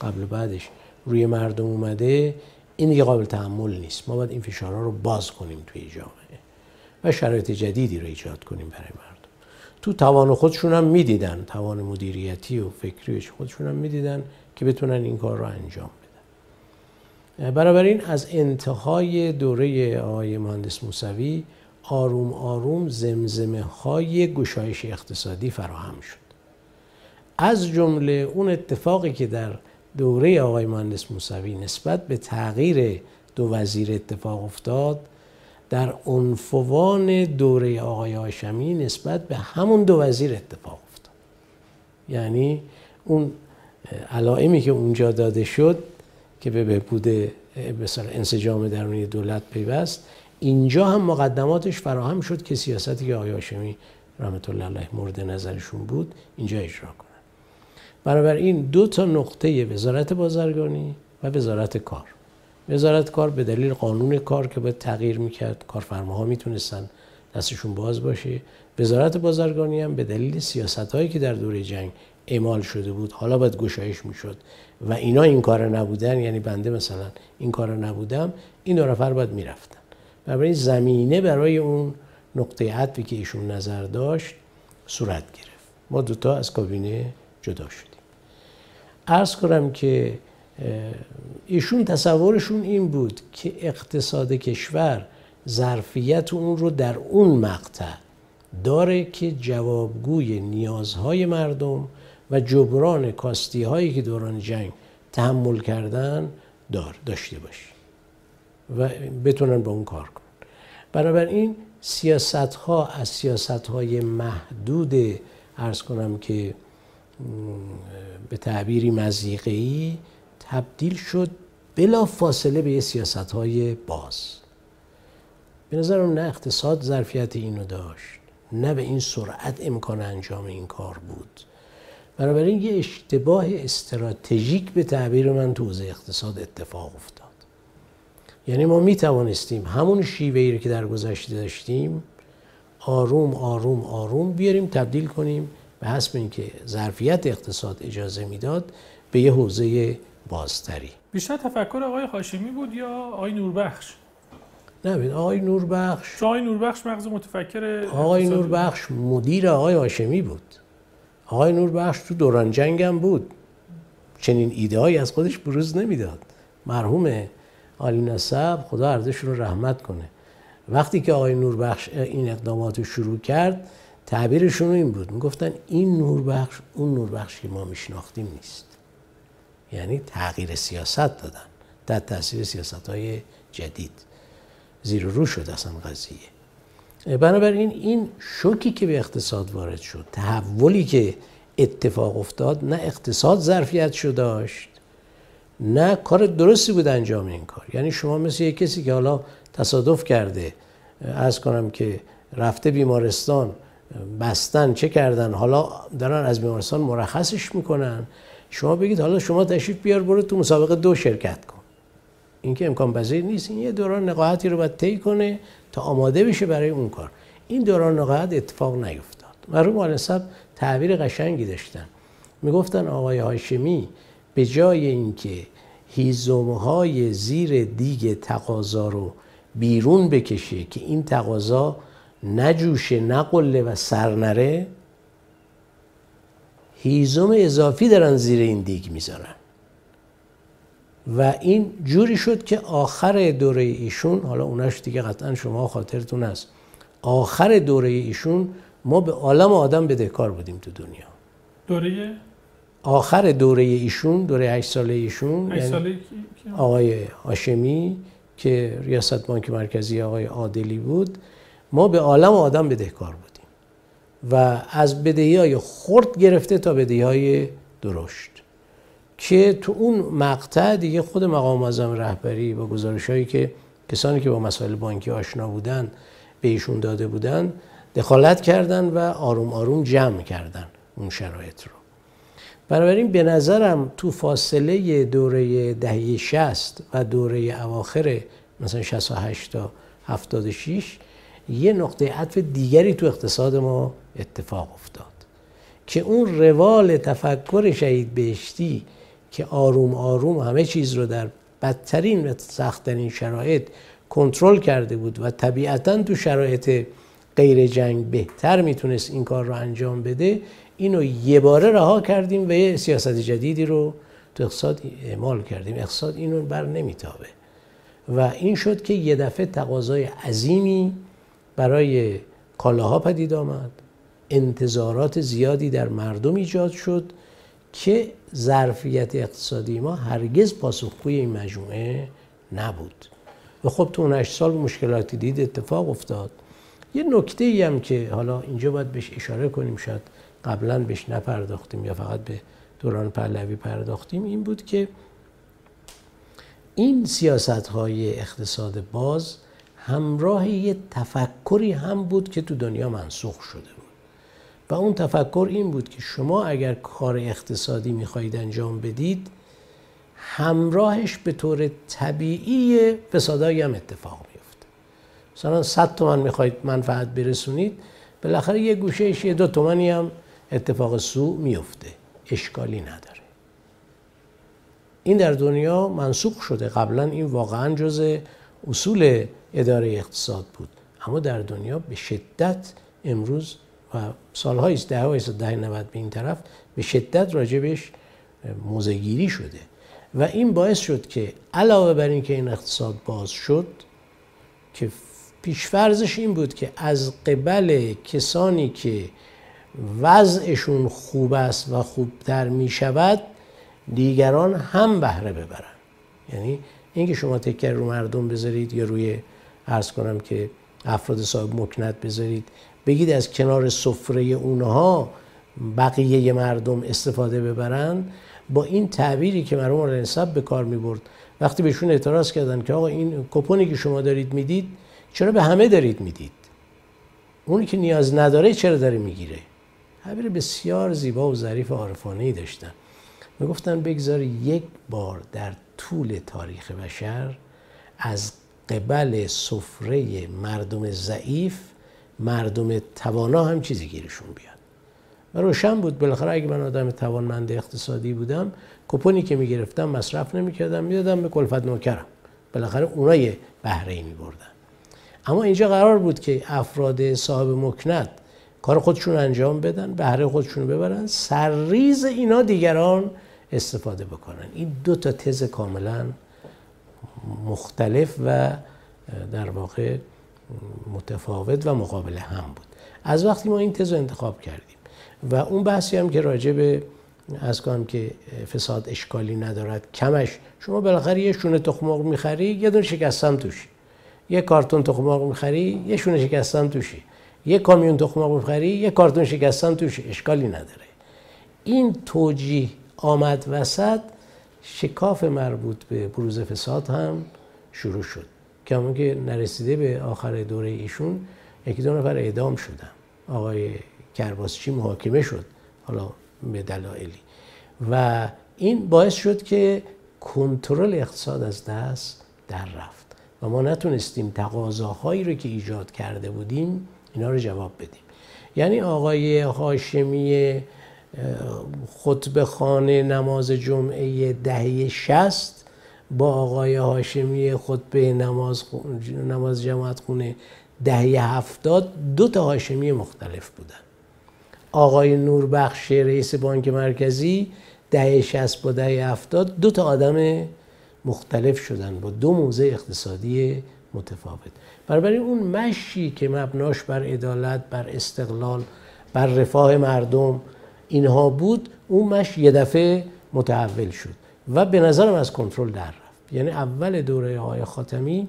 [SPEAKER 5] قبل بعدش روی مردم اومده این دیگه قابل تحمل نیست. ما باید این فشارها رو باز کنیم توی جامعه و شرایط جدیدی رو ایجاد کنیم برای مردم. تو توان خودشون هم می‌دیدن توان مدیریتی و فکری خودشون هم می‌دیدن که بتونن این کار رو انجام بدن. بنابراین از انتهای دوره آقای مهندس موسوی آروم آروم زمزمه های گشایش اقتصادی فراهم شد. از جمله اون اتفاقی که در دوره آقای مهندس موسوی نسبت به تغییر دو وزیر اتفاق افتاد در عنفوان دوره آقای هاشمی نسبت به همون دو وزیر اتفاق افتاد. یعنی اون علائمی که اونجا داده شد که به بهبود مثلا انسجام درونی دولت پیوست. اینجا هم مقدماتش فراهم شد که سیاستی که آقای هاشمی رحمت الله علیه مورد نظرشون بود اینجا اجرا کنن. بنابراین دو تا نقطه وزارت بازرگانی و وزارت کار. وزارت کار به دلیل قانون کار که باید تغییر می‌کرد کارفرماها می‌تونستن دستشون باز باشه. وزارت بازرگانی هم به دلیل سیاست هایی که در دوره جنگ اعمال شده بود. حالا باید گشایش می‌شد. و اینا این کار نبودن یعنی بنده مثلا این کار نبودم این دو نفر باید می‌رفتن. بنابراین زمینه برای اون نقطه عطفی که ایشون نظر داشت صورت گرفت. ما دوتا از کابینه جدا شدیم. ارز کنم که ایشون تصورشون این بود که اقتصاد کشور ظرفیت اون رو در اون مقطع داره که جوابگوی نیازهای مردم و جبران کاستی هایی که دوران جنگ تحمل کردن دار داشته باشه و بتونن با اون کار کنن. بنابراین سیاست ها از سیاست های محدود ارز کنم که به تعبیری مزیقه‌ای تبدیل شد بلا فاصله به سیاست های باز. به نظرم نه اقتصاد ظرفیت اینو داشت نه به این سرعت امکان انجام این کار بود. بنابراین یه اشتباه استراتژیک به تعبیر من تو حوزه اقتصاد اتفاق افتاد. یعنی ما می توانستیم همون شیوه ای که در گذشته داشتیم آروم آروم آروم بیاریم تبدیل کنیم به حسب اینکه ظرفیت اقتصاد اجازه می‌داد به یه حوزه بازتری.
[SPEAKER 4] بیشتر تفکر آقای هاشمی بود یا آقای نوربخش؟
[SPEAKER 5] نه آقای نوربخش
[SPEAKER 4] آقای نوربخش مغز متفکر
[SPEAKER 5] آقای نوربخش مدیر آقای هاشمی بود. آقای نوربخش تو دوران جنگ هم بود. چنین ایده از خودش بروز نمی‌داد. مرحوم آلی نصب خدا ارزش رو رحمت کنه. وقتی که آقای نوربخش این اقدامات رو شروع کرد تعبیرشون این بود. می‌گفتن این نوربخش اون نوربخش که ما میشناختیم نیست. یعنی تغییر سیاست دادن. در تاثیر سیاست های جدید. زیر رو شد اصلا قضیه. بنابراین این شوکی که به اقتصاد وارد شد تحولی که اتفاق افتاد نه اقتصاد ظرفیت شد داشت نه کار درستی بود انجام این کار. یعنی شما مثل یک کسی که حالا تصادف کرده از کنم که رفته بیمارستان بستن چه کردن حالا دارن از بیمارستان مرخصش می‌کنن شما بگید حالا شما تشریف بیار برو تو مسابقه دو شرکت کن. این که امکان پذیر نیست این یه دوران نقاهتی رو باید طی کنه تا آماده بشه برای اون کار. این دوران نقاهت اتفاق نیفتاد. مرحوم آل تعبیر قشنگی داشتن. می‌گفتن آقای هاشمی به جای اینکه هیزمهای زیر دیگ تقاضا رو بیرون بکشه که این تقاضا نجوشه نقله و سرنره هیزم اضافی دارن زیر این دیگ می‌ذارن. و این جوری شد که آخر دوره ایشون حالا اوناش دیگه قطعا شما خاطرتون است آخر دوره ایشون ما به عالم آدم بدهکار بودیم تو دنیا.
[SPEAKER 4] دوره؟
[SPEAKER 5] آخر دوره ایشون دوره 8 ساله ایشون
[SPEAKER 4] یعنی
[SPEAKER 5] آقای هاشمی که ریاست بانک مرکزی آقای عادلی بود ما به عالم آدم بدهکار بودیم. و از بدهی های خرد گرفته تا بدهی های درشت. که تو اون مقطع دیگه خود مقام معظم رهبری با گزارش هایی که کسانی که با مسائل بانکی آشنا بودن به ایشون داده بودن دخالت کردن و آروم آروم جمع کردن اون شرایط رو. بنابراین به نظرم تو فاصله دوره دهه 60 و دوره اواخر مثلا 68 تا 76 یه نقطه عطف دیگری تو اقتصاد ما اتفاق افتاد که اون روال تفکر شهید بهشتی که آروم آروم همه چیز رو در بدترین و سختترین شرایط کنترل کرده بود و طبیعتا تو شرایط غیر جنگ بهتر می‌تونست این کار رو انجام بده اینو یه باره رها کردیم و یه سیاست جدیدی رو تو اقتصاد اعمال کردیم. اقتصاد اینو بر نمیتابه. و این شد که یه دفعه تقاضای عظیمی برای کالاها پدید آمد. انتظارات زیادی در مردم ایجاد شد. که ظرفیت اقتصادی ما هرگز پاسخگوی این مجموعه نبود. و خب تو اون سال مشکلاتی دید اتفاق افتاد. یه نکته ای هم که حالا اینجا باید بهش اشاره کنیم شاید قبلا بهش نپرداختیم یا فقط به دوران پهلوی پرداختیم این بود که این سیاست های اقتصاد باز همراه یه تفکری هم بود که تو دنیا منسوخ شده بود. اون تفکر این بود که شما اگر کار اقتصادی می‌خواهید انجام بدید همراهش به طور طبیعی فسادایی هم اتفاق میفته مثلا 100 تومن می‌خواهید منفعت برسونید بالاخره یه گوشه یه دو تومنی هم اتفاق سو میفته اشکالی نداره. این در دنیا منسوخ شده. قبلا این واقعا جز اصول اداره اقتصاد بود. اما در دنیا به شدت امروز و سالهای ده است ده 90 به این طرف به شدت راجبش موزگیری شده. و این باعث شد که علاوه بر اینکه این اقتصاد باز شد که پیشفرزش این بود که از قبل کسانی که وضعشون خوب است و خوبتر می شود دیگران هم بهره ببرن. یعنی اینکه شما تکر رو مردم بذارید یا روی عرض کنم که افراد صاحب مکنت بذارید بگید از کنار سفره اونها بقیه مردم استفاده ببرند با این تعبیری که مرحوم نسب به کار می برد وقتی بهشون اعتراض کردن که آقا این کپونی که شما دارید می‌دید چرا به همه دارید می‌دید؟ اونی که نیاز نداره چرا داره می‌گیره؟ تعبیر بسیار زیبا و ظریف و عارفانه ای داشتن. می‌گفتن بگذار یک بار در طول تاریخ بشر از قبل سفره مردم ضعیف مردم توانا هم چیزی گیرشون بیاد. و روشن بود. بالاخره اگه من آدم توانمند اقتصادی بودم کپونی که می‌گرفتم مصرف نمی‌کردم می‌دادم به کلفت نوکرم. بالاخره اونای بهره ای میبردن. اما اینجا قرار بود که افراد صاحب مکنت کار خودشون انجام بدن بهره خودشون ببرن سرریز اینا دیگران استفاده بکنن. این دو تا تز کاملا مختلف و در واقع متفاوت و مقابل هم بود. از وقتی ما این تز رو انتخاب کردیم و اون بحثی هم که راجع به از کنم که فساد اشکالی ندارد کمش شما بالاخره یه شونه تخم می‌خری یه دونه شکستن توشی. یه کارتون تخم می‌خری یه شونه شکستن توشی. یه کامیون تخم می‌خری یه کارتون شکستن توشی. اشکالی نداره. این توجیه آمد وسط شکاف مربوط به بروز فساد هم شروع شد. کما که نرسیده به آخر دوره ایشون یکی دو نفر اعدام شدن. آقای کرباسچی محاکمه شد حالا به دلایلی. و این باعث شد که کنترل اقتصاد از دست در رفت. و ما نتونستیم تقاضاهایی رو که ایجاد کرده بودیم اینا رو جواب بدیم. یعنی آقای هاشمی خطبه خانه نماز جمعه دهه شست با آقای هاشمی خطبه نماز, نماز جماعت خونه دهه هفتاد دو تا هاشمی مختلف بودن. آقای نوربخش رئیس بانک مرکزی دهه شست با دهه هفتاد دو تا آدم مختلف شدن با دو موضع اقتصادی متفاوت. برای اون مشی که مبناش بر عدالت بر استقلال بر رفاه مردم اینها بود اون مش یه دفعه متحول شد. و به نظرم از کنترل در رفت. یعنی اول دوره آقای خاتمی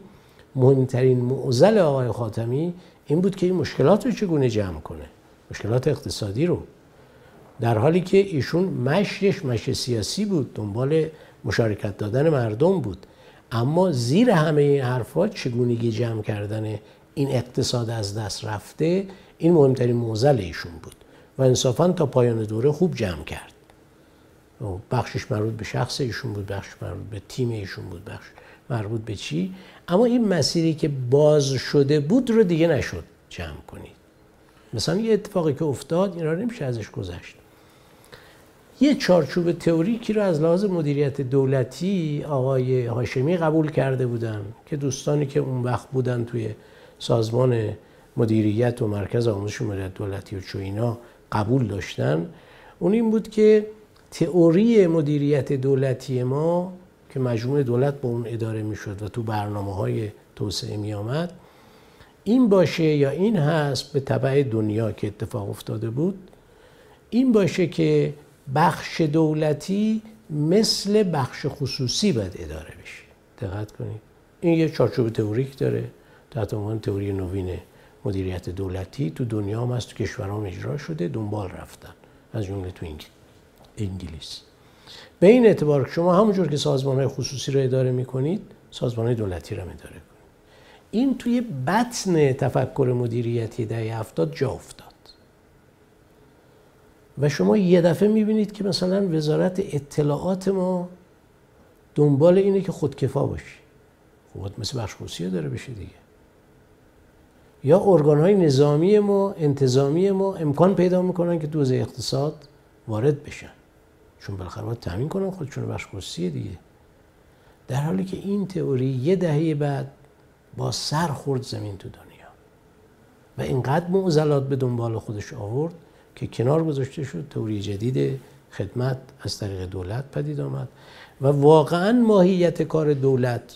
[SPEAKER 5] مهمترین معضل آقای خاتمی این بود که این مشکلات رو چگونه جمع کنه؟ مشکلات اقتصادی رو. در حالی که ایشون مشیش مش سیاسی بود دنبال مشارکت دادن مردم بود. اما زیر همه این حرفات چگونگی جمع کردن این اقتصاد از دست رفته این مهمترین موزل ایشون بود. و انصافا تا پایان دوره خوب جمع کرد. بخشش مربوط به شخص ایشون بود بخش مربوط به تیم ایشون بود بخش مربوط به چی؟ اما این مسیری که باز شده بود رو دیگه نشد جمع کنید. مثلا یه اتفاقی که افتاد این را نمیشه ازش گذشت. یه چارچوب تئوریکی رو از لحاظ مدیریت دولتی آقای هاشمی قبول کرده بودن که دوستانی که اون وقت بودن توی سازمان مدیریت و مرکز آموزش مدیریت دولتی و چوینا قبول داشتن. اون این بود که تئوری مدیریت دولتی ما که مجموع دولت با اون اداره می‌شد و تو برنامه های توسعه می آمد این باشه یا این هست به طبع دنیا که اتفاق افتاده بود این باشه که بخش دولتی مثل بخش خصوصی باید اداره بشه. دقت کنید. این یه چارچوب تئوریک داره. تحت عنوان تئوری نوین مدیریت دولتی تو دنیا هم هست تو کشوران اجرا شده دنبال رفتن. از جمله تو انگلیس به این اعتبار که شما همونجور که سازمان های خصوصی رو اداره می‌کنید سازمان های دولتی رو اداره کنید. این توی بطن تفکر مدیریتی دهه هفتاد جا افتاد. و شما یه دفعه می‌بینید که مثلا وزارت اطلاعات ما دنبال اینه که خودکفا باشه. خب مثل بخش داره بشه دیگه. یا ارگان های نظامی ما انتظامی ما امکان پیدا می‌کنن که دوز اقتصاد وارد بشن. چون بالاخره باید تامین کنن خودشون بخش خصوصی دیگه. در حالی که این تئوری یه دهه بعد با سر خورد زمین تو دنیا و اینقدر معضلات به دنبال خودش آورد که کنار گذاشته شد تئوری جدید خدمت از طریق دولت پدید آمد و واقعا ماهیت کار دولت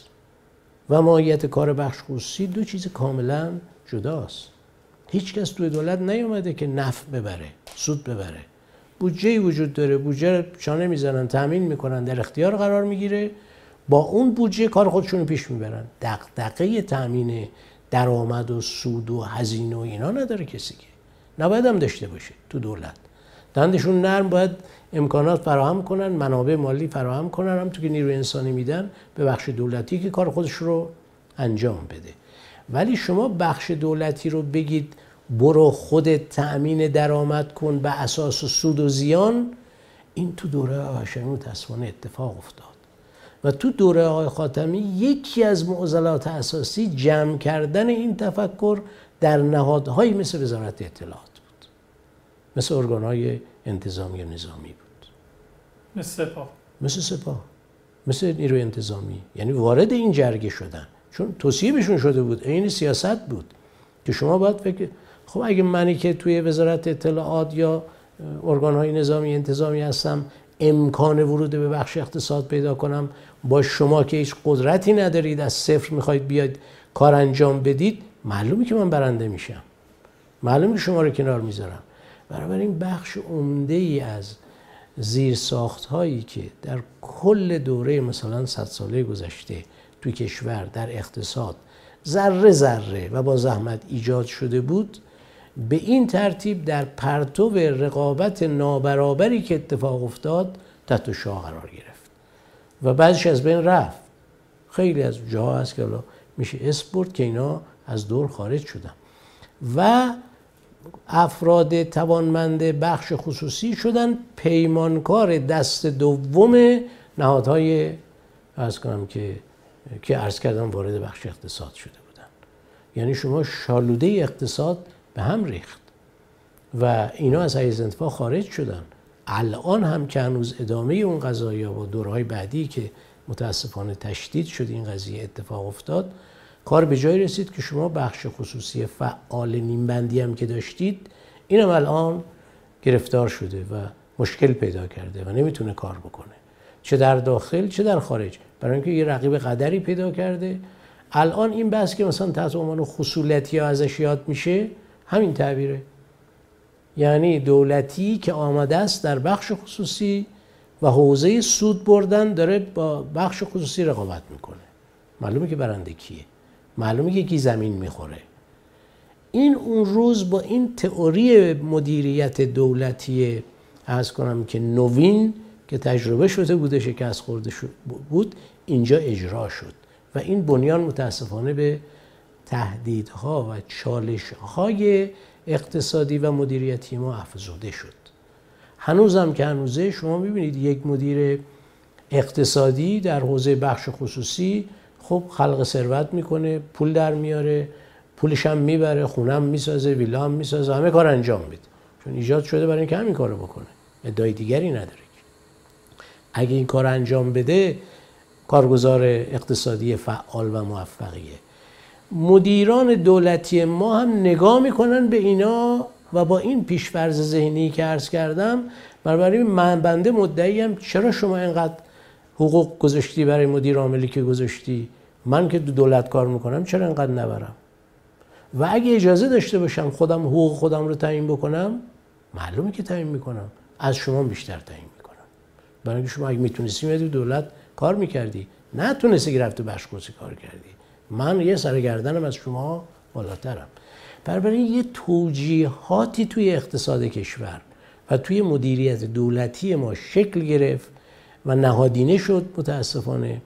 [SPEAKER 5] و ماهیت کار بخش خصوصی دو چیز کاملا جداست. هیچ کس توی دولت نیومده که نفع ببره سود ببره. بودجه وجود داره. بودجه شانه می‌زنن تامین می‌کنن در اختیار قرار می‌گیره. با اون بودجه کار خودشون پیش می‌برن. دقدقه تامین درآمد و سود و هزینه و اینا نداره کسی که. نباید هم داشته باشه تو دولت. دندشون نرم باید امکانات فراهم کنن منابع مالی فراهم کنن هم تو که نیروی انسانی میدن به بخش دولتی که کار خودش رو انجام بده. ولی شما بخش دولتی رو بگید برو خودت تأمین درآمد کن به اساس سود و زیان. این تو دوره هاشمی متاسفانه اتفاق افتاد. و تو دوره آقای خاتمی یکی از معضلات اساسی جمع کردن این تفکر در نهادهایی مثل وزارت اطلاعات بود. مثل ارگانهای انتظامی و نظامی بود.
[SPEAKER 4] مثل سپاه.
[SPEAKER 5] مثل سپاه. مثل نیروی انتظامی. یعنی وارد این جرگه شدن. چون توصیه شده بود. این سیاست بود. که شما باید فکر خب اگه منی که توی وزارت اطلاعات یا ارگانهای نظامی انتظامی هستم امکان ورود به بخش اقتصاد پیدا کنم با شما که هیچ قدرتی ندارید از صفر می‌خواید بیاید کار انجام بدید معلومه که من برنده میشم. معلومه شما رو کنار می‌ذارم. این بخش عمده ای از زیر ساخت هایی که در کل دوره مثلا صد ساله گذشته توی کشور در اقتصاد ذره ذره و با زحمت ایجاد شده بود به این ترتیب در پرتو رقابت نابرابری که اتفاق افتاد تحت شاه قرار گرفت. و بعضش از بین رفت. خیلی از جاها هست که میشه اسپورت که اینا از دور خارج شدن. و افراد توانمند بخش خصوصی شدن. پیمانکار دست دوم نهادهای از کنم که که عرض کردم وارد بخش اقتصاد شده بودن. یعنی شما شالوده اقتصاد به هم ریخت. و اینا از حیز انتفاع خارج شدن. الان هم که هنوز ادامه اون قضایی و دورهای بعدی که متاسفانه تشدید شد این قضیه اتفاق افتاد کار به جای رسید که شما بخش خصوصی فعال نیمبندی هم که داشتید این هم الان گرفتار شده و مشکل پیدا کرده و نمی‌تونه کار بکنه. چه در داخل چه در خارج. برای اینکه یه رقیب قدری پیدا کرده. الان این بحث که مثلا تحت عنوان خصولتی ها ازش یاد میشه همین تعبیره. یعنی دولتی که آمده است در بخش خصوصی و حوزه سود بردن داره با بخش خصوصی رقابت می‌کنه. معلومه که برنده کیه. معلومه که کی زمین می‌خوره. این اون روز با این تئوری مدیریت دولتی از کنم که نوین که تجربه شده بوده شکست خورده بود اینجا اجرا شد و این بنیان متاسفانه به تهدیدها و چالشهای اقتصادی و مدیریتی ما افزوده شد. هنوزم که هنوزه شما می‌بینید یک مدیر اقتصادی در حوزه بخش خصوصی خب خلق ثروت می‌کنه پول در میاره پولش هم می‌بره خونم می‌سازه ویلا هم می‌سازه همه کار انجام میده. چون ایجاد شده برای اینکه همین کارو بکنه. ادعای دیگری نداره اگه این کار انجام بده کارگزار اقتصادی فعال و موفقیه. مدیران دولتی ما هم نگاه می‌کنن به اینا و با این پیشفرز ذهنی که عرض کردم بنابراین من بنده مدعیم چرا شما اینقدر حقوق گذاشتی برای مدیر عاملی که گذاشتی؟ من که دولت کار می‌کنم چرا اینقدر نبرم؟ و اگه اجازه داشته باشم خودم حقوق خودم رو تعیین بکنم معلومه که تعیین می‌کنم. از شما بیشتر تعیین می‌کنم. برای شما اگه می‌تونستی میدی دولت کار می‌کردی. نه تونستی که رفت بخش کار کردی. من یه سرگردنم از شما بالاترم. بنابراین یه توجیهاتی توی اقتصاد کشور و توی مدیریت دولتی ما شکل گرفت و نهادینه شد متاسفانه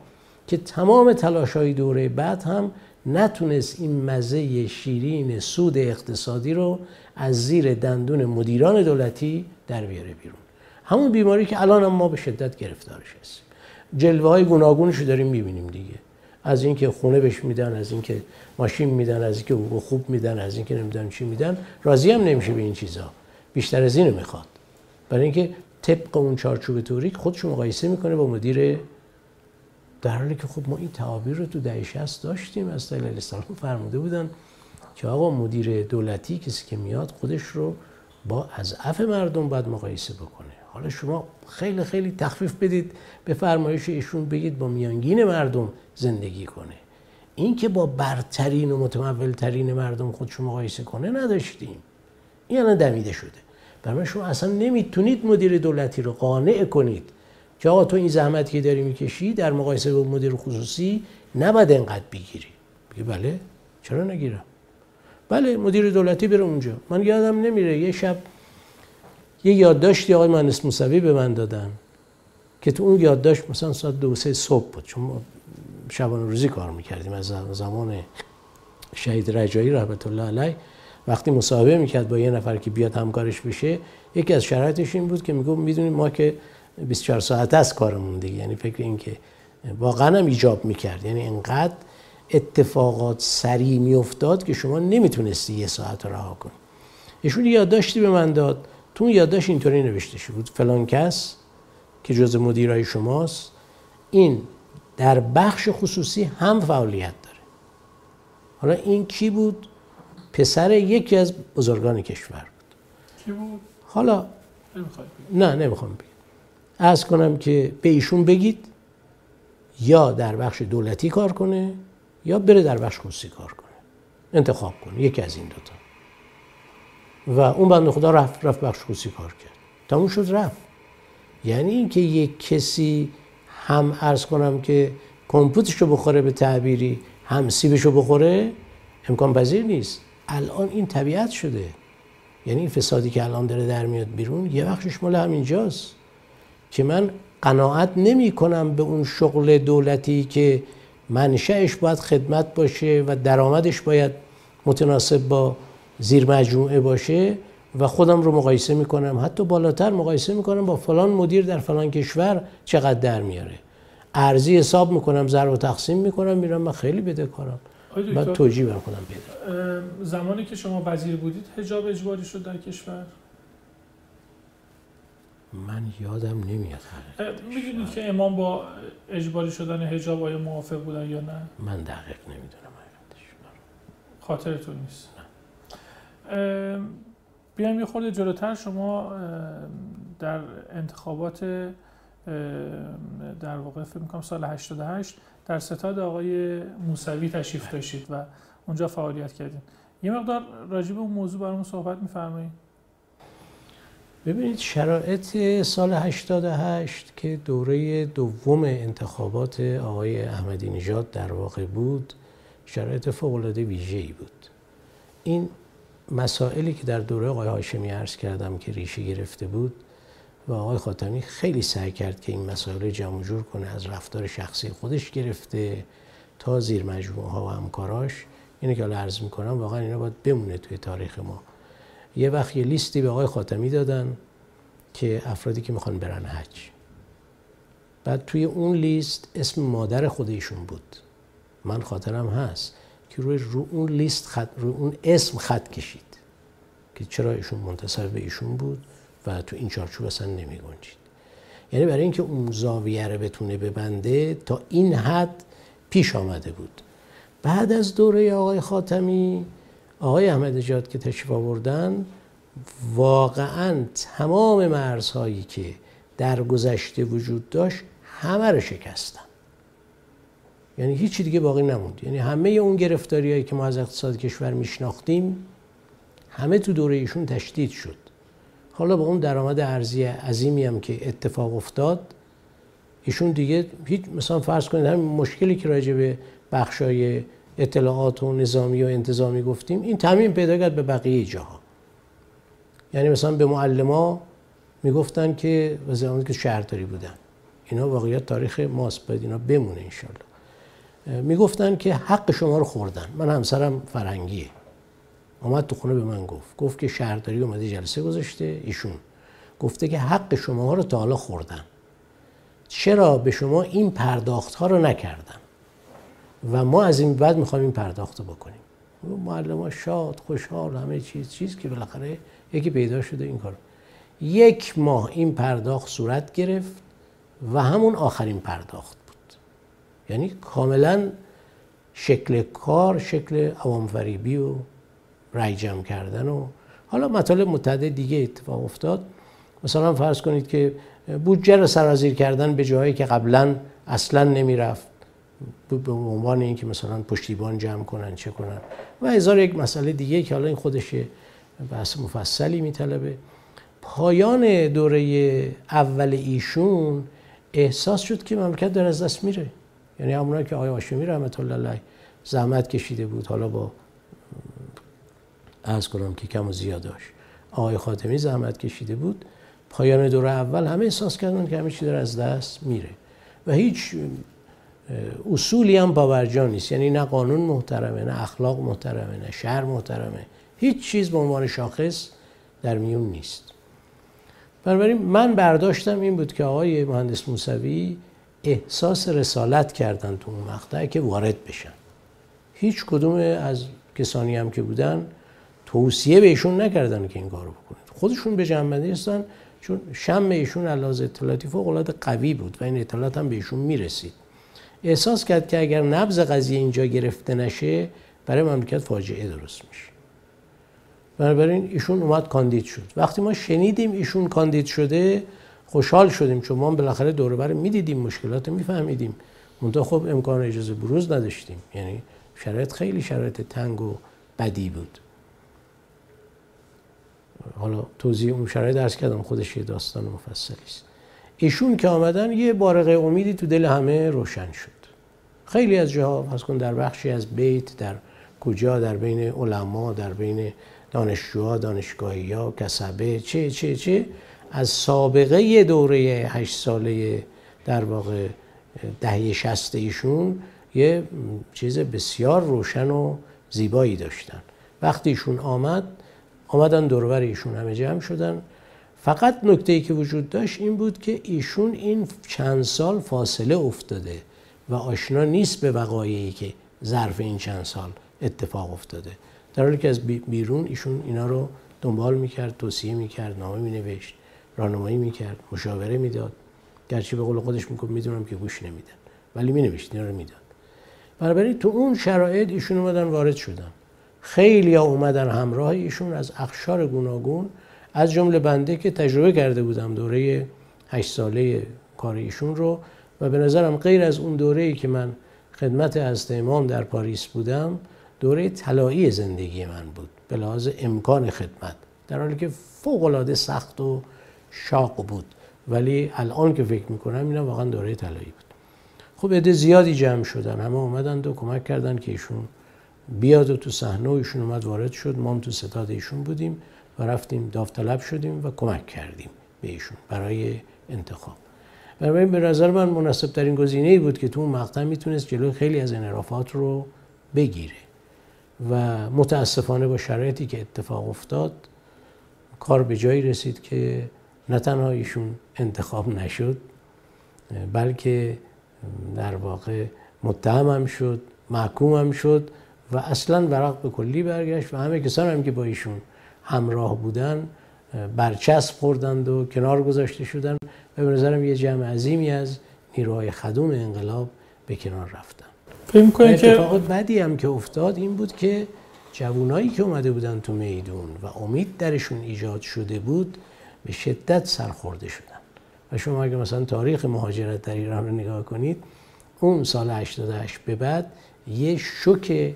[SPEAKER 5] که تمام تلاش های دوره بعد هم نتونست این مزه شیرین سود اقتصادی رو از زیر دندون مدیران دولتی در بیاره بیرون. همون بیماری که الان هم ما به شدت گرفتارش هستیم. جلوه های گوناگونش رو داریم می‌بینیم دیگه. از اینکه خونه بهش میدن از اینکه ماشین میدن از اینکه حقوق خوب میدن از اینکه نمی‌دونم چی میدن راضی هم نمیشه به این چیزا. بیشتر از اینو می‌خواد. برای اینکه طبق اون چارچوب توریک خودشو مقایسه می‌کنه با مدیر در حالی که خب ما این تعابیر رو تو دهه 60 داشتیم از دلیل الاسلام فرموده بودن که آقا مدیر دولتی کسی که میاد خودش رو با از اف مردم باید مقایسه بکنه. حالا شما خیلی خیلی تخفیف بدید به فرمایش ایشون بگید با میانگین مردم زندگی کنه. این که با برترین و متمولترین مردم خودش مقایسه کنه نداشتیم. این الان دمیده شده. برای شما اصلا نمی‌تونید مدیر دولتی رو قانع کنید که آقا تو این زحمت که داری می‌کشی در مقایسه با مدیر خصوصی نباید انقدر بگیری. بگی بله. چرا نگیرم؟ بله مدیر دولتی بره اونجا. من یادم نمیره یه شب یه یادداشتی آقای مهندس موسوی به من دادن که تو اون یادداشت مثلا ساعت دو سه صبح بود. چون ما شبانه روزی کار می‌کردیم از زمان شهید رجایی رحمت الله علیه. وقتی مصاحبه می‌کرد با یه نفر که بیاد همکارش بشه یکی از شرایطش این بود که میگم می‌دونیم ما که 24 ساعت است کارمون دیگه. یعنی فکر این که واقعا هم ایجاب می‌کرد. یعنی انقدر اتفاقات سریع میافتاد که شما نمی‌تونستی یه ساعت رها کنی. ایشون یادداشتی به من داد. تو اون یادداشت اینطوری نوشته شده بود فلان کس که جز مدیرای شماست این در بخش خصوصی هم فعالیت داره. حالا این کی بود؟ پسر یکی از بزرگان کشور بود.
[SPEAKER 4] کی بود؟
[SPEAKER 5] حالا نه نمی‌خوام بگم از کنم که به ایشون بگید یا در بخش دولتی کار کنه یا بره در بخش خصوصی کار کنه. انتخاب کنه یکی از این دوتا. و اون بنده خدا رفت رفت بخش خصوصی کار کرد. تموم شد رفت. یعنی اینکه یک کسی هم ارز کنم که کمپوتش رو بخوره به تعبیری هم سیبش رو بخوره امکان پذیر نیست. الان این طبیعت شده. یعنی این فسادی که الان داره در میاد بیرون یه بخشش مال همینجاست که من قناعت نمی کنم به اون شغل دولتی که منشأش باید خدمت باشه و درآمدش باید متناسب با زیر مجموعه باشه و خودم رو مقایسه می‌کنم. حتی بالاتر مقایسه می‌کنم با فلان مدیر در فلان کشور چقدر در میاره. ارزی حساب می‌کنم ضرب و تقسیم می‌کنم میرم من خیلی بده کارم. من توجیه کنم بده.
[SPEAKER 4] زمانی که شما وزیر بودید حجاب اجباری شد در کشور؟
[SPEAKER 5] من یادم نمیاد
[SPEAKER 4] می‌دونید که امام با اجباری شدن حجاب آیا موافق بودن یا نه؟
[SPEAKER 5] من دقیق نمی‌دونم.
[SPEAKER 4] خاطرتون نیست. بیایم یه خورده جلوتر. شما در انتخابات در واقع فکر می‌کنم سال 88 در ستاد آقای موسوی تشریف داشتید و اونجا فعالیت کردید یه مقدار راجع به اون موضوع برامون صحبت میفرمایید.
[SPEAKER 5] ببینید شرایط سال 88 که دوره دوم انتخابات آقای احمدی نژاد در واقع بود شرایط فوق العاده ویژه‌ای بود. این مسائلی که در دوره آقای هاشمی عرض کردم که ریشه گرفته بود و آقای خاتمی خیلی سعی کرد که این مسائل جمع جور کنه از رفتار شخصی خودش گرفته تا زیر مجموعه ها و همکاراش. اینه که عرض می‌کنم واقعا اینا باید بمونه توی تاریخ ما. یه وقت یه لیستی به آقای خاتمی دادن که افرادی که می‌خوان برن حج. بعد توی اون لیست اسم مادر خودشون بود. من خاطرم هست. که روی رو اون لیست خط روی اون اسم خط کشید که چرا ایشون منتصب به ایشون بود و تو این چارچوب اصلا نمی گنجید. یعنی برای اینکه اون زاویه رو بتونه ببنده تا این حد پیش آمده بود. بعد از دوره آقای خاتمی آقای احمد جاد که تشریف آوردن واقعا تمام مرزهایی که در گذشته وجود داشت همه رو شکستن. یعنی هیچی دیگه باقی نموند. یعنی همه اون گرفتاری هایی که ما از اقتصاد کشور میشناختیم همه تو دوره ایشون تشدید شد. حالا با اون درآمد ارزی عظیمی هم که اتفاق افتاد ایشون دیگه هیچ مثلا فرض کنید همین مشکلی که راجع به بخشای اطلاعات و نظامی و انتظامی گفتیم این تعمین پیدا کرد به بقیه جاها. یعنی مثلا به معلما می‌گفتن که وزیران که شهرداری بودن. اینا واقعیت تاریخ ماست باید اینا بمونه انشالله می‌گفتن که حق شما رو خوردن. من همسرم فرهنگیه. اومد تو خونه به من گفت. گفت که شهرداری اومده جلسه گذاشته ایشون. گفته که حق شما رو تا حالا خوردن. چرا به شما این پرداخت ها رو نکردن؟ و ما از این بعد می‌خوایم این پرداخت رو بکنیم. معلم ها شاد خوشحال همه چیز چیز که بالاخره یکی پیدا شده این کار. یک ماه این پرداخت صورت گرفت و همون آخرین پرداخت. یعنی کاملا شکل کار شکل عوام فریبی و رای جمع کردن و حالا مطالب متعدد دیگه اتفاق افتاد. مثلا فرض کنید که بودجه رو سرازیر کردن به جایی که قبلا اصلا نمی‌رفت. به عنوان اینکه مثلا پشتیبان جمع کنن چه کنن. و هزار یک مسئله دیگه که حالا این خودش بحث مفصلی میطلبه. پایان دوره اول ایشون احساس شد که مملکت در از دست میره. یعنی همونا که آقای هاشمی رحمت الله علیه زحمت کشیده بود. حالا با از کنم که کم و زیاد داشت. آقای خاتمی زحمت کشیده بود. پایان دور اول همه احساس کردن که همه چی داره از دست میره. و هیچ اصولی هم باورجا نیست. یعنی نه قانون محترمه نه اخلاق محترمه نه شهر محترمه. هیچ چیز به عنوان شاخص در میون نیست. بنابراین من برداشتم این بود که آقای مهندس موسوی احساس رسالت کردن تو اون مقطع که وارد بشن. هیچ کدوم از کسانی هم که بودن توصیه بهشون نکردن که این کارو بکنید خودشون به جنبندی هستن چون شم ایشون علاوه اطلاعاتی فوق العاده قوی بود و این اطلاعات هم بهشون می‌رسید. احساس کرد که اگر نبض قضیه اینجا گرفته نشه برای مملکت فاجعه درست میشه. بنابراین ایشون اومد کاندید شد. وقتی ما شنیدیم ایشون کاندید شده خوشحال شدیم چون ما بالاخره دور بر می‌دیدیم مشکلات میفهمیدیم. منتها خب امکان اجازه بروز نداشتیم. یعنی شرایط خیلی شرایط تنگ و بدی بود. حالا توضیح اون شرایط درس کردم خودش یه داستان مفصلی است. ایشون که آمدن یه بارقه امیدی تو دل همه روشن شد. خیلی از جاها فرض کن در بخشی از بیت در کجا در بین علما در بین دانشجوها دانشگاهی ها کسبه چه چه چه از سابقه دوره هشت ساله در واقع دهه شست ایشون یه چیز بسیار روشن و زیبایی داشتن. وقتی ایشون آمد آمدن دورور ایشون همه جمع شدن. فقط نکته ای که وجود داشت این بود که ایشون این چند سال فاصله افتاده و آشنا نیست به وقایعی که ظرف این چند سال اتفاق افتاده. در حالی که از بیرون ایشون اینا رو دنبال می‌کرد توصیه می‌کرد نامه مینوشت. راهنمایی می‌کرد مشاوره می‌داد. گرچه به قول خودش می‌گفت می‌دونم که گوش نمیدن ولی مینوشت اینا رو می‌داد. بنابراین تو اون شرایط ایشون اومدن وارد شدن. خیلی ها اومدن همراه ایشون از اخشار گوناگون از جمله بنده که تجربه کرده بودم دوره هشت ساله کار ایشون رو و به نظرم غیر از اون دوره ای که من خدمت از امام در پاریس بودم دوره طلایی زندگی من بود به لحاظ امکان خدمت. در حالی که فوق العاده سخت و شاق بود. ولی الان که فکر می‌کنم اینا واقعا دوره طلایی بود. خب عده زیادی جمع شدن. همه اومدن و کمک کردن که ایشون بیاد و تو صحنه ایشون اومد وارد شد. ما هم تو ستاد ایشون بودیم و رفتیم داوطلب شدیم و کمک کردیم به ایشون برای انتخاب. بنابراین به نظر من مناسب ترین گزینه ای بود که تو اون مقطع می‌تونست جلوی خیلی از انحرافات رو بگیره و متاسفانه با شرایطی که اتفاق افتاد کار به جایی رسید که نه تنها ایشون انتخاب نشد بلکه در واقع متهم هم شد محکوم هم شد و اصلا ورق به کلی برگشت و همه کسان هم که با ایشون همراه بودن برچسب خوردند و کنار گذاشته شدن و به نظرم یه جمع عظیمی از نیروهای خدوم انقلاب به کنار رفتن. اتفاق بدی هم که افتاد این بود که جوانایی که اومده بودن تو میدون و امید درشون ایجاد شده بود به شدت سرخورده شدن. و شما اگه مثلا تاریخ مهاجرت در ایران رو نگاه کنید اون سال 88 به بعد یه شوک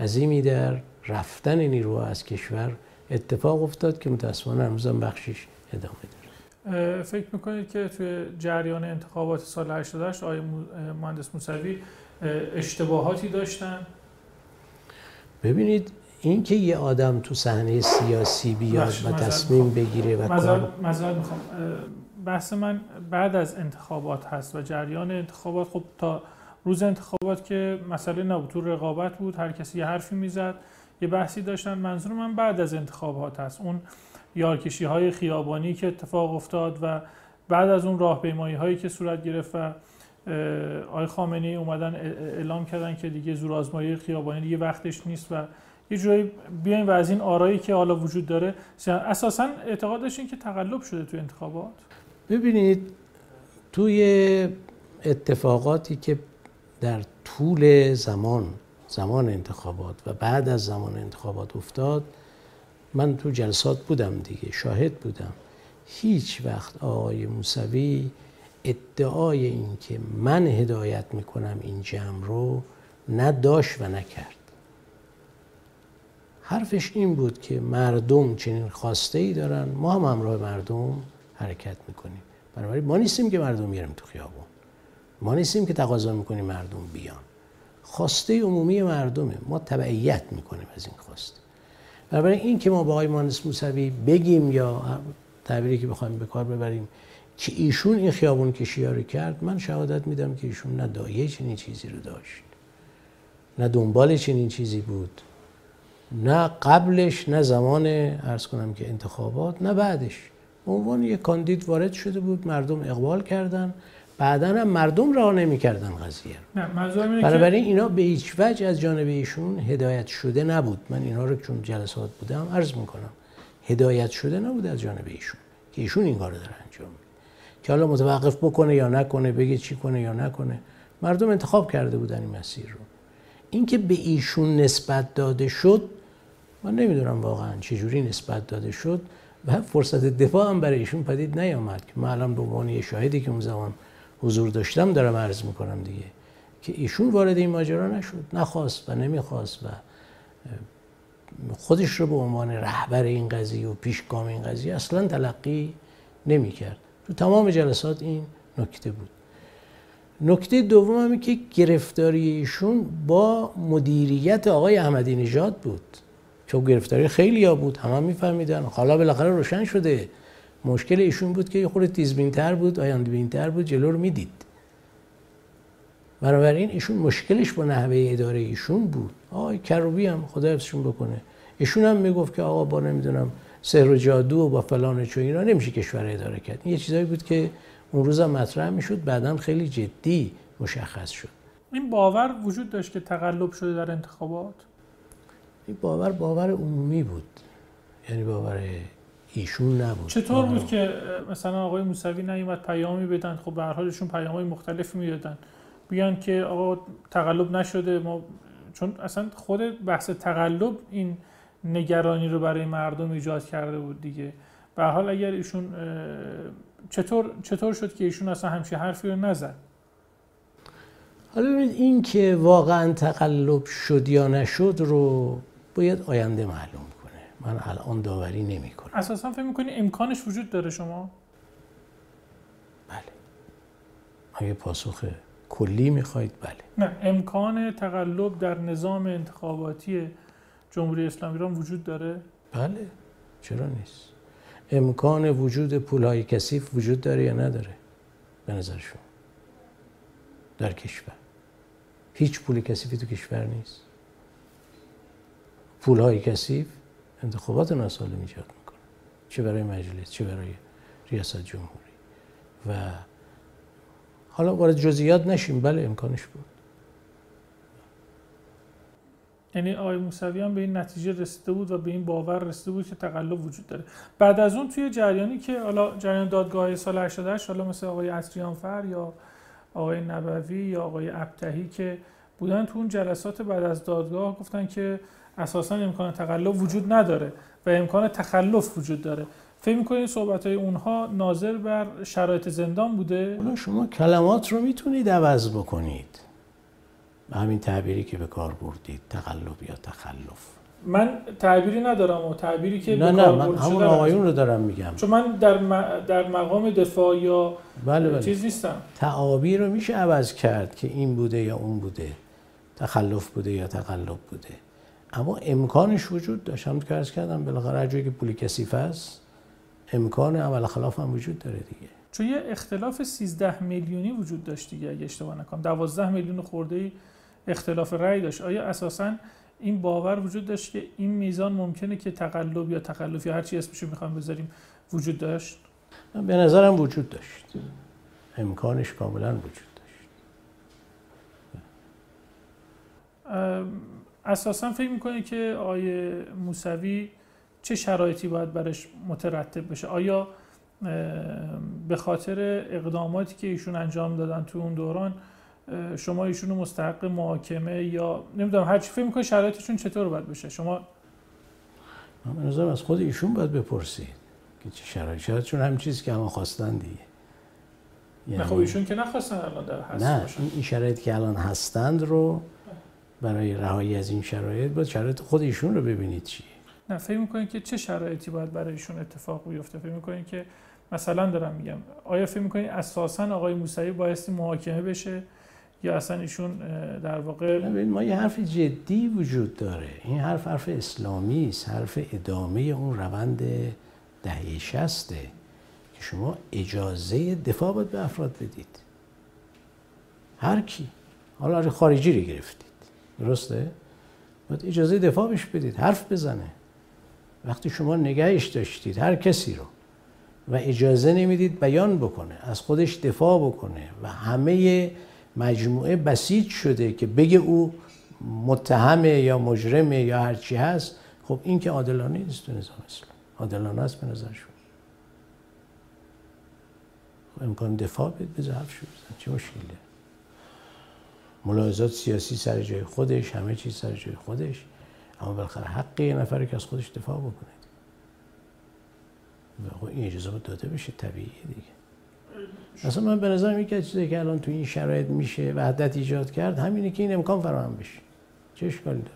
[SPEAKER 5] عظیمی در رفتن نیروها از کشور اتفاق افتاد که متاسفانه هنوز هم بخشش ادامه
[SPEAKER 4] داره. فکر می‌کنید که توی جریان انتخابات سال 88 آقای مهندس موسوی اشتباهاتی داشتن؟
[SPEAKER 5] ببینید اینکه یه آدم تو صحنه سیاسی بیاد و تصمیم بگیره و کار
[SPEAKER 4] می‌خوام. بحث من بعد از انتخابات هست و جریان انتخابات. خب تا روز انتخابات که مسئله نبود تو رقابت بود هر کسی یه حرفی می‌زد یه بحثی داشتن. منظور من بعد از انتخابات هست. اون یارکشی های خیابانی که اتفاق افتاد و بعد از اون راهپیمایی هایی که صورت گرفت و آقای خامنه‌ای اومدن اعلام کردن که دیگه زورآزمایی خیابانی دیگه وقتش نیست و یه جوری بیاین و از این آرایی که حالا وجود داره اساسا اعتقاد داشتین که تقلب شده تو انتخابات.
[SPEAKER 5] ببینید توی اتفاقاتی که در طول زمان زمان انتخابات و بعد از زمان انتخابات افتاد من تو جلسات بودم دیگه شاهد بودم. هیچ وقت آقای موسوی ادعای این که من هدایت می‌کنم این جمع رو نداشت و نکرد. حرفش این بود که مردم چنین خواسته ای دارن. ما هم همراه مردم حرکت می‌کنیم. بنابراین ما نیستیم که مردم میریم تو خیابون. ما نیستیم که تقاضا می‌کنیم مردم بیان. خواسته عمومی مردمه. ما تبعیت می‌کنیم از این خواسته. بنابراین این که ما با آقای مهندس موسوی بگیم یا تعبیری که بخوایم به کار ببریم که ایشون این خیابون کشی رو کرد من شهادت میدم که ایشون نه دایه چنین چیزی رو داشت. نه دنبال چنین چیزی بود. نه قبلش نه زمان ارز کنم که انتخابات نه بعدش. به عنوان یک کاندید وارد شده بود مردم اقبال کردن. بعدا هم مردم راه نمی‌کردن قضیه
[SPEAKER 4] نه
[SPEAKER 5] بنابراین اینا به هیچ وجه از جانب ایشون هدایت شده نبود. من اینا رو چون جلسات بودم عرض می‌کنم. هدایت شده نبود از جانب ایشون که ایشون این کار داره انجام میده. که حالا متوقف بکنه یا نکنه بگه چی کنه یا نکنه. مردم انتخاب کرده بودن این مسیر رو. اینکه به ایشون نسبت داده شد من نمی‌دونم واقعا چجوری نسبت داده شد و فرصت دفاع هم برای ایشون پدید نیامد که من الان به عنوان یه شاهدی که اون زمان حضور داشتم دارم عرض می‌کنم دیگه که ایشون وارد این ماجرا نشد نخواست و نمی‌خواست و خودش رو به عنوان رهبر این قضیه و پیشگام این قضیه اصلا تلقی نمی‌کرد. تو تمام جلسات این نکته بود. نکته دوم همی که گرفتاری ایشون با مدیریت آقای احمدی نژاد بود. چون گرفتاری خیلی ها بود همه میفهمیدن. حالا بالاخره روشن شده. مشکل ایشون بود که یه خورده تیزبینتر بود آینده بینتر بود جلو رو می‌دید. بنابراین ایشون مشکلش با نحوه اداره ایشون بود. آقای کروبی هم خدا حفظشون بکنه. ایشون هم می‌گفت که آقا با نمی‌دونم سحر و جادو و با فلان چون اینا نمیشه کشور اداره کرد. این یه چیزایی بود که اون روز هم مطرح می‌شد بعدا خیلی جدی مشخص شد.
[SPEAKER 4] این باور وجود داشت که تقلب شده در انتخابات؟
[SPEAKER 5] این باور باور عمومی بود. یعنی باور ایشون نبود.
[SPEAKER 4] چطور بود که مثلا آقای موسوی نیومد پیامی بدن خب به هر حالشون پیامای مختلفی می‌دادن. بیان که آقا تقلب نشده ما چون اصلا خود بحث تقلب این نگرانی رو برای مردم ایجاد کرده بود دیگه. به حال اگر ایشون چطور چطور شد که ایشون اصلا همچین حرفی رو نزد؟
[SPEAKER 5] حالا ببینید این که واقعا تقلب شد یا نشد رو باید آینده معلوم کنه. من الان داوری نمی کنم.
[SPEAKER 4] اساسا فکر می‌کنی امکانش وجود داره شما؟
[SPEAKER 5] بله. اگه پاسخ کلی می‌خواید بله.
[SPEAKER 4] نه امکان تقلب در نظام انتخاباتی جمهوری اسلامی ایران وجود داره؟
[SPEAKER 5] بله. چرا نیست؟ امکان وجود پولهای کثیف وجود داره یا نداره؟ به نظر شما. در کشور. هیچ پول کثیفی تو کشور نیست. پولهای کثیف انتخابات ناسالم ایجاد می‌کنه. چه برای مجلس چه برای ریاست جمهوری. و حالا وارد جزئیات نشیم بله امکانش بود.
[SPEAKER 4] یعنی آقای موسوی هم به این نتیجه رسیده بود و به این باور رسیده بود که تقلب وجود داره. بعد از اون توی جریانی که حالا جریان دادگاه سال 88 حالا مثل آقای فر یا آقای نبوی یا آقای ابتهی که بودن تو اون جلسات بعد از دادگاه گفتن که اساسا امکان تقلب وجود نداره و امکان تخلف وجود داره. فکر می‌کنید صحبت های اونها ناظر بر شرایط زندان بوده؟
[SPEAKER 5] شما کلمات رو می‌تونید عوض بکنید. همین تعبیری که به کار بردید تقلب یا تخلف؟
[SPEAKER 4] من تعبیری ندارم و تعبیری که
[SPEAKER 5] نه نه من همون آقایون رو دارم میگم.
[SPEAKER 4] چون من در, در مقام دفاع یا بله بله. چیز نیستم.
[SPEAKER 5] تعابیر رو میشه عوض کرد که این بوده یا اون بوده تخلف بوده یا تقلب بوده. اما امکانش وجود داشت. هم که کردم بالاخره هر که پولی کثیف است امکان عمل خلاف هم وجود داره دیگه.
[SPEAKER 4] چون یه اختلاف 13 میلیونی وجود داشت دیگه اگه اشتباه نکنم. 12 میلیون خورده اختلاف رأی داشت. آیا اساسا این باور وجود داشت که این میزان ممکنه که تقلب یا تخلف یا هر چی اسمشو می‌خوام بذاریم وجود داشت؟
[SPEAKER 5] به نظرم وجود داشت. امکانش کاملا وجود داشت.
[SPEAKER 4] اساسا فکر می‌کنه که آیه موسوی چه شرایطی باید برش مترتب بشه؟ آیا به خاطر اقداماتی که ایشون انجام دادن تو اون دوران شما ایشون رو مستحق محاکمه یا نمی‌دونم هر چی فکر می‌کنه شرایطشون چطور باید بشه؟ شما
[SPEAKER 5] من نظرم از خود ایشون باید بپرسید که چه شرایط شرایطشون هم چیزی که الان خواستن دیگه.
[SPEAKER 4] یعنی... خب ایشون که نخواستن الان در هست
[SPEAKER 5] نه این شرایطی که الان هستند رو برای رهایی از این شرایط باید شرایط خود ایشون رو ببینید چیه.
[SPEAKER 4] نه فکر می‌کنید که چه شرایطی باید برای ایشون اتفاق بیفته؟ فکر می‌کنید که مثلا دارم میگم. آیا فکر می‌کنید اساسا آقای موسوی بایستی محاکمه بشه یا اصلا ایشون در واقع
[SPEAKER 5] ما یه حرف جدی وجود داره. این حرف حرف اسلامی است حرف ادامه اون روند دهه شسته که شما اجازه دفاع باید به افراد بدید. هر کی. حالا خارجی رو گرفتید. درسته؟ باید اجازه دفاع بهش بدید حرف بزنه. وقتی شما نگهش داشتید هر کسی رو. و اجازه نمی‌دید بیان بکنه از خودش دفاع بکنه و همه مجموعه بسیج شده که بگه او متهمه یا مجرمه یا هرچی هست خب این که عادلانه نیست تو نظام اسلام عادلانه است به نظر شما. خب امکان دفاع بید بذار شو بزن چه مشکله؟ ملاحظات سیاسی سر جای خودش همه چیز سر جای خودش اما بالاخره حق یه که از خودش دفاع بکنه. این اجازه داده بشه طبیعیه دیگه. اصلا من به نظرم یکی از که الان تو این شرایط میشه وحدت ایجاد کرد همینه که این امکان فراهم بشه. چه اشکالی داره؟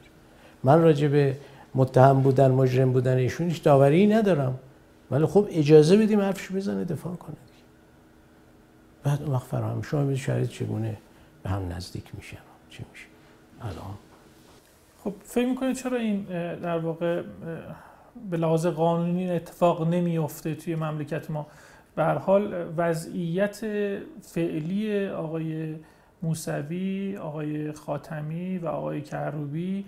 [SPEAKER 5] من راجع به متهم بودن مجرم بودن ایشون هیچ داوری ندارم. ولی خب اجازه بدیم حرفش بزنه دفاع کنه دیگه. بعد اون وقت فراهم. شما ببینید شرایط چگونه به هم نزدیک میشن چی میشه؟ الان.
[SPEAKER 4] خب فکر می‌کنید چرا این در واقع به لحاظ قانونی اتفاق نمیفته توی مملکت ما. به حال وضعیت فعلی آقای موسوی، آقای خاتمی و آقای کروبی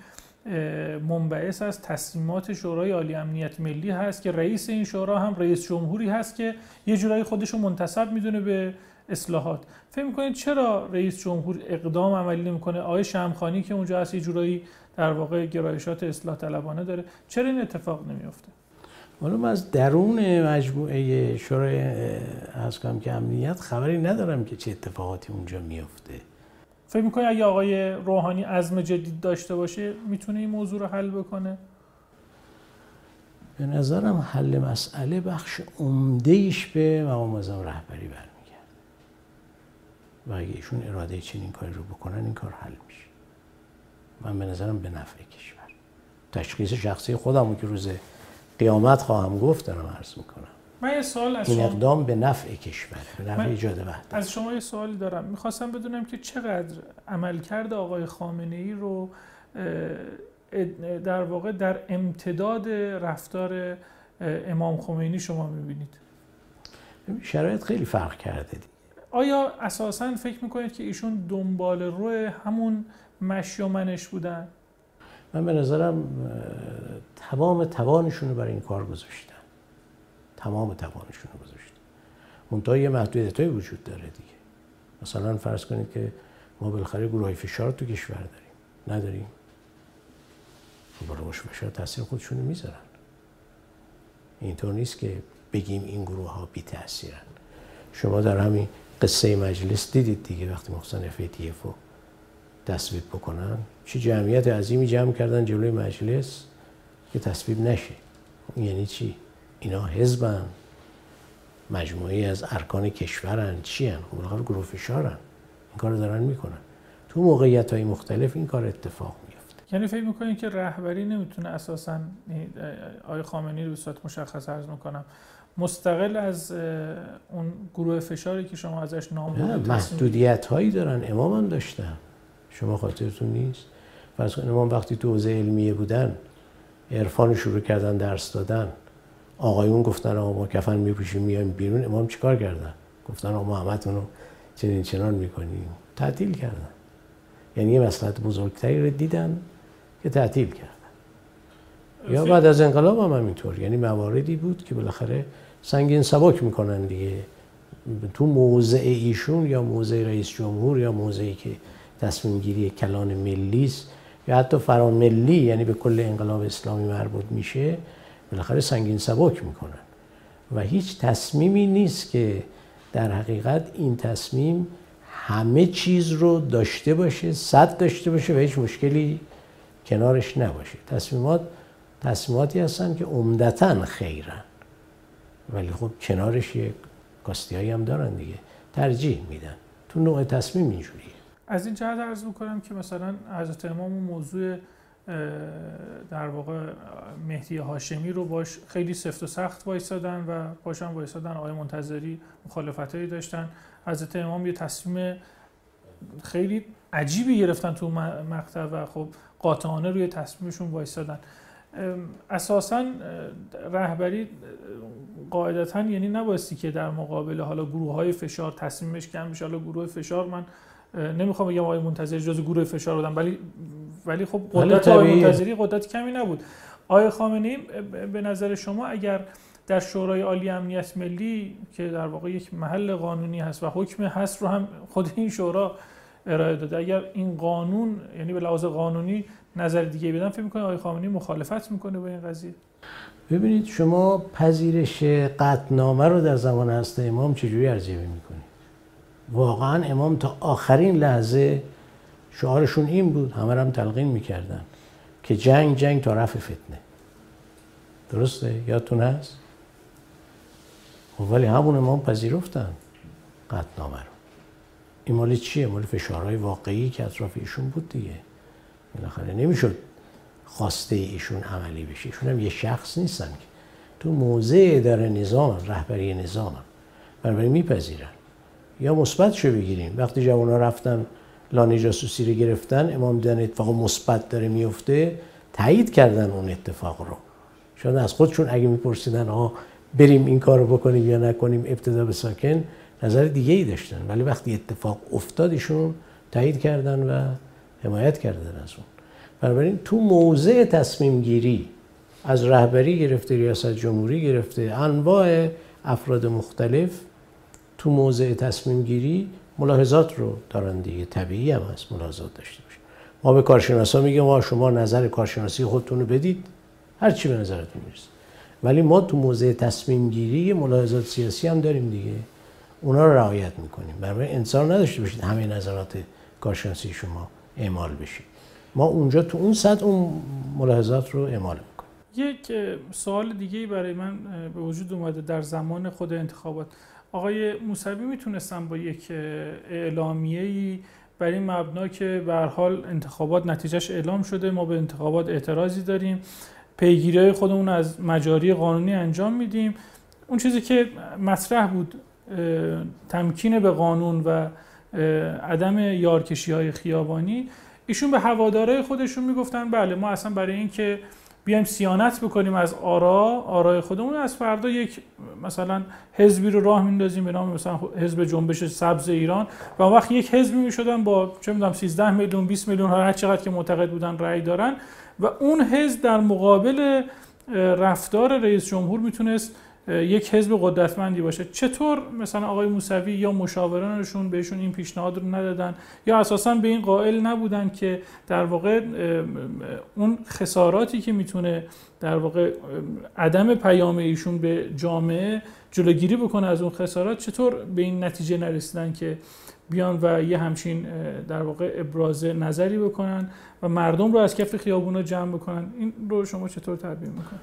[SPEAKER 4] منبعث از تصمیمات شورای عالی امنیت ملی هست که رئیس این شورا هم رئیس جمهوری هست که یه جورایی خودش رو منتصب می‌دونه به اصلاحات. فکر می‌کنید چرا رئیس جمهور اقدام عملی نمی‌کنه؟ آقای شمخانی که اونجا هست یه جورایی در واقع گرایشات اصلاح طلبانه داره. چرا این اتفاق نمیفته
[SPEAKER 5] حالا من از درون مجموعه شورای از کنم که امنیت خبری ندارم که چه اتفاقاتی اونجا میفته
[SPEAKER 4] فکر می‌کنی اگه آقای روحانی عزم جدید داشته باشه می‌تونه این موضوع رو حل بکنه؟
[SPEAKER 5] به نظرم حل مسئله بخش عمدهش به مقام معظم رهبری برمیگرده. و اگه ایشون اراده چنین کاری رو بکنن این کار حل میشه. من به نظرم به نفع کشور. تشخیص شخصی خودم که روز قیامت خواهم گفت دارم عرض می‌کنم.
[SPEAKER 4] من یه سوال از
[SPEAKER 5] این اقدام به نفع کشور به نفع ایجاد وحدت.
[SPEAKER 4] از شما یه سوالی دارم. می‌خواستم بدونم که چقدر عملکرد آقای خامنه ای رو در واقع در امتداد رفتار امام خمینی شما می‌بینید؟
[SPEAKER 5] شرایط خیلی فرق کرده.
[SPEAKER 4] آیا اساسا فکر می‌کنید که ایشون دنبال روی همون مشی و منش بودن.
[SPEAKER 5] من به نظرم تمام توانشون رو برای این کار گذاشتن. تمام توانشون رو گذاشتن. منتها یه محدودیت وجود داره دیگه. مثلا فرض کنید که ما بالاخره گروه فشار تو کشور داریم. نداریم؟ گروه فشار تاثیر خودشون رو می‌ذارن. اینطور نیست که بگیم این گروه ها بی تاثیرن شما در همین قصه مجلس دیدید دیگه وقتی محسن فتیفو تصویب بکنن. چه جمعیت عظیمی جمع کردن جلوی مجلس که تصویب نشه. یعنی چی؟ اینا حزبن. مجموعه از ارکان کشورن. چی هن؟ خب گروه فشارن. این کار دارن می‌کنن. تو موقعیت های مختلف این کار اتفاق میفته
[SPEAKER 4] یعنی فکر می‌کنین که رهبری نمی‌تونه اساسا آقای خامنه‌ای رو به مشخص عرض می‌کنم. مستقل از اون گروه فشاری که شما ازش نام
[SPEAKER 5] محدودیت هایی دارن. امام هم داشتن. شما خاطرتون نیست؟ فرض کنید وقتی تو حوزه علمیه بودن عرفان شروع کردن درس دادن. آقایون گفتن آقا ما کفن میپوشیم میایم بیرون. امام چیکار کردن؟ گفتن آقا همتون رو چنین چنان می‌کنیم. تعطیل کردن. یعنی یه مسئلت بزرگتری رو دیدن که تعطیل کردن. یا بعد از انقلاب هم همینطور. یعنی مواردی بود که بالاخره سنگین سبک می‌کنن دیگه. تو موضع ایشون یا موضع رئیس جمهور یا موضعی که تصمیم گیری کلان ملی است. یا حتی فراملی یعنی به کل انقلاب اسلامی مربوط میشه بالاخره سنگین سبک می‌کنن. و هیچ تصمیمی نیست که در حقیقت این تصمیم همه چیز رو داشته باشه صد داشته باشه و هیچ مشکلی کنارش نباشه. تصمیمات تصمیماتی هستن که عمدتا خیرن. ولی خب کنارش یک کاستی هم دارن دیگه. ترجیح میدن. تو نوع تصمیم اینجوریه.
[SPEAKER 4] از این جهت عرض می‌کنم که مثلا حضرت امام موضوع در واقع مهدی هاشمی رو باش خیلی سفت و سخت وایسادن و باشن وایسادن. آقای منتظری مخالفتهایی داشتن. حضرت امام یه تصمیم خیلی عجیبی گرفتن تو مقطع و خب قاطعانه روی تصمیمشون وایستادن اساسا رهبری قاعدتا یعنی نبایستی که در مقابل حالا گروه های فشار تصمیمش کم بشه حالا گروه فشار من نمی‌خوام بگم آقای منتظر جز گروه فشار بودن ولی ولی خب قدرت آقای منتظری قدرت کمی نبود. آقای خامنه‌ای به نظر شما اگر در شورای عالی امنیت ملی که در واقع یک محل قانونی هست و حکم هست رو هم خود این شورا ارائه داده اگر این قانون یعنی به لحاظ قانونی نظر دیگه بدن فکر می‌کنه آقای خامنه‌ای مخالفت می‌کنه با این قضیه.
[SPEAKER 5] ببینید شما پذیرش قطنامه رو در زمان هست امام چجوری ارزیابی می‌کنید؟ واقعا امام تا آخرین لحظه شعارشون این بود همه هم تلقین می‌کردن که جنگ جنگ تا رفع فتنه. درسته؟ یادتون هست؟ خب ولی همون امام پذیرفتن قطنامه رو. این مالی چیه؟ مالی فشارهای واقعی که اطراف ایشون بود دیگه. بالاخره نمی‌شد خواسته ایشون عملی بشه. ایشون هم یه شخص نیستن که. تو موضع اداره نظام رهبری نظام بنابراین میپذیرن. یا مثبت شو بگیریم. وقتی جوان ها رفتن لانه جاسوسی رو گرفتن امام دیدن اتفاق مثبت داره میفته تایید کردن اون اتفاق رو. شاید از خودشون اگه میپرسیدن ها بریم این کار رو بکنیم یا نکنیم ابتدا به ساکن نظر دیگه ای داشتن. ولی وقتی اتفاق افتادشون تایید کردن و حمایت کردن از اون. بنابراین تو موضع تصمیم گیری از رهبری گرفته ریاست جمهوری گرفته انواع افراد مختلف تو موضع تصمیم گیری ملاحظات رو دارن دیگه. طبیعی هم هست ملاحظات داشته باشه ما به کارشناسا میگیم ما شما نظر کارشناسی خودتون رو بدید. هر چی به نظرتون می‌رسه. ولی ما تو موضع تصمیم گیری ملاحظات سیاسی هم داریم دیگه. اونا رو رعایت می‌کنیم. برای انسان نداشته باشید همه نظرات کارشناسی شما اعمال بشید ما اونجا تو اون سطح اون ملاحظات رو اعمال می‌کنیم.
[SPEAKER 4] یک سوال دیگه برای من به وجود اومده در زمان خود انتخابات. آقای موسوی می‌تونستن با یک اعلامیه ای بر این مبنا که به حال انتخابات نتیجهش اعلام شده ما به انتخابات اعتراضی داریم. پیگیری خودمون از مجاری قانونی انجام میدیم. اون چیزی که مطرح بود تمکین به قانون و عدم یارکشی های خیابانی ایشون به هواداره خودشون می‌گفتن بله ما اصلا برای اینکه بیایم سیانت بکنیم از آرا. آرای خودمون از فردا یک مثلا حزبی رو راه میندازیم به نام مثلا حزب جنبش سبز ایران و وقت یک حزبی می‌شدن با چه می‌دونم 13 میلیون 20 میلیون هر چقدر که معتقد بودن رأی دارن و اون حزب در مقابل رفتار رئیس جمهور می‌تونست یک حزب قدرتمندی باشه. چطور مثلا آقای موسوی یا مشاورانشون بهشون این پیشنهاد رو ندادن؟ یا اساسا به این قائل نبودن که در واقع اون خساراتی که می‌تونه در واقع عدم پیام ایشون به جامعه جلوگیری بکنه از اون خسارات چطور به این نتیجه نرسیدن که بیان و یه همچین در واقع ابراز نظری بکنن و مردم رو از کف خیابونا جمع بکنن. این رو شما چطور تعبیر می‌کنن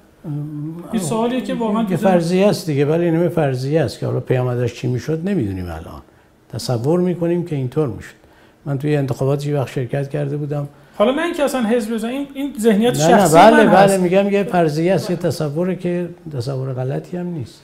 [SPEAKER 4] این سوالیه که واقعا
[SPEAKER 5] یه فرضیه است دیگه ولی اینم فرضیه است که حالا پیامدش چی می‌شد نمی‌دونیم الان. تصور می‌کنیم که اینطور می‌شد. من توی انتخاباتی وقت شرکت کرده بودم.
[SPEAKER 4] حالا نه اینکه اصلا حزب بزن این این ذهنیت شخصی
[SPEAKER 5] نه بله من بله میگم یه فرضیه است یه تصوره که تصور غلطی هم نیست.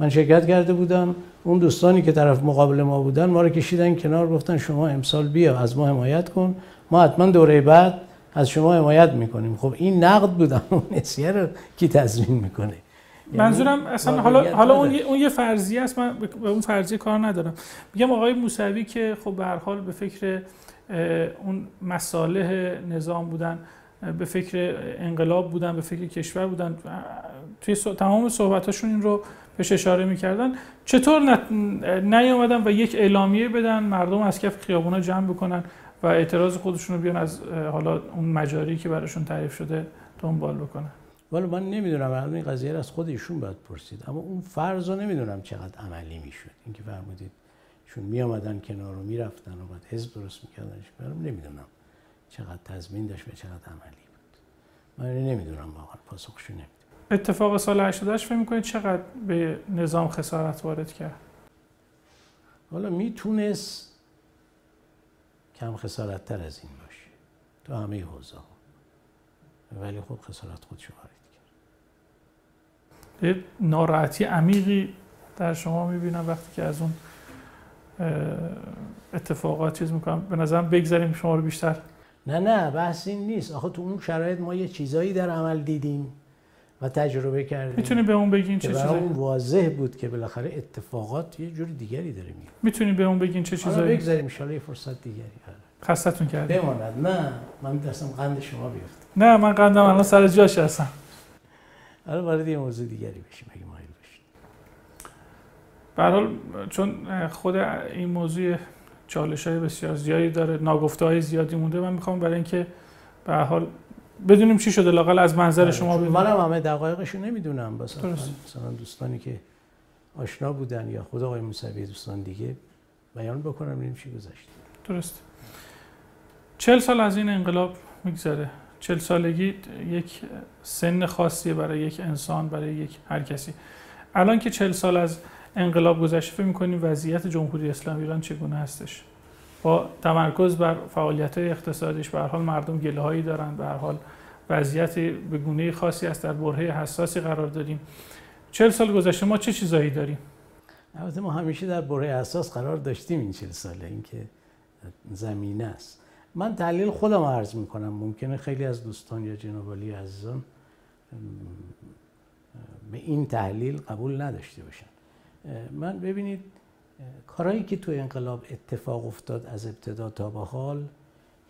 [SPEAKER 5] من شرکت کرده بودم اون دوستانی که طرف مقابل ما بودن ما رو کشیدن کنار گفتن شما امسال بیا از ما حمایت کن. ما حتما دوره بعد از شما حمایت می‌کنیم. خب این نقد بودم اون نسیه رو کی تضمین می‌کنه؟
[SPEAKER 4] یعنی منظورم اصلا حالا حالا اون اون یه فرضیه است. من به اون فرضیه کار ندارم. میگم آقای موسوی که خب به هر حال به فکر اون مصالح نظام بودن به فکر انقلاب بودن به فکر کشور بودن توی تمام صحبتاشون این رو بهش اشاره می‌کردن. چطور نیومدن و یک اعلامیه بدن مردم از کف خیابونا جمع بکنن و اعتراض خودشون رو بیان از حالا اون مجاری که براشون تعریف شده دنبال بکنن؟
[SPEAKER 5] ولی من نمی‌دونم این قضیه از خود ایشون باید پرسید. اما اون فرض رو نمی‌دونم چقدر عملی می‌شد. اینکه فرمودید چون می آمدن کنار می‌رفتن و بعد حزب درست میکردنش. برام نمی‌دونم چقدر تضمین داشت و چقدر عملی بود. من نمی‌دونم واقعا پاسخشو نمی‌دونم
[SPEAKER 4] اتفاق سال 88 فکر می‌کنید چقدر به نظام خسارت وارد کرد؟
[SPEAKER 5] حالا می‌تونست کم خسارت تر از این باشه تو همه حوزه ولی خب خسارت خودش وارد
[SPEAKER 4] کرد. ناراحتی عمیقی در شما می‌بینم وقتی که از اون اتفاقات چیز می‌کنم. به نظرم بگذاریم شما رو بیشتر.
[SPEAKER 5] نه نه بحث این نیست. آخه تو اون شرایط ما یه چیزایی در عمل دیدیم. و تجربه کردیم.
[SPEAKER 4] می‌تونی به اون بگین چه چیزایی؟
[SPEAKER 5] اون واضح بود که بالاخره اتفاقات یه جور دیگری داره میاد
[SPEAKER 4] می‌تونی به اون بگین چه چیزایی؟
[SPEAKER 5] بگذاریم ان یه فرصت دیگری
[SPEAKER 4] خستتون کردیم.
[SPEAKER 5] بماند. نه من دستم قند شما بیفته.
[SPEAKER 4] نه من قندم الان سر جاش هستم.
[SPEAKER 5] حالا وارد یه موضوع دیگری بشیم اگه مایل بشید.
[SPEAKER 4] به حال چون خود این موضوع چالش های بسیار زیادی داره ناگفته های زیادی مونده من می‌خوام برای اینکه به حال بدونیم چی شده لاقل از منظر بله، شما
[SPEAKER 5] بدونیم. منم همه دقایقشو نمی‌دونم. بس مثلا دوستانی که آشنا بودن یا خود آقای موسوی دوستان دیگه بیان بکنم ببینیم چی گذشت.
[SPEAKER 4] درست. چل سال از این انقلاب میگذره. چل سالگی یک سن خاصیه برای یک انسان برای یک هر کسی. الان که چل سال از انقلاب گذشته فکر می‌کنیم وضعیت جمهوری اسلامی ایران چگونه هستش؟ با تمرکز بر فعالیت های اقتصادیش به حال مردم گله هایی دارن به حال وضعیت به گونه خاصی است در برهه حساسی قرار داریم. چل سال گذشته ما چه چیزایی داریم؟
[SPEAKER 5] البته ما همیشه در برهه حساس قرار داشتیم این چل ساله اینکه زمینه است. من تحلیل خودم عرض می‌کنم ممکنه خیلی از دوستان یا جناب عزیزان به این تحلیل قبول نداشته باشن. من ببینید کارهایی که تو انقلاب اتفاق افتاد از ابتدا تا به حال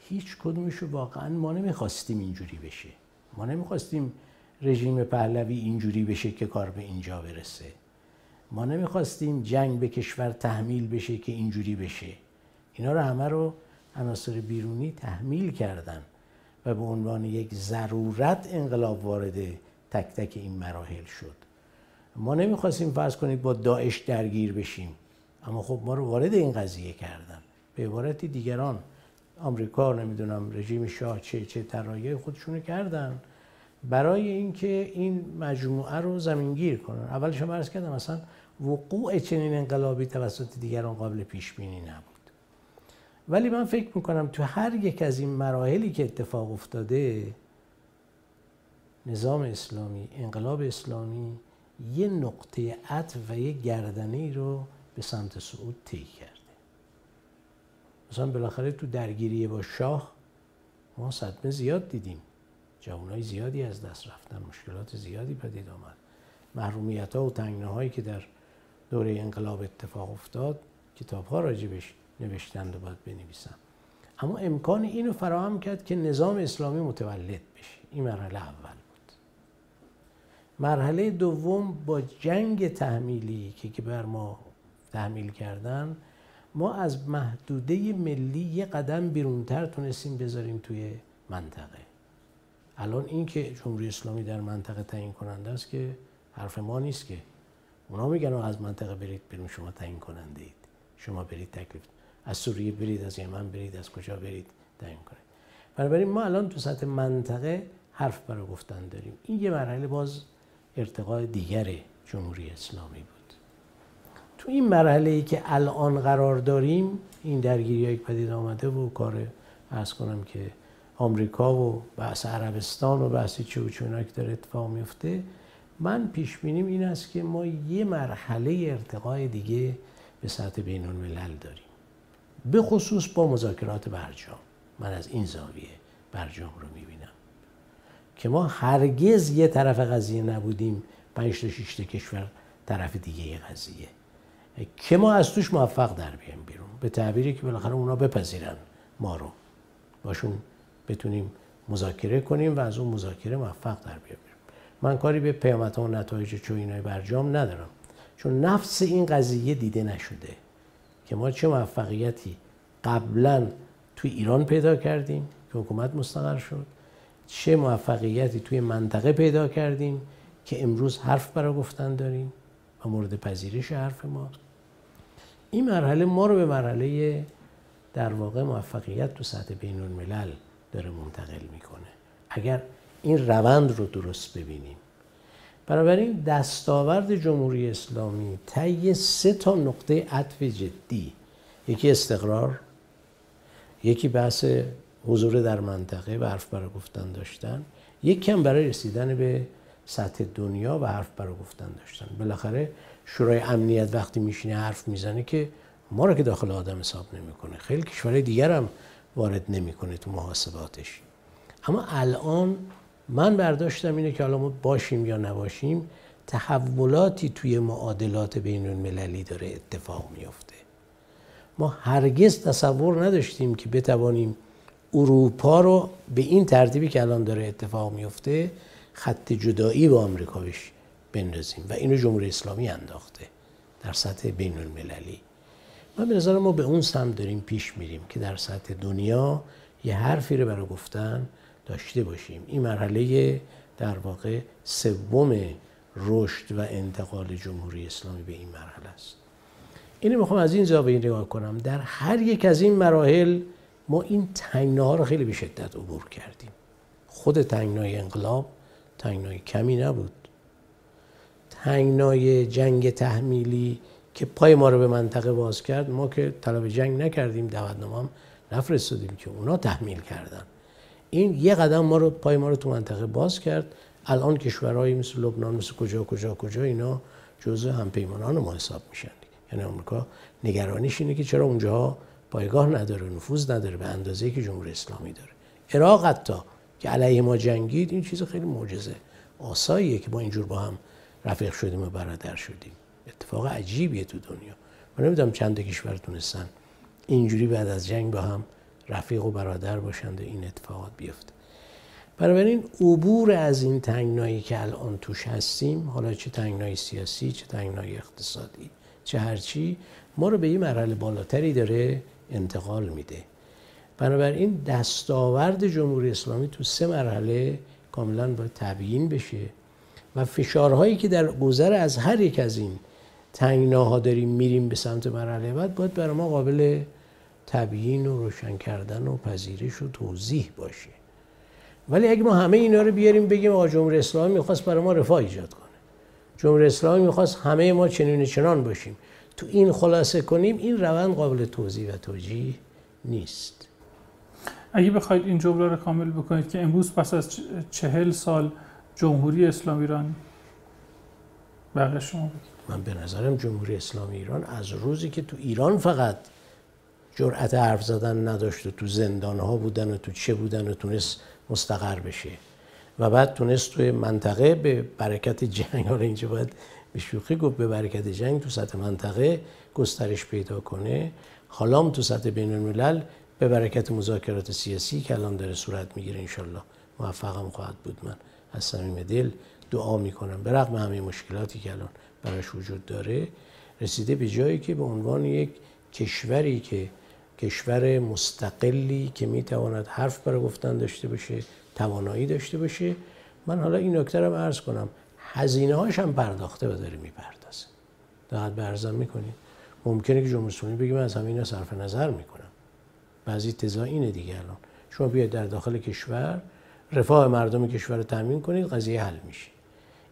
[SPEAKER 5] هیچ کدومش واقعا ما نمی‌خواستیم اینجوری بشه. ما نمی‌خواستیم رژیم پهلوی اینجوری بشه که کار به اینجا برسه. ما نمی‌خواستیم جنگ به کشور تحمیل بشه که اینجوری بشه. اینا رو همه رو عناصر بیرونی تحمیل کردن و به عنوان یک ضرورت انقلاب وارد تک تک این مراحل شد. ما نمی‌خواستیم فرض کنید با داعش درگیر بشیم. اما خب ما رو وارد این قضیه کردن. به عبارتی دیگران آمریکا نمی‌دونم رژیم شاه چه چه طرایه خودشونو کردن. برای اینکه این مجموعه رو زمینگیر کنن. اولش هم عرض کردم مثلا وقوع چنین انقلابی توسط دیگران قابل پیش بینی نبود. ولی من فکر می‌کنم تو هر یک از این مراحلی که اتفاق افتاده نظام اسلامی انقلاب اسلامی یه نقطه عطف و یه گردنه رو به سمت صعود طی کرده. مثلا بالاخره تو درگیری با شاه ما صدمه زیاد دیدیم. جوانای زیادی از دست رفتن مشکلات زیادی پدید آمد. محرومیت ها و تنگنه هایی که در دوره انقلاب اتفاق افتاد کتاب ها راجبش نوشتند و باید بنویسم اما امکان اینو فراهم کرد که نظام اسلامی متولد بشه. این مرحله اول بود. مرحله دوم با جنگ تحمیلی که بر ما تحمیل کردن. ما از محدوده ملی یه قدم بیرونتر تونستیم بذاریم توی منطقه. الان این که جمهوری اسلامی در منطقه تعیین کننده است که حرف ما نیست که. اونا میگن از منطقه برید بیرون شما تعیین کننده اید. شما برید تکلیف. از سوریه برید از یمن برید از کجا برید تعیین کنید. بنابراین ما الان تو سطح منطقه حرف برای گفتن داریم. این یه مرحله باز ارتقاء دیگر جمهوری اسلامی بود. تو این مرحله ای که الان قرار داریم این درگیری های پدید آمده و کار ارز کنم که آمریکا و بحث عربستان و بحث چه و که اتفاق میفته من پیش بینیم این است که ما یه مرحله ارتقای دیگه به سطح بین الملل داریم. به خصوص با مذاکرات برجام. من از این زاویه برجام رو می‌بینم. که ما هرگز یه طرف قضیه نبودیم پنج تا شش کشور طرف دیگه قضیه. که ما از توش موفق در بیایم بیرون. به تعبیری که بالاخره اونا بپذیرن ما رو. باشون بتونیم مذاکره کنیم و از اون مذاکره موفق در بیایم من کاری به پیامت و نتایج چوینای برجام ندارم. چون نفس این قضیه دیده نشده که ما چه موفقیتی قبلا توی ایران پیدا کردیم که حکومت مستقر شد چه موفقیتی توی منطقه پیدا کردیم که امروز حرف برای گفتن داریم. و مورد پذیرش حرف ما. این مرحله ما رو به مرحله در واقع موفقیت تو سطح بین الملل داره منتقل می‌کنه. اگر این روند رو درست ببینیم. بنابراین دستاورد جمهوری اسلامی طی سه تا نقطه عطف جدی. یکی استقرار یکی بحث حضور در منطقه و حرف برای گفتن داشتن یک کم برای رسیدن به سطح دنیا و حرف برای گفتن داشتن. بالاخره شورای امنیت وقتی میشینه حرف می‌زنه که ما رو که داخل آدم حساب نمی‌کنه. خیلی کشورهای دیگر هم وارد نمی‌کنه تو محاسباتش. اما الان من برداشتم اینه که حالا ما باشیم یا نباشیم تحولاتی توی معادلات بین المللی داره اتفاق میافته. ما هرگز تصور نداشتیم که بتوانیم اروپا رو به این ترتیبی که الان داره اتفاق میفته خط جدایی با آمریکا بش بندازیم و اینو جمهوری اسلامی انداخته در سطح بین المللی من به نظر ما به اون سمت داریم پیش میریم که در سطح دنیا یه حرفی رو برای گفتن داشته باشیم. این مرحله در واقع سوم رشد و انتقال جمهوری اسلامی به این مرحله است. اینو می‌خوام از این زاویه نگاه کنم. در هر یک از این مراحل ما این تنگناها رو خیلی به شدت عبور کردیم. خود تنگنای انقلاب تنگنای کمی نبود. تنگنای جنگ تحمیلی که پای ما رو به منطقه باز کرد ما که طلب جنگ نکردیم دعوتنامه هم نفرستادیم که اونا تحمیل کردن. این یه قدم ما رو پای ما رو تو منطقه باز کرد. الان کشورهایی مثل لبنان مثل کجا کجا کجا اینا جزء همپیمانان ما حساب میشن. یعنی آمریکا نگرانیش اینه که چرا اونجاها پایگاه نداره نفوذ نداره به اندازه که جمهوری اسلامی داره. عراق حتی که علیه ما جنگید این چیز خیلی معجزه. آساییه که ما اینجور با هم رفیق شدیم و برادر شدیم. اتفاق عجیبیه تو دنیا. من نمی‌دونم چند کشور تونستن اینجوری بعد از جنگ با هم رفیق و برادر باشند و این اتفاقات بیفته. بنابراین عبور از این تنگنایی که الان توش هستیم حالا چه تنگنایی سیاسی چه تنگنایی اقتصادی چه هرچی ما رو به یه مرحله بالاتری داره انتقال میده. بنابراین دستاورد جمهوری اسلامی تو سه مرحله کاملا باید تبیین بشه و فشارهایی که در گذر از هر یک از این تنگناها داریم میریم به سمت مرحله بعد باید برای ما قابل تبیین و روشن کردن و پذیرش و توضیح باشه. ولی اگه ما همه اینا رو بیاریم بگیم آقا جمهوری اسلامی می‌خواست برای ما رفاه ایجاد کنه. جمهوری اسلامی می‌خواست همه ما چنین چنان باشیم. تو این خلاصه کنیم این روند قابل توضیح و توجیه نیست.
[SPEAKER 4] اگه بخواید این جمله رو کامل بکنید که امروز پس از چهل سال جمهوری اسلامی ایران بقیه شما
[SPEAKER 5] من به نظرم جمهوری اسلامی ایران از روزی که تو ایران فقط جرأت حرف زدن نداشت و تو زندان ها بودن و تو چه بودن و تونست مستقر بشه و بعد تونست توی منطقه به برکت جنگ حالا اینجا باید به شوخی گفت به برکت جنگ تو سطح منطقه گسترش پیدا کنه. حالا تو سطح بین الملل به برکت مذاکرات سیاسی که الان داره صورت می‌گیره انشالله موفقم خواهد بود من. از صمیم دل دعا می‌کنم. به رغم همه مشکلاتی که الان براش وجود داره رسیده به جایی که به عنوان یک کشوری که کشور مستقلی که می‌تواند حرف برای گفتن داشته باشه توانایی داشته باشه من حالا این نکته رو عرض کنم. هزینه هاش هم پرداخته و داره می‌پردازه. دقت برزم می‌کنید ممکنه که جمهوری بگه من از همین صرف نظر می‌کنم بعضی تزا اینه دیگه الان. شما بیاید در داخل کشور رفاه مردم کشور رو تامین کنید قضیه حل میشه.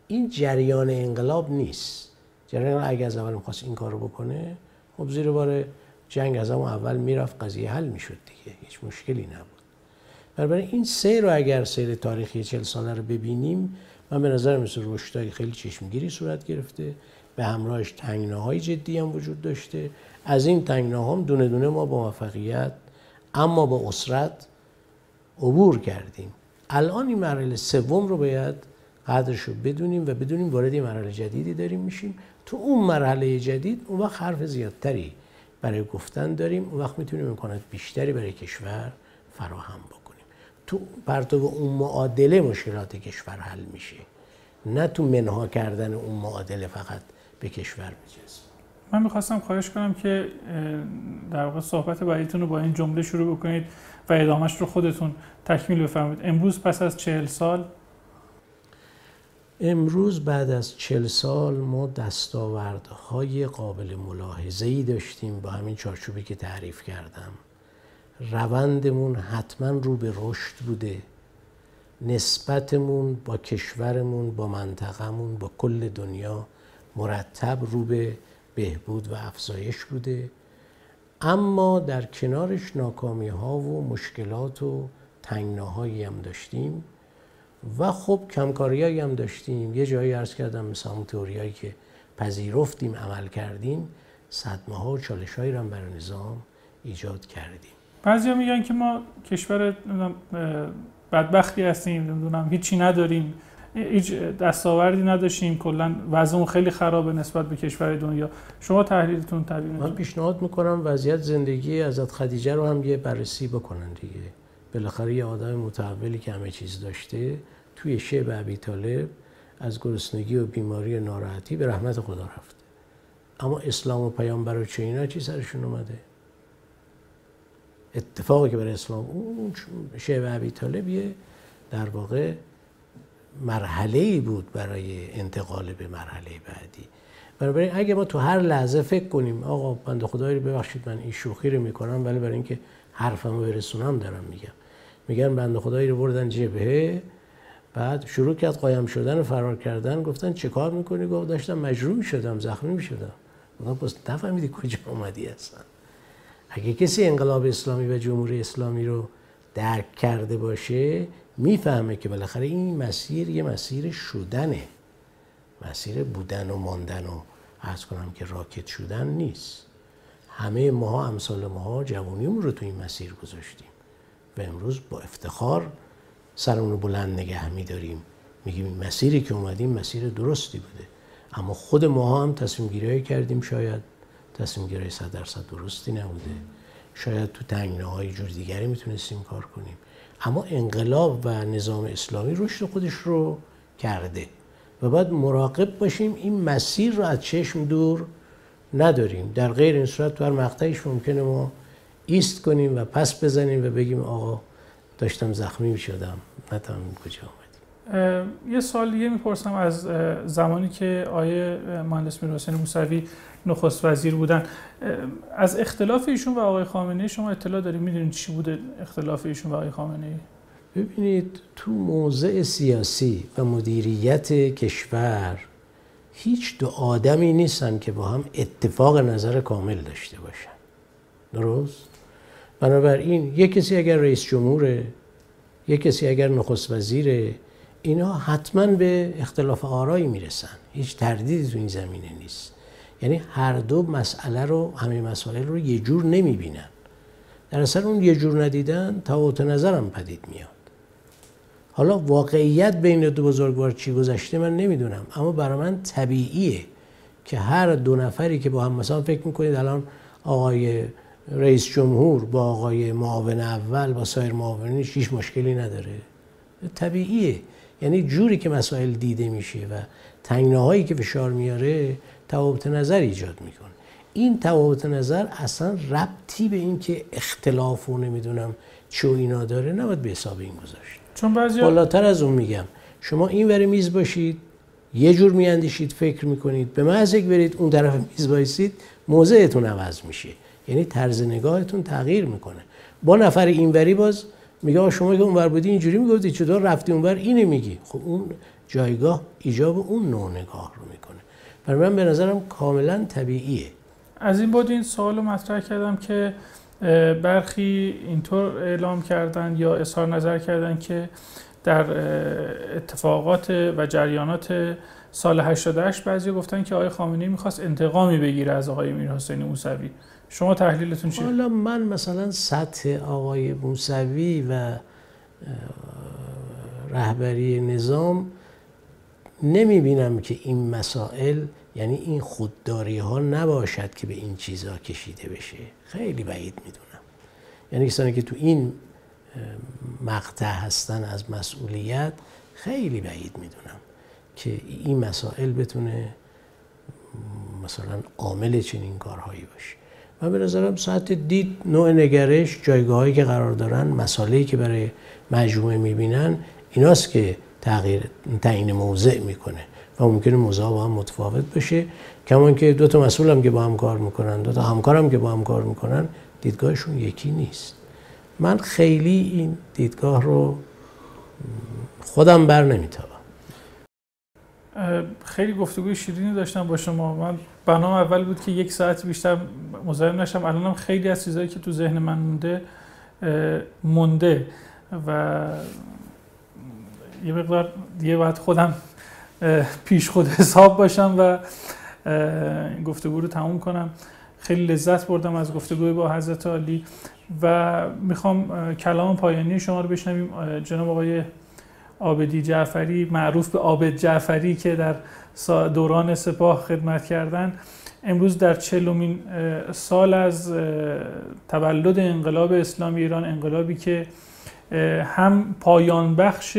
[SPEAKER 5] این جریان انقلاب نیست. جریان اگه از اول می‌خواست این کار رو بکنه خب زیر بار جنگ از همون اول می‌رفت قضیه حل می‌شد دیگه. هیچ مشکلی نبود. برای این سیر رو اگر سیر تاریخی چل ساله رو ببینیم من به نظر مثل رشدهای خیلی چشمگیری صورت گرفته. به همراهش تنگناهای جدی هم وجود داشته. از این تنگناها هم دونه دونه ما با موفقیت اما با اسرت عبور کردیم. الان این مرحله سوم رو باید قدرش رو بدونیم و بدونیم وارد مرحله جدیدی داریم میشیم. تو اون مرحله جدید اون وقت حرف زیادتری برای گفتن داریم. اون وقت می‌تونیم امکانات بیشتری برای کشور فراهم بکنیم. تو پرتو اون معادله مشکلات کشور حل میشه. نه تو منها کردن اون معادله فقط به کشور بجز
[SPEAKER 4] من می‌خواستم خواهش کنم که در واقع صحبت بعدیتون رو با این جمله شروع بکنید و ادامهش رو خودتون تکمیل بفرمایید. امروز پس از چهل سال؟
[SPEAKER 5] امروز بعد از چل سال ما دستاوردهای قابل ملاحظه داشتیم با همین چارچوبی که تعریف کردم. روندمون حتما رو به رشد بوده. نسبتمون با کشورمون با منطقمون با کل دنیا مرتب رو به بهبود و افزایش بوده. اما در کنارش ناکامی ها و مشکلات و تنگناهایی هم داشتیم و خب کمکاری هم داشتیم. یه جایی عرض کردم مثل تئوریایی که پذیرفتیم عمل کردیم صدمه ها و چالش هایی رو برای نظام ایجاد کردیم.
[SPEAKER 4] بعضی میگن که ما کشور بدبختی هستیم نمی‌دونم هیچی نداریم. هیچ دستاوردی نداشتیم. کلا وضعمون خیلی خرابه نسبت به کشور دنیا. شما تحلیلتون تبیین
[SPEAKER 5] من پیشنهاد می‌کنم وضعیت زندگی ازت خدیجه رو هم یه بررسی بکنن دیگه. بالاخره یه آدم متحولی که همه چیز داشته توی شب ابی طالب از گرسنگی و بیماری ناراحتی به رحمت خدا رفته. اما اسلام و پیامبر و چه اینا چی سرشون اومده؟ اتفاقی که برای اسلام اون شیب ابی طالب یه در واقع مرحله بود برای انتقال به مرحله بعدی. بنابراین اگه ما تو هر لحظه فکر کنیم آقا بنده خدایی رو ببخشید من این شوخی رو می‌کنم ولی برای اینکه حرفمو برسونم دارم میگم. میگن بنده خدایی رو بردن جبهه بعد شروع کرد قایم شدن و فرار کردن گفتن چه کار می‌کنی؟ گفت داشتم مجروح شدم زخمی می‌شدم. گفتم پس نفهمیدی کجا اومدی اصلا. اگه کسی انقلاب اسلامی و جمهوری اسلامی رو درک کرده باشه می‌فهمه که بالاخره این مسیر یه مسیر شدنه. مسیر بودن و ماندن و ارز کنم که راکت شدن نیست. همه ماها امثال ماها جوانیمون رو تو این مسیر گذاشتیم. و امروز با افتخار سرمون رو بلند نگه میداریم. میگیم این مسیری که اومدیم مسیر درستی بوده. اما خود ما هم تصمیم گیری کردیم شاید. تصمیم گیری صد درصد درستی نبوده. شاید تو تنگنه های جور دیگری می‌تونستیم کار کنیم. اما انقلاب و نظام اسلامی رشد خودش رو کرده و باید مراقب باشیم این مسیر رو از چشم دور نداریم. در غیر این صورت تو هر مقطعیش ممکنه ما ایست کنیم و پس بزنیم و بگیم آقا داشتم زخمی شدم نتونم کجا
[SPEAKER 4] یه سال دیگه می‌پرسم از زمانی که آیه مهندس میرحسین موسوی نخست وزیر بودن. از اختلاف ایشون و آقای خامنه شما اطلاع دارید؟ می‌دونید چی بوده اختلاف ایشون و آقای خامنه ای
[SPEAKER 5] ببینید تو موضع سیاسی و مدیریت کشور هیچ دو آدمی نیستن که با هم اتفاق نظر کامل داشته باشن. درست؟ بنابراین یک کسی اگر رئیس جمهوره یک کسی اگر نخست وزیره اینا حتما به اختلاف آرایی می‌رسن. هیچ تردیدی تو این زمینه نیست. یعنی هر دو مسئله رو همه مسائل رو یه جور نمی‌بینن. در اصل اون یه جور ندیدن تفاوت نظرم پدید میاد. حالا واقعیت بین دو بزرگوار چی گذشته من نمی‌دونم اما برای من طبیعیه که هر دو نفری که با هم مثلا فکر می‌کنید الان آقای رئیس جمهور با آقای معاون اول با سایر معاونینش هیچ مشکلی نداره. طبیعیه. یعنی جوری که مسائل دیده میشه و تنگناهایی که فشار میاره تفاوت نظر ایجاد می‌کنه. این تفاوت نظر اصلا ربطی به این که اختلاف و نمی‌دونم چه اینا داره نباید به حساب این گذاشت.
[SPEAKER 4] چون بعضی
[SPEAKER 5] بالاتر از اون میگم. شما این وری میز باشید یه جور میاندیشید فکر می‌کنید به محض یک برید اون طرف میز بایستید موضعتون عوض میشه. یعنی طرز نگاهتون تغییر می‌کنه. با نفر اینوری باز میگه شما که اونور بودی اینجوری می‌گفتی چطور رفتی اونور؟ اینو میگی. خب اون جایگاه ایجاب اون نوع نگاه رو می‌کنه. برای من به نظرم کاملا طبیعیه.
[SPEAKER 4] از این بود این سوال رو مطرح کردم که برخی اینطور اعلام کردن یا اظهار نظر کردن که در اتفاقات و جریانات سال 88 بعضی گفتن که آقای خامنه‌ای می‌خواست انتقامی بگیره از آقای میرحسین موسوی. شما تحلیلتون چیه؟
[SPEAKER 5] حالا من مثلا سطح آقای موسوی و رهبری نظام نمی بینم که این مسائل یعنی این خودداری ها نباشد که به این چیزها کشیده بشه. خیلی بعید می‌دونم. یعنی کسانی که تو این مقطع هستن از مسئولیت خیلی بعید می‌دونم که این مسائل بتونه مثلا عامل چنین کارهایی باشه. و به نظرم ساعت دید نوع نگرش جایگاه که قرار دارن مسائلی که برای مجموعه می‌بینن ایناست که تغییر تعیین موضع می‌کنه و ممکنه موضع با هم متفاوت بشه. کمان که دو تا مسئول هم که با هم کار می‌کنن دو تا همکار هم که با هم کار می‌کنن دیدگاهشون یکی نیست. من خیلی این دیدگاه رو خودم بر نمیتابم.
[SPEAKER 4] خیلی گفتگوی شیرینی داشتم با شما. من برنامه اول بود که یک ساعت بیشتر مزاحم نشم. الانم خیلی از چیزهایی که تو ذهن من مونده مونده و یه مقدار دیگه باید خودم پیش خود حساب باشم و گفتگو رو تموم کنم. خیلی لذت بردم از گفتگوی با حضرت علی و می‌خوام کلام پایانی شما رو بشنویم. جناب آقای آبدی جعفری معروف به آبد جعفری که در دوران سپاه خدمت کردن. امروز در چلومین سال از تولد انقلاب اسلامی ایران انقلابی که هم پایان بخش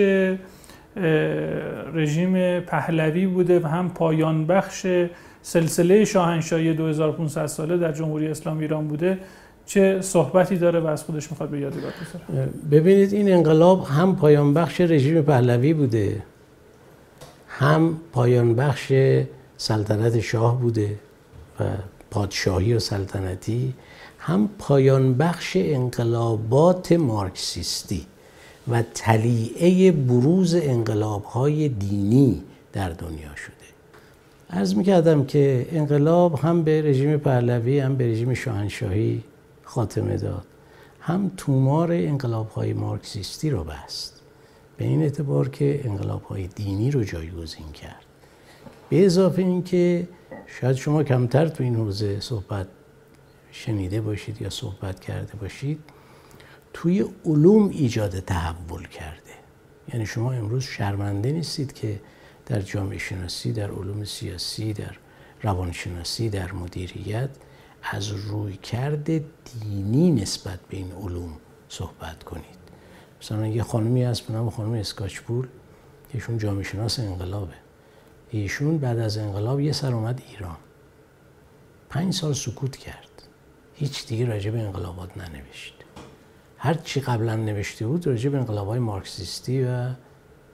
[SPEAKER 4] رژیم پهلوی بوده و هم پایان بخش سلسله شاهنشاهی 2500 ساله در جمهوری اسلامی ایران بوده. چه صحبتی داره و از خودش می‌خواد به یادگار بذاره
[SPEAKER 5] ببینید این انقلاب هم پایان بخش رژیم پهلوی بوده هم پایان بخش سلطنت شاه بوده و پادشاهی و سلطنتی هم پایان بخش انقلابات مارکسیستی و تلیعه بروز انقلاب های دینی در دنیا شده. از می‌کردم که انقلاب هم به رژیم پهلوی هم به رژیم شاهنشاهی خاتمه داد. هم تومار انقلاب های مارکسیستی رو بست. به این اعتبار که انقلاب های دینی رو جایگزین کرد. به اضافه اینکه شاید شما کمتر تو این حوزه صحبت شنیده باشید یا صحبت کرده باشید توی علوم ایجاد تحول کرده. یعنی شما امروز شرمنده نیستید که در جامعه شناسی در علوم سیاسی در روانشناسی در مدیریت از روی کرده دینی نسبت به این علوم صحبت کنید. مثلا یه خانمی هست به نام خانم اسکاچپول ایشون جامعه شناس انقلابه. ایشون بعد از انقلاب یه سر اومد ایران. پنج سال سکوت کرد. هیچ دیگه راجع به انقلابات ننوشت. هر چی قبلا نوشته بود راجع به انقلاب های مارکسیستی و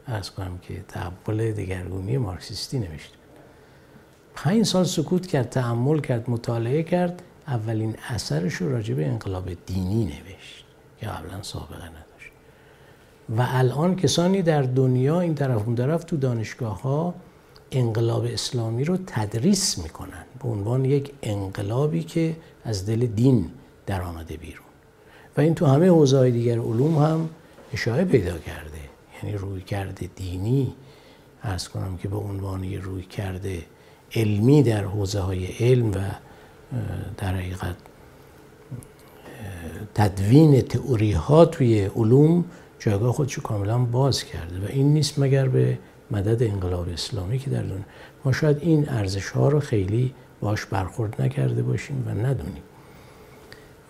[SPEAKER 5] ارز کنم که تحول دگرگونی مارکسیستی نوشته پنج سال سکوت کرد تعمل کرد مطالعه کرد. اولین اثرش رو راجع به انقلاب دینی نوشت که قبلا سابقه نداشت. و الان کسانی در دنیا این طرف اون طرف تو دانشگاه ها انقلاب اسلامی رو تدریس می‌کنن به عنوان یک انقلابی که از دل دین در آمده بیرون. و این تو همه حوزه دیگر علوم هم اشاره پیدا کرده. یعنی روی کرده دینی ارز کنم که به عنوان روی کرده علمی در حوزه های علم و در حقیقت تدوین تئوری ها توی علوم جایگاه خودشو کاملا باز کرده و این نیست مگر به مدد انقلاب اسلامی که در دنیا. ما شاید این ارزش ها رو خیلی باش برخورد نکرده باشیم و ندونیم.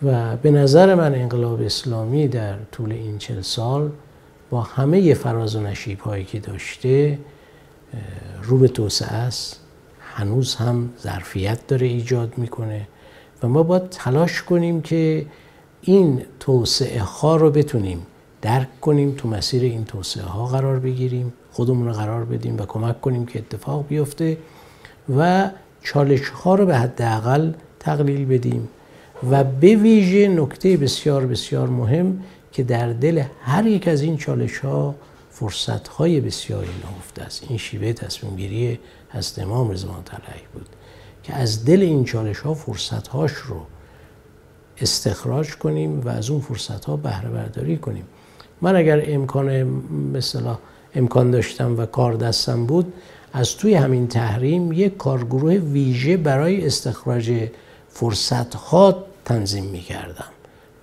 [SPEAKER 5] و به نظر من انقلاب اسلامی در طول این چل سال با همه فراز و نشیب هایی که داشته رو به توسعه است. هنوز هم ظرفیت داره ایجاد می‌کنه و ما باید تلاش کنیم که این توسعه ها رو بتونیم درک کنیم تو مسیر این توسعه ها قرار بگیریم خودمون رو قرار بدیم و کمک کنیم که اتفاق بیفته و چالش ها رو به حداقل تقلیل بدیم و به ویژه نکته بسیار بسیار مهم که در دل هر یک از این چالش ها فرصت های بسیاری نهفته است. این شیوه تصمیم گیری از امام رضوان طلعی بود که از دل این چالش ها فرصت هاش رو استخراج کنیم و از اون فرصت ها بهره برداری کنیم. من اگر امکان مثلا امکان داشتم و کار دستم بود از توی همین تحریم یک کارگروه ویژه برای استخراج فرصت ها تنظیم می کردم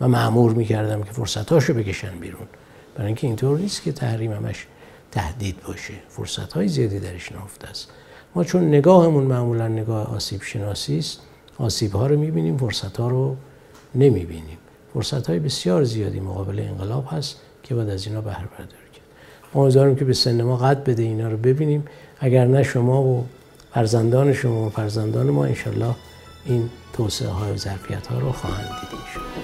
[SPEAKER 5] و معمور می کردم که فرصت هاشو بکشن بیرون. برای اینکه اینطور نیست که تحریم همش تهدید باشه. فرصت های زیادی درش نهفته است. ما چون نگاهمون معمولا نگاه آسیب شناسی است آسیب ها رو می‌بینیم فرصت ها رو نمی‌بینیم. فرصت های بسیار زیادی مقابل انقلاب هست که باید از اینا بهره برداری کرد. ما امیدواریم که به سن ما قد بده اینا رو ببینیم. اگر نه شما و فرزندان شما و فرزندان ما انشالله این توسعه های و ظرفیت ها رو خواهند دید.